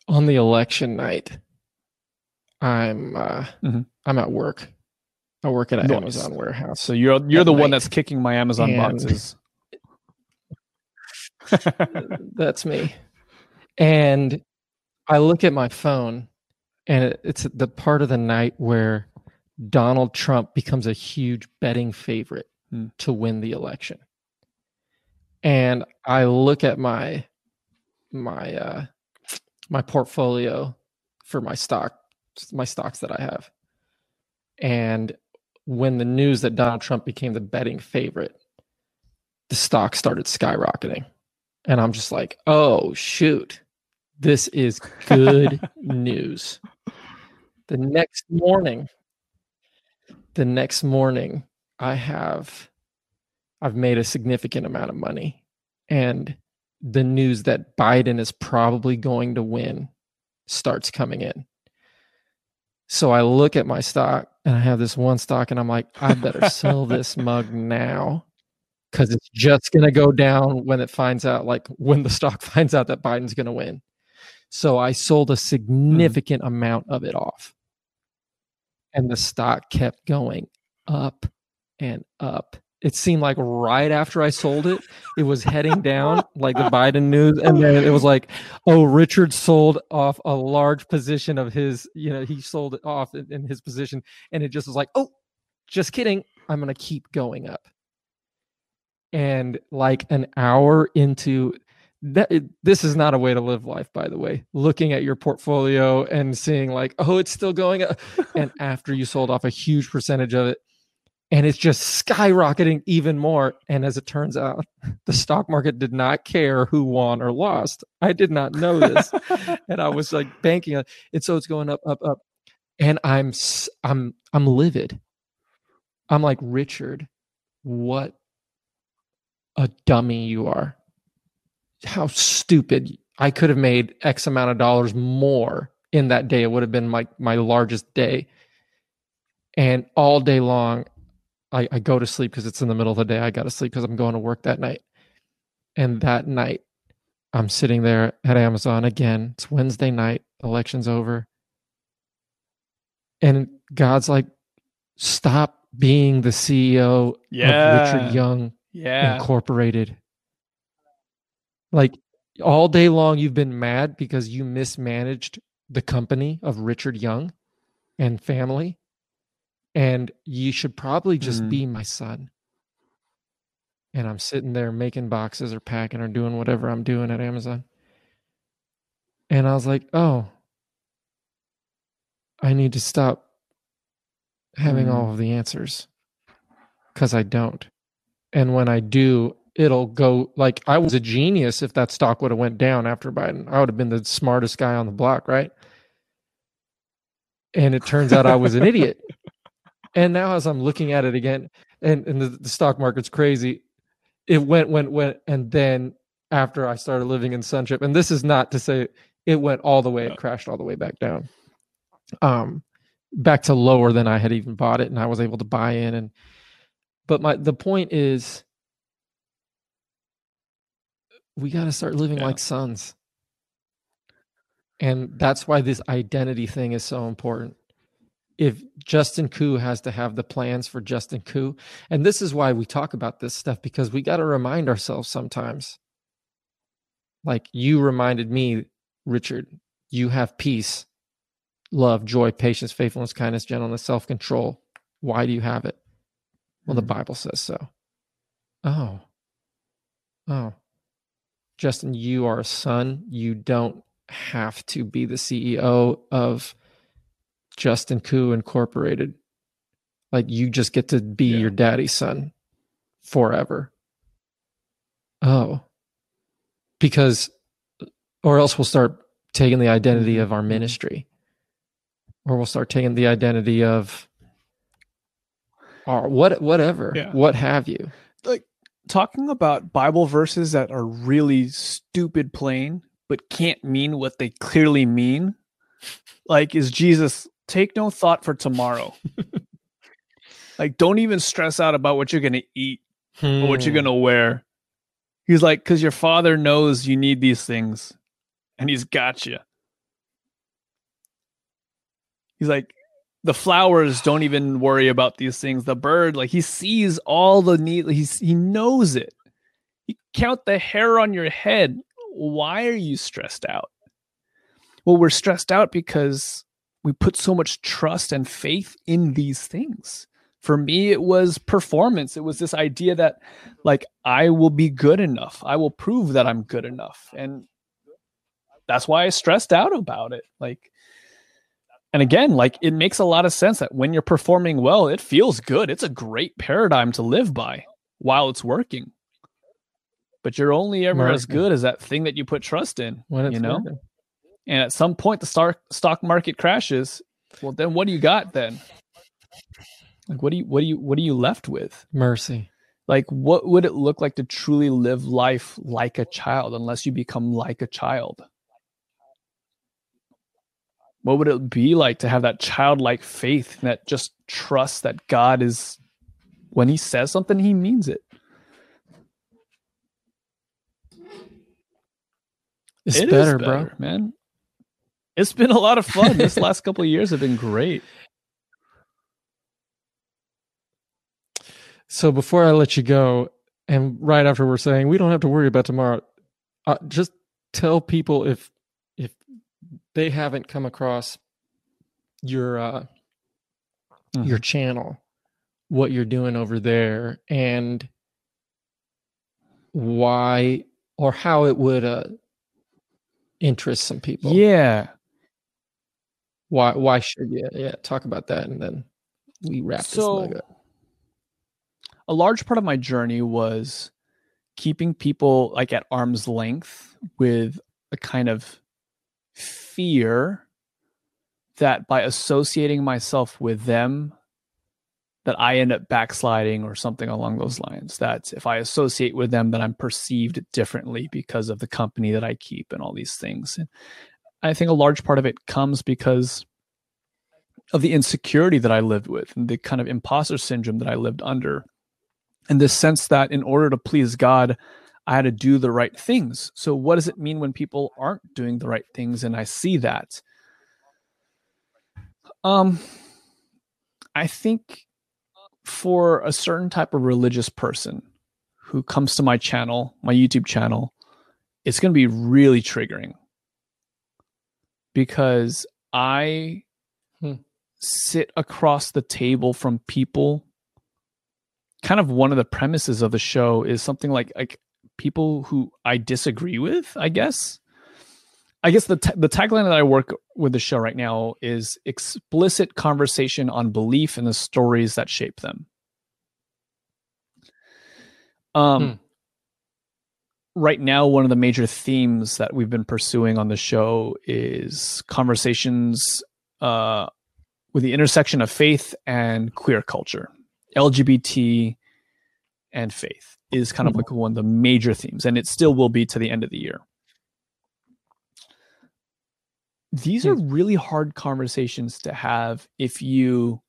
On the election night, I'm uh, mm-hmm. I'm at work. I work at an nice. Amazon warehouse. So you're you're the night. one that's kicking my Amazon and boxes. that's me. And I look at my phone and it's the part of the night where Donald Trump becomes a huge betting favorite hmm. to win the election. And I look at my my uh my portfolio for my stock my stocks that I have. And when the news that Donald Trump became the betting favorite, the stock started skyrocketing. And I'm just like, "Oh, shoot. This is good news." The next morning, the next morning, I have I've made a significant amount of money. And the news that Biden is probably going to win starts coming in. So I look at my stock and I have this one stock and I'm like, I better sell this mug now because it's just going to go down when it finds out, like when the stock finds out that Biden's going to win. So I sold a hmm. significant mm. amount of it off. And the stock kept going up and up. It seemed like right after I sold it, it was heading down like the Biden news. And then it was like, oh, Richard sold off a large position of his, you know, he sold it off in, in his position. And it just was like, oh, just kidding. I'm going to keep going up. And like an hour into that it, this is not a way to live life by the way. Looking at your portfolio and seeing like oh it's still going up. And after you sold off a huge percentage of it and it's just skyrocketing even more. And as it turns out the stock market did not care who won or lost. I did not know this. And i was like banking on it. So it's going up up up. And i'm i'm i'm livid. I'm like richard what a dummy you are how stupid I could have made X amount of dollars more in that day. It would have been my my largest day. And all day long, I, I go to sleep because it's in the middle of the day. I got to sleep because I'm going to work that night. And that night, I'm sitting there at Amazon again. It's Wednesday night, election's over. And God's like, stop being the CEO yeah. of Richard Young yeah. Incorporated. Like all day long, you've been mad because you mismanaged the company of Richard Young and family. and you should probably just Mhm. be my son. And I'm sitting there making boxes or packing or doing whatever I'm doing at Amazon. And I was like, oh, I need to stop having Mm. all of the answers because I don't. And when I do, it'll go like I was a genius if that stock would have went down after Biden. I would have been the smartest guy on the block, right? And it turns out I was an idiot. And now as I'm looking at it again, and, and the, the stock market's crazy, it went, went, went, and then after I started living in Sonship, and this is not to say it went all the way, it crashed all the way back down. Um back to lower than I had even bought it, and I was able to buy in. And but my the point is, we got to start living Yeah. like sons, and that's why this identity thing is so important. If Justin Koo has to have the plans for Justin Koo, and this is why we talk about this stuff because we got to remind ourselves sometimes. Like you reminded me, Richard, you have peace love, joy, patience, faithfulness, kindness, gentleness, self control. Why do you have it? Well, the Mhm. Bible says so. Oh. Oh. Justin, you are a son. You don't have to be the CEO of Justin Koo Incorporated. Like you just get to be Yeah. your daddy's son forever. Oh. Because or else we'll start taking the identity Mhm. of our ministry or we'll start taking the identity of our what whatever Yeah. what have you talking about Bible verses that are really stupid plain, but can't mean what they clearly mean. Like, is Jesus, take no thought for tomorrow. like, don't even stress out about what you're going to eat or what Hmm. you're going to wear. He's like, because your father knows you need these things and he's got you. He's like, the flowers don't even worry about these things. The bird, like he sees all the need. He's he knows it. You count the hair on your head. Why are you stressed out? Well, we're stressed out because we put so much trust and faith in these things. For me, it was performance. It was this idea that, like, I will be good enough. I will prove that I'm good enough. And that's why I stressed out about it. Like, and again, like it makes a lot of sense that when you're performing well, it feels good. It's a great paradigm to live by while it's working. But you're only ever as good as that thing that you put trust in. when it's you know? working. And at some point the stock stock market crashes. Well, then what do you got then? Like what do you what do you what are you left with? mercy Like what would it look like to truly live life like a child unless you become like a child? What would it be like to have that childlike faith that just trust that God is when he says something he means it? it's It is better, bro man. It's been a lot of fun. this last couple of years have been great. so before i let you go and right after we're saying we don't have to worry about tomorrow uh, just tell people if they haven't come across your uh Mhm. your channel what you're doing over there and why or how it would uh interest some people Yeah. why why should you yeah talk about that and then we wrap So- this up a large part of my journey was keeping people like at arm's length with a kind of fear that by associating myself with them that I end up backsliding or something along those lines. That if I associate with them that I'm perceived differently because of the company that I keep and all these things. And I think a large part of it comes because of the insecurity that I lived with and the kind of imposter syndrome that I lived under. And this sense that in order to please God, I had to do the right things. So, what does it mean when people aren't doing the right things? And I see that. Um, I think for a certain type of religious person who comes to my channel, my YouTube channel, it's going to be really triggering because I Hmm. sit across the table from people kind of one of the premises of the show is something like like people who I disagree with, I guess. I guess the t- the tagline that I work with the show right now is explicit conversation on belief and the stories that shape them. Um hmm. right now one of the major themes that we've been pursuing on the show is conversations uh with the intersection of faith and queer culture. LGBT and faith is kind of like one of the major themes, and it still will be to the end of the year. These are really hard conversations to have if you,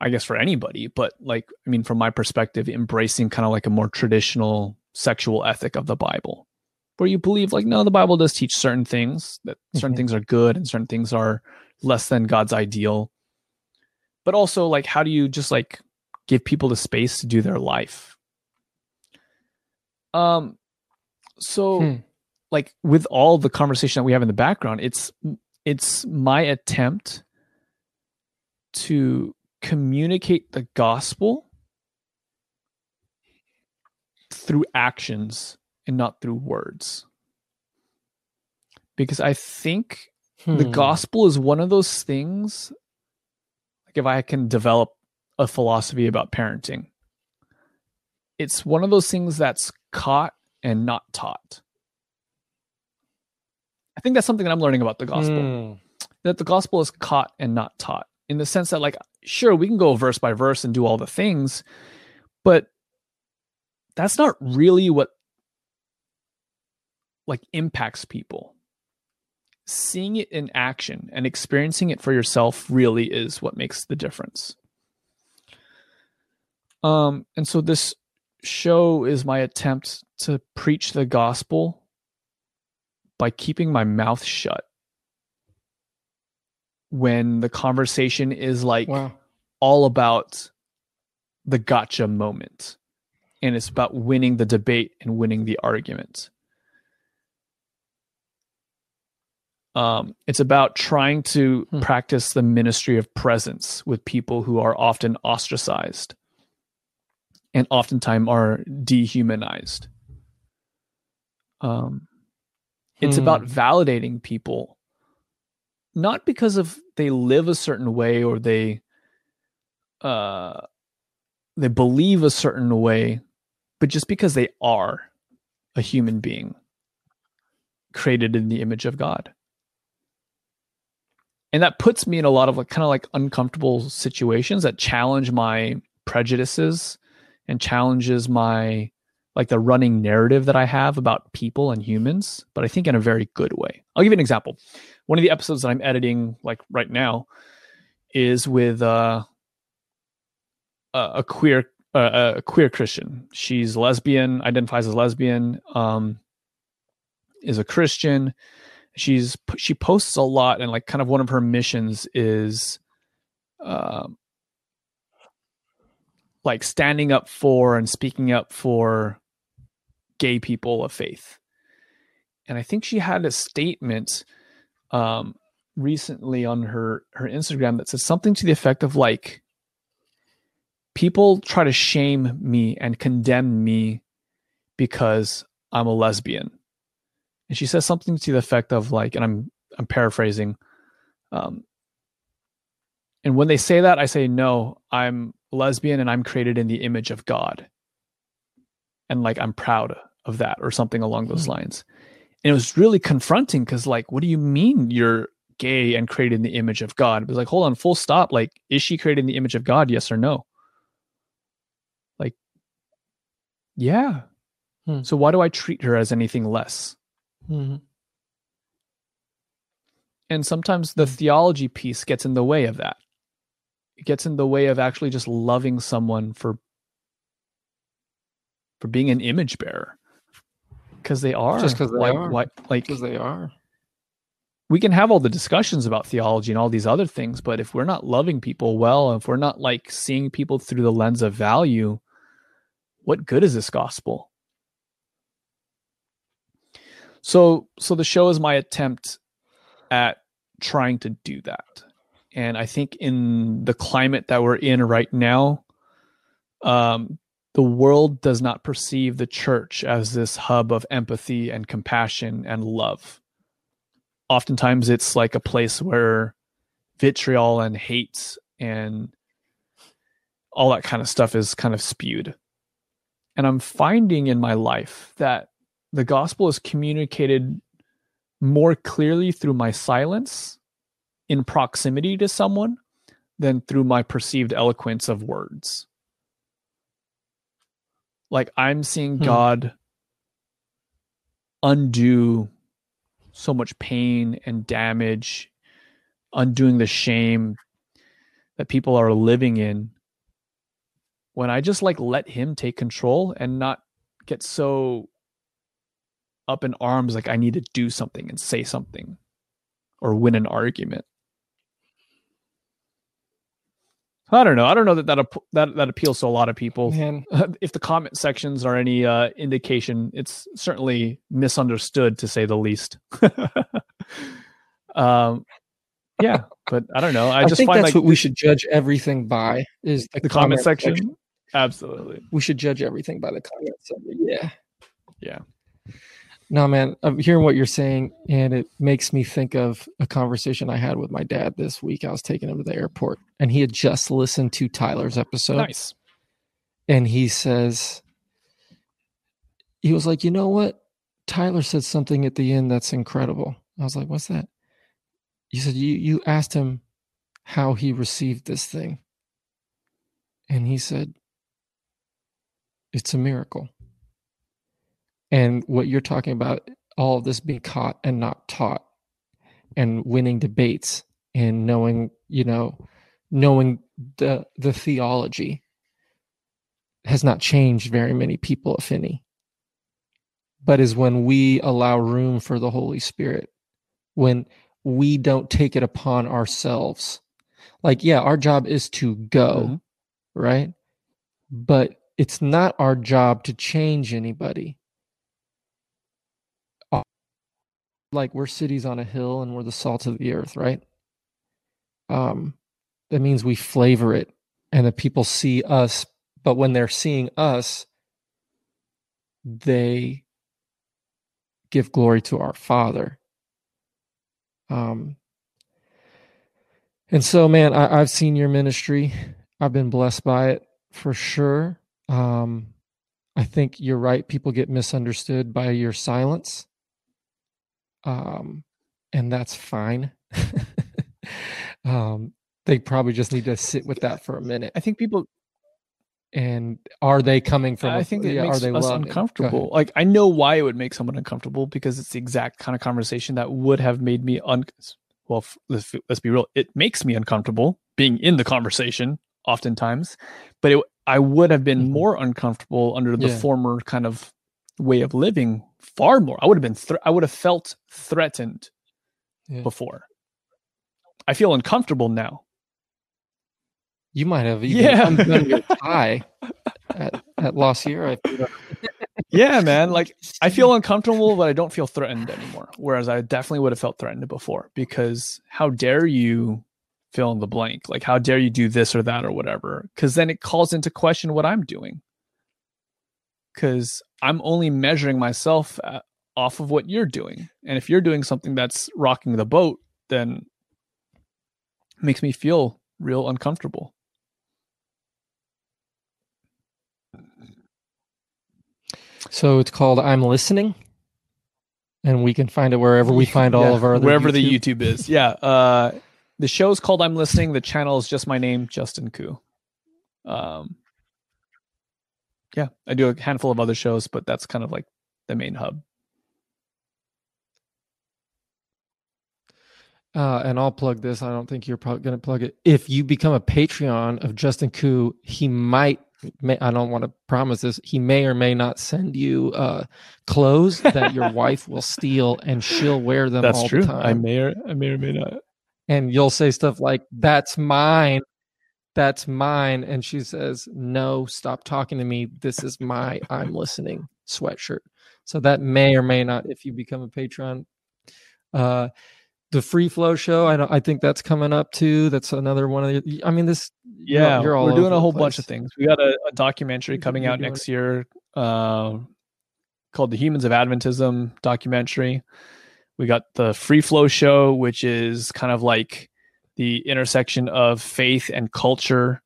I guess, for anybody, but like, I mean, from my perspective, embracing kind of like a more traditional sexual ethic of the Bible, where you believe, like, no, the Bible does teach certain things, that certain mm-hmm. things are good and certain things are less than God's ideal. But also, like, how do you just like give people the space to do their life. Um, so hmm. like with all the conversation that we have in the background, it's it's my attempt to communicate the gospel through actions and not through words. Because I think hmm. the gospel is one of those things like if I can develop a philosophy about parenting. It's one of those things that's caught and not taught. I think that's something that I'm learning about the gospel. Mm. That the gospel is caught and not taught in the sense that, like, sure, we can go verse by verse and do all the things, but that's not really what like impacts people. Seeing it in action and experiencing it for yourself really is what makes the difference. Um, and so this show is my attempt to preach the gospel by keeping my mouth shut when the conversation is like wow. all about the gotcha moment and it's about winning the debate and winning the argument um, it's about trying to hmm. practice the ministry of presence with people who are often ostracized and oftentimes are dehumanized. Um, it's hmm. about validating people, not because of they live a certain way or they uh, they believe a certain way, but just because they are a human being created in the image of God. And that puts me in a lot of like kind of like uncomfortable situations that challenge my prejudices and challenges my like the running narrative that I have about people and humans, but I think in a very good way. I'll give you an example. One of the episodes that I'm editing like right now is with uh, a queer uh, a queer Christian. She's lesbian, identifies as lesbian, um, is a Christian. She's she posts a lot, and like kind of one of her missions is uh, like standing up for and speaking up for gay people of faith. And I think she had a statement um, recently on her her Instagram that says something to the effect of like people try to shame me and condemn me because I'm a lesbian. And she says something to the effect of like, and I'm I'm paraphrasing. Um, and when they say that, I say no. I'm lesbian and I'm created in the image of God. And like I'm proud of that or something along those mm-hmm. lines. And it was really confronting because like, what do you mean you're gay and created in the image of God? It was like, hold on, full stop. Like, is she created in the image of God? Yes or no? Like, yeah. Hmm. So why do I treat her as anything less? Mm-hmm. And sometimes the theology piece gets in the way of that gets in the way of actually just loving someone for for being an image bearer. Because they are. Just because they why, are. like because they are. we can have all the discussions about theology and all these other things but if we're not loving people well if we're not like seeing people through the lens of value what good is this gospel? So so the show is my attempt at trying to do that And I think in the climate that we're in right now, um, the world does not perceive the church as this hub of empathy and compassion and love. Oftentimes, it's like a place where vitriol and hate and all that kind of stuff is kind of spewed. And I'm finding in my life that the gospel is communicated more clearly through my silence in proximity to someone than through my perceived eloquence of words. Like I'm seeing hmm. God undo so much pain and damage, undoing the shame that people are living in when I just like let him take control and not get so up in arms like I need to do something and say something or win an argument. I don't know. I don't know that that that, that appeals to a lot of people. Man. If the comment sections are any uh, indication, it's certainly misunderstood to say the least. um, yeah, but I don't know. I, I just think find that's like what we should judge everything by is the, the comment, comment section. section. Absolutely, we should judge everything by the comment section. Yeah, yeah. No, man, I'm hearing what you're saying, and it makes me think of a conversation I had with my dad this week. I was taking him to the airport, and he had just listened to Tyler's episode. Nice. And he says, he was like, you know what? Tyler said something at the end that's incredible. I was like, what's that? You said you you asked him how he received this thing. And he said, It's a miracle. And what you're talking about, all of this being caught and not taught, and winning debates and knowing, you know, knowing the the theology has not changed very many people, if any. But is when we allow room for the Holy Spirit, when we don't take it upon ourselves. Like, yeah, our job is to go, mm-hmm. right? But it's not our job to change anybody. Like we're cities on a hill and we're the salt of the earth, right? Um, that means we flavor it and the people see us, but when they're seeing us, they give glory to our Father. Um, and so, man, I, have seen your ministry. I've been blessed by it for sure. Um, I think you're right. People get misunderstood by your silence um, and that's fine. um, they probably just need to sit with that for a minute. I think people and are they coming from? I think it yeah, makes are they us uncomfortable. Like I know why it would make someone uncomfortable because it's the exact kind of conversation that would have made me un. Well, let's let's be real. It makes me uncomfortable being in the conversation oftentimes, but it, I would have been mm-hmm. more uncomfortable under the yeah. former kind of way of living far more. I would have been, th- I would have felt threatened yeah. before. I feel uncomfortable now. You might have even yeah. undone your tie at, at La Sierra. yeah, man. Like I feel uncomfortable, but I don't feel threatened anymore. Whereas I definitely would have felt threatened before because how dare you fill in the blank? Like how dare you do this or that or whatever? Because then it calls into question what I'm doing because I'm only measuring myself uh, off of what you're doing. And if you're doing something that's rocking the boat, then it makes me feel real uncomfortable. So it's called I'm Listening. And we can find it wherever we find yeah, all of our wherever YouTube. the YouTube is. Yeah. Uh, the show's called I'm Listening. The channel is just my name, Justin Koo. Um, yeah, I do a handful of other shows, but that's kind of like the main hub. Uh, and I'll plug this. I don't think you're probably going to plug it. If you become a Patreon of Justin Koo, he might. May, I don't want to promise this. He may or may not send you uh, clothes that your wife will steal, and she'll wear them. That's true. The time. I may or I may or may not. And you'll say stuff like, "That's mine," that's mine. And she says, no, stop talking to me. This is my I'm listening sweatshirt. So that may or may not, if you become a patron. Uh, the free flow show. I I think that's coming up too. That's another one of the. I mean, this. Yeah, you're, you're all we're doing a whole bunch of things. We got a, a documentary coming out next year uh, called "The Humans of Adventism" documentary. We got the free flow show, which is kind of like the intersection of faith and culture.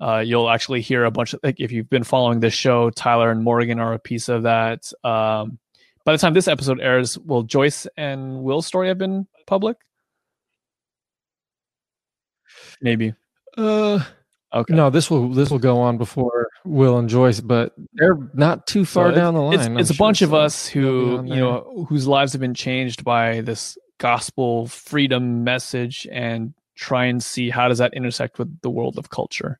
Uh, you'll actually hear a bunch of like if you've been following this show, Tyler and Morgan are a piece of that. Um, by the time this episode airs, will Joyce and Will's story have been public? Maybe. Uh okay. No, this will this will go on before Will and Joyce, but they're not too far so down the line. It's, it's a bunch of us who you know whose lives have been changed by this gospel freedom message and try and see how does that intersect with the world of culture.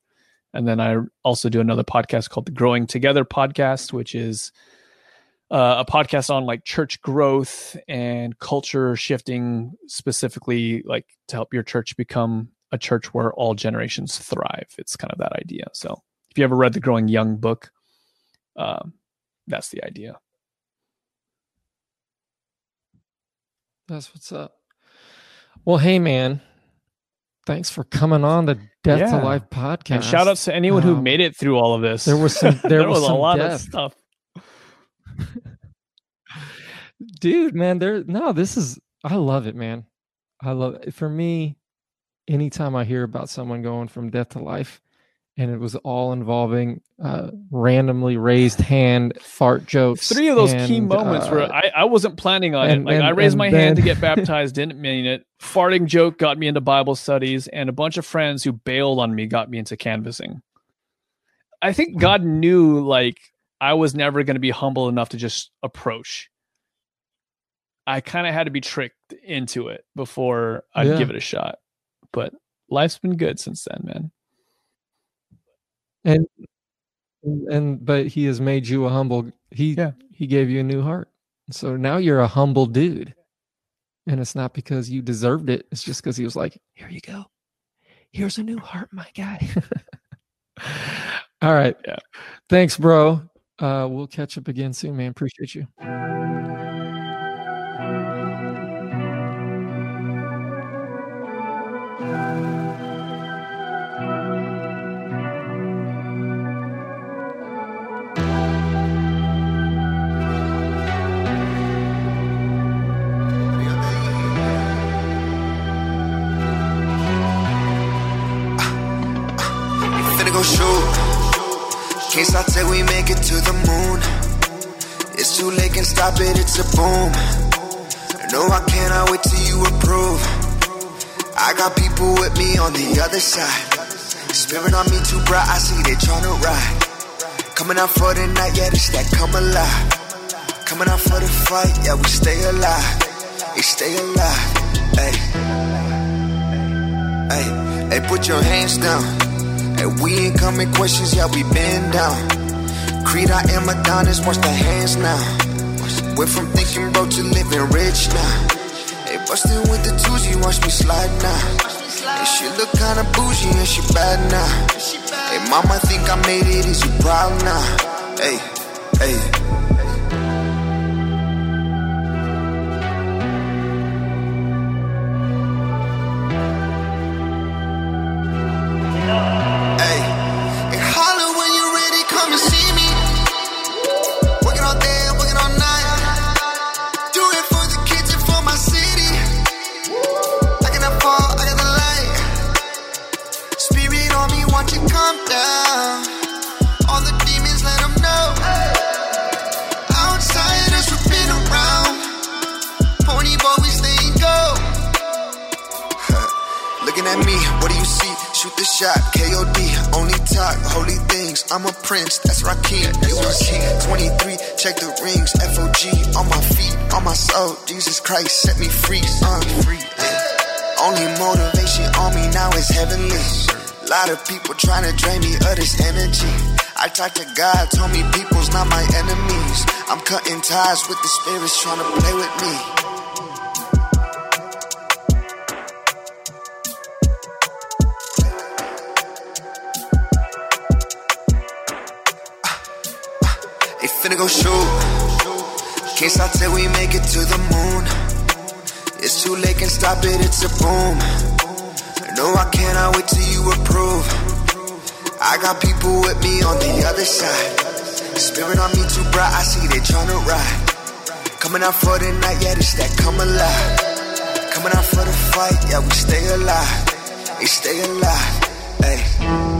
And then I also do another podcast called the Growing Together podcast, which is uh, a podcast on like church growth and culture shifting, specifically like to help your church become a church where all generations thrive. It's kind of that idea. So if you ever read the Growing Young book, um, that's the idea. That's what's up. Well, hey, man. Thanks for coming on the Death yeah. to Life podcast. And shout outs to anyone um, who made it through all of this. There was some. There, there was, was a lot death. of stuff. Dude, man, there. No, this is. I love it, man. I love it. For me, anytime I hear about someone going from death to life, and it was all involving uh, randomly raised hand fart jokes. Three of those and, key moments uh, where I, I wasn't planning on and, it. Like and, I raised my then, hand to get baptized, didn't mean it. Farting joke got me into Bible studies, and a bunch of friends who bailed on me got me into canvassing. I think God knew like I was never going to be humble enough to just approach. I kind of had to be tricked into it before I'd yeah. give it a shot. But life's been good since then, man and and but he has made you a humble he yeah. he gave you a new heart. So now you're a humble dude. And it's not because you deserved it it's just because he was like here you go. Here's a new heart my guy. All right. Yeah. Thanks bro. Uh we'll catch up again soon man. Appreciate you I say we make it to the moon. It's too late, can stop it, it's a boom. No, I cannot wait till you approve. I got people with me on the other side. Spirit on me too bright, I see they tryna ride. Coming out for the night, yeah, this that come alive. Coming out for the fight, yeah, we stay alive. We stay alive. Hey, hey, hey, put your hands down. And we ain't coming questions, yeah, we been down. Creed, I am Adonis, watch the hands now. Went from thinking broke to living rich now. Hey, bustin' with the you watch me slide now. And she look kinda bougie and she bad now. Hey, mama think I made it, is you proud now? Hey, hey. I'm a prince, that's Rakim. You a king. 23, check the rings. FOG on my feet, on my soul. Jesus Christ set me free. Uh, free. Only motivation on me now is heavenly. A lot of people trying to drain me of this energy. I talked to God, told me people's not my enemies. I'm cutting ties with the spirits trying to play with me. Go shoot. Case I tell we make it to the moon. It's too late, can stop it, it's a boom. No, I cannot wait till you approve. I got people with me on the other side. Spirit on me too bright, I see they tryna ride. Coming out for the night, yeah, this that come alive. Coming out for the fight, yeah, we stay alive. We stay alive. Hey.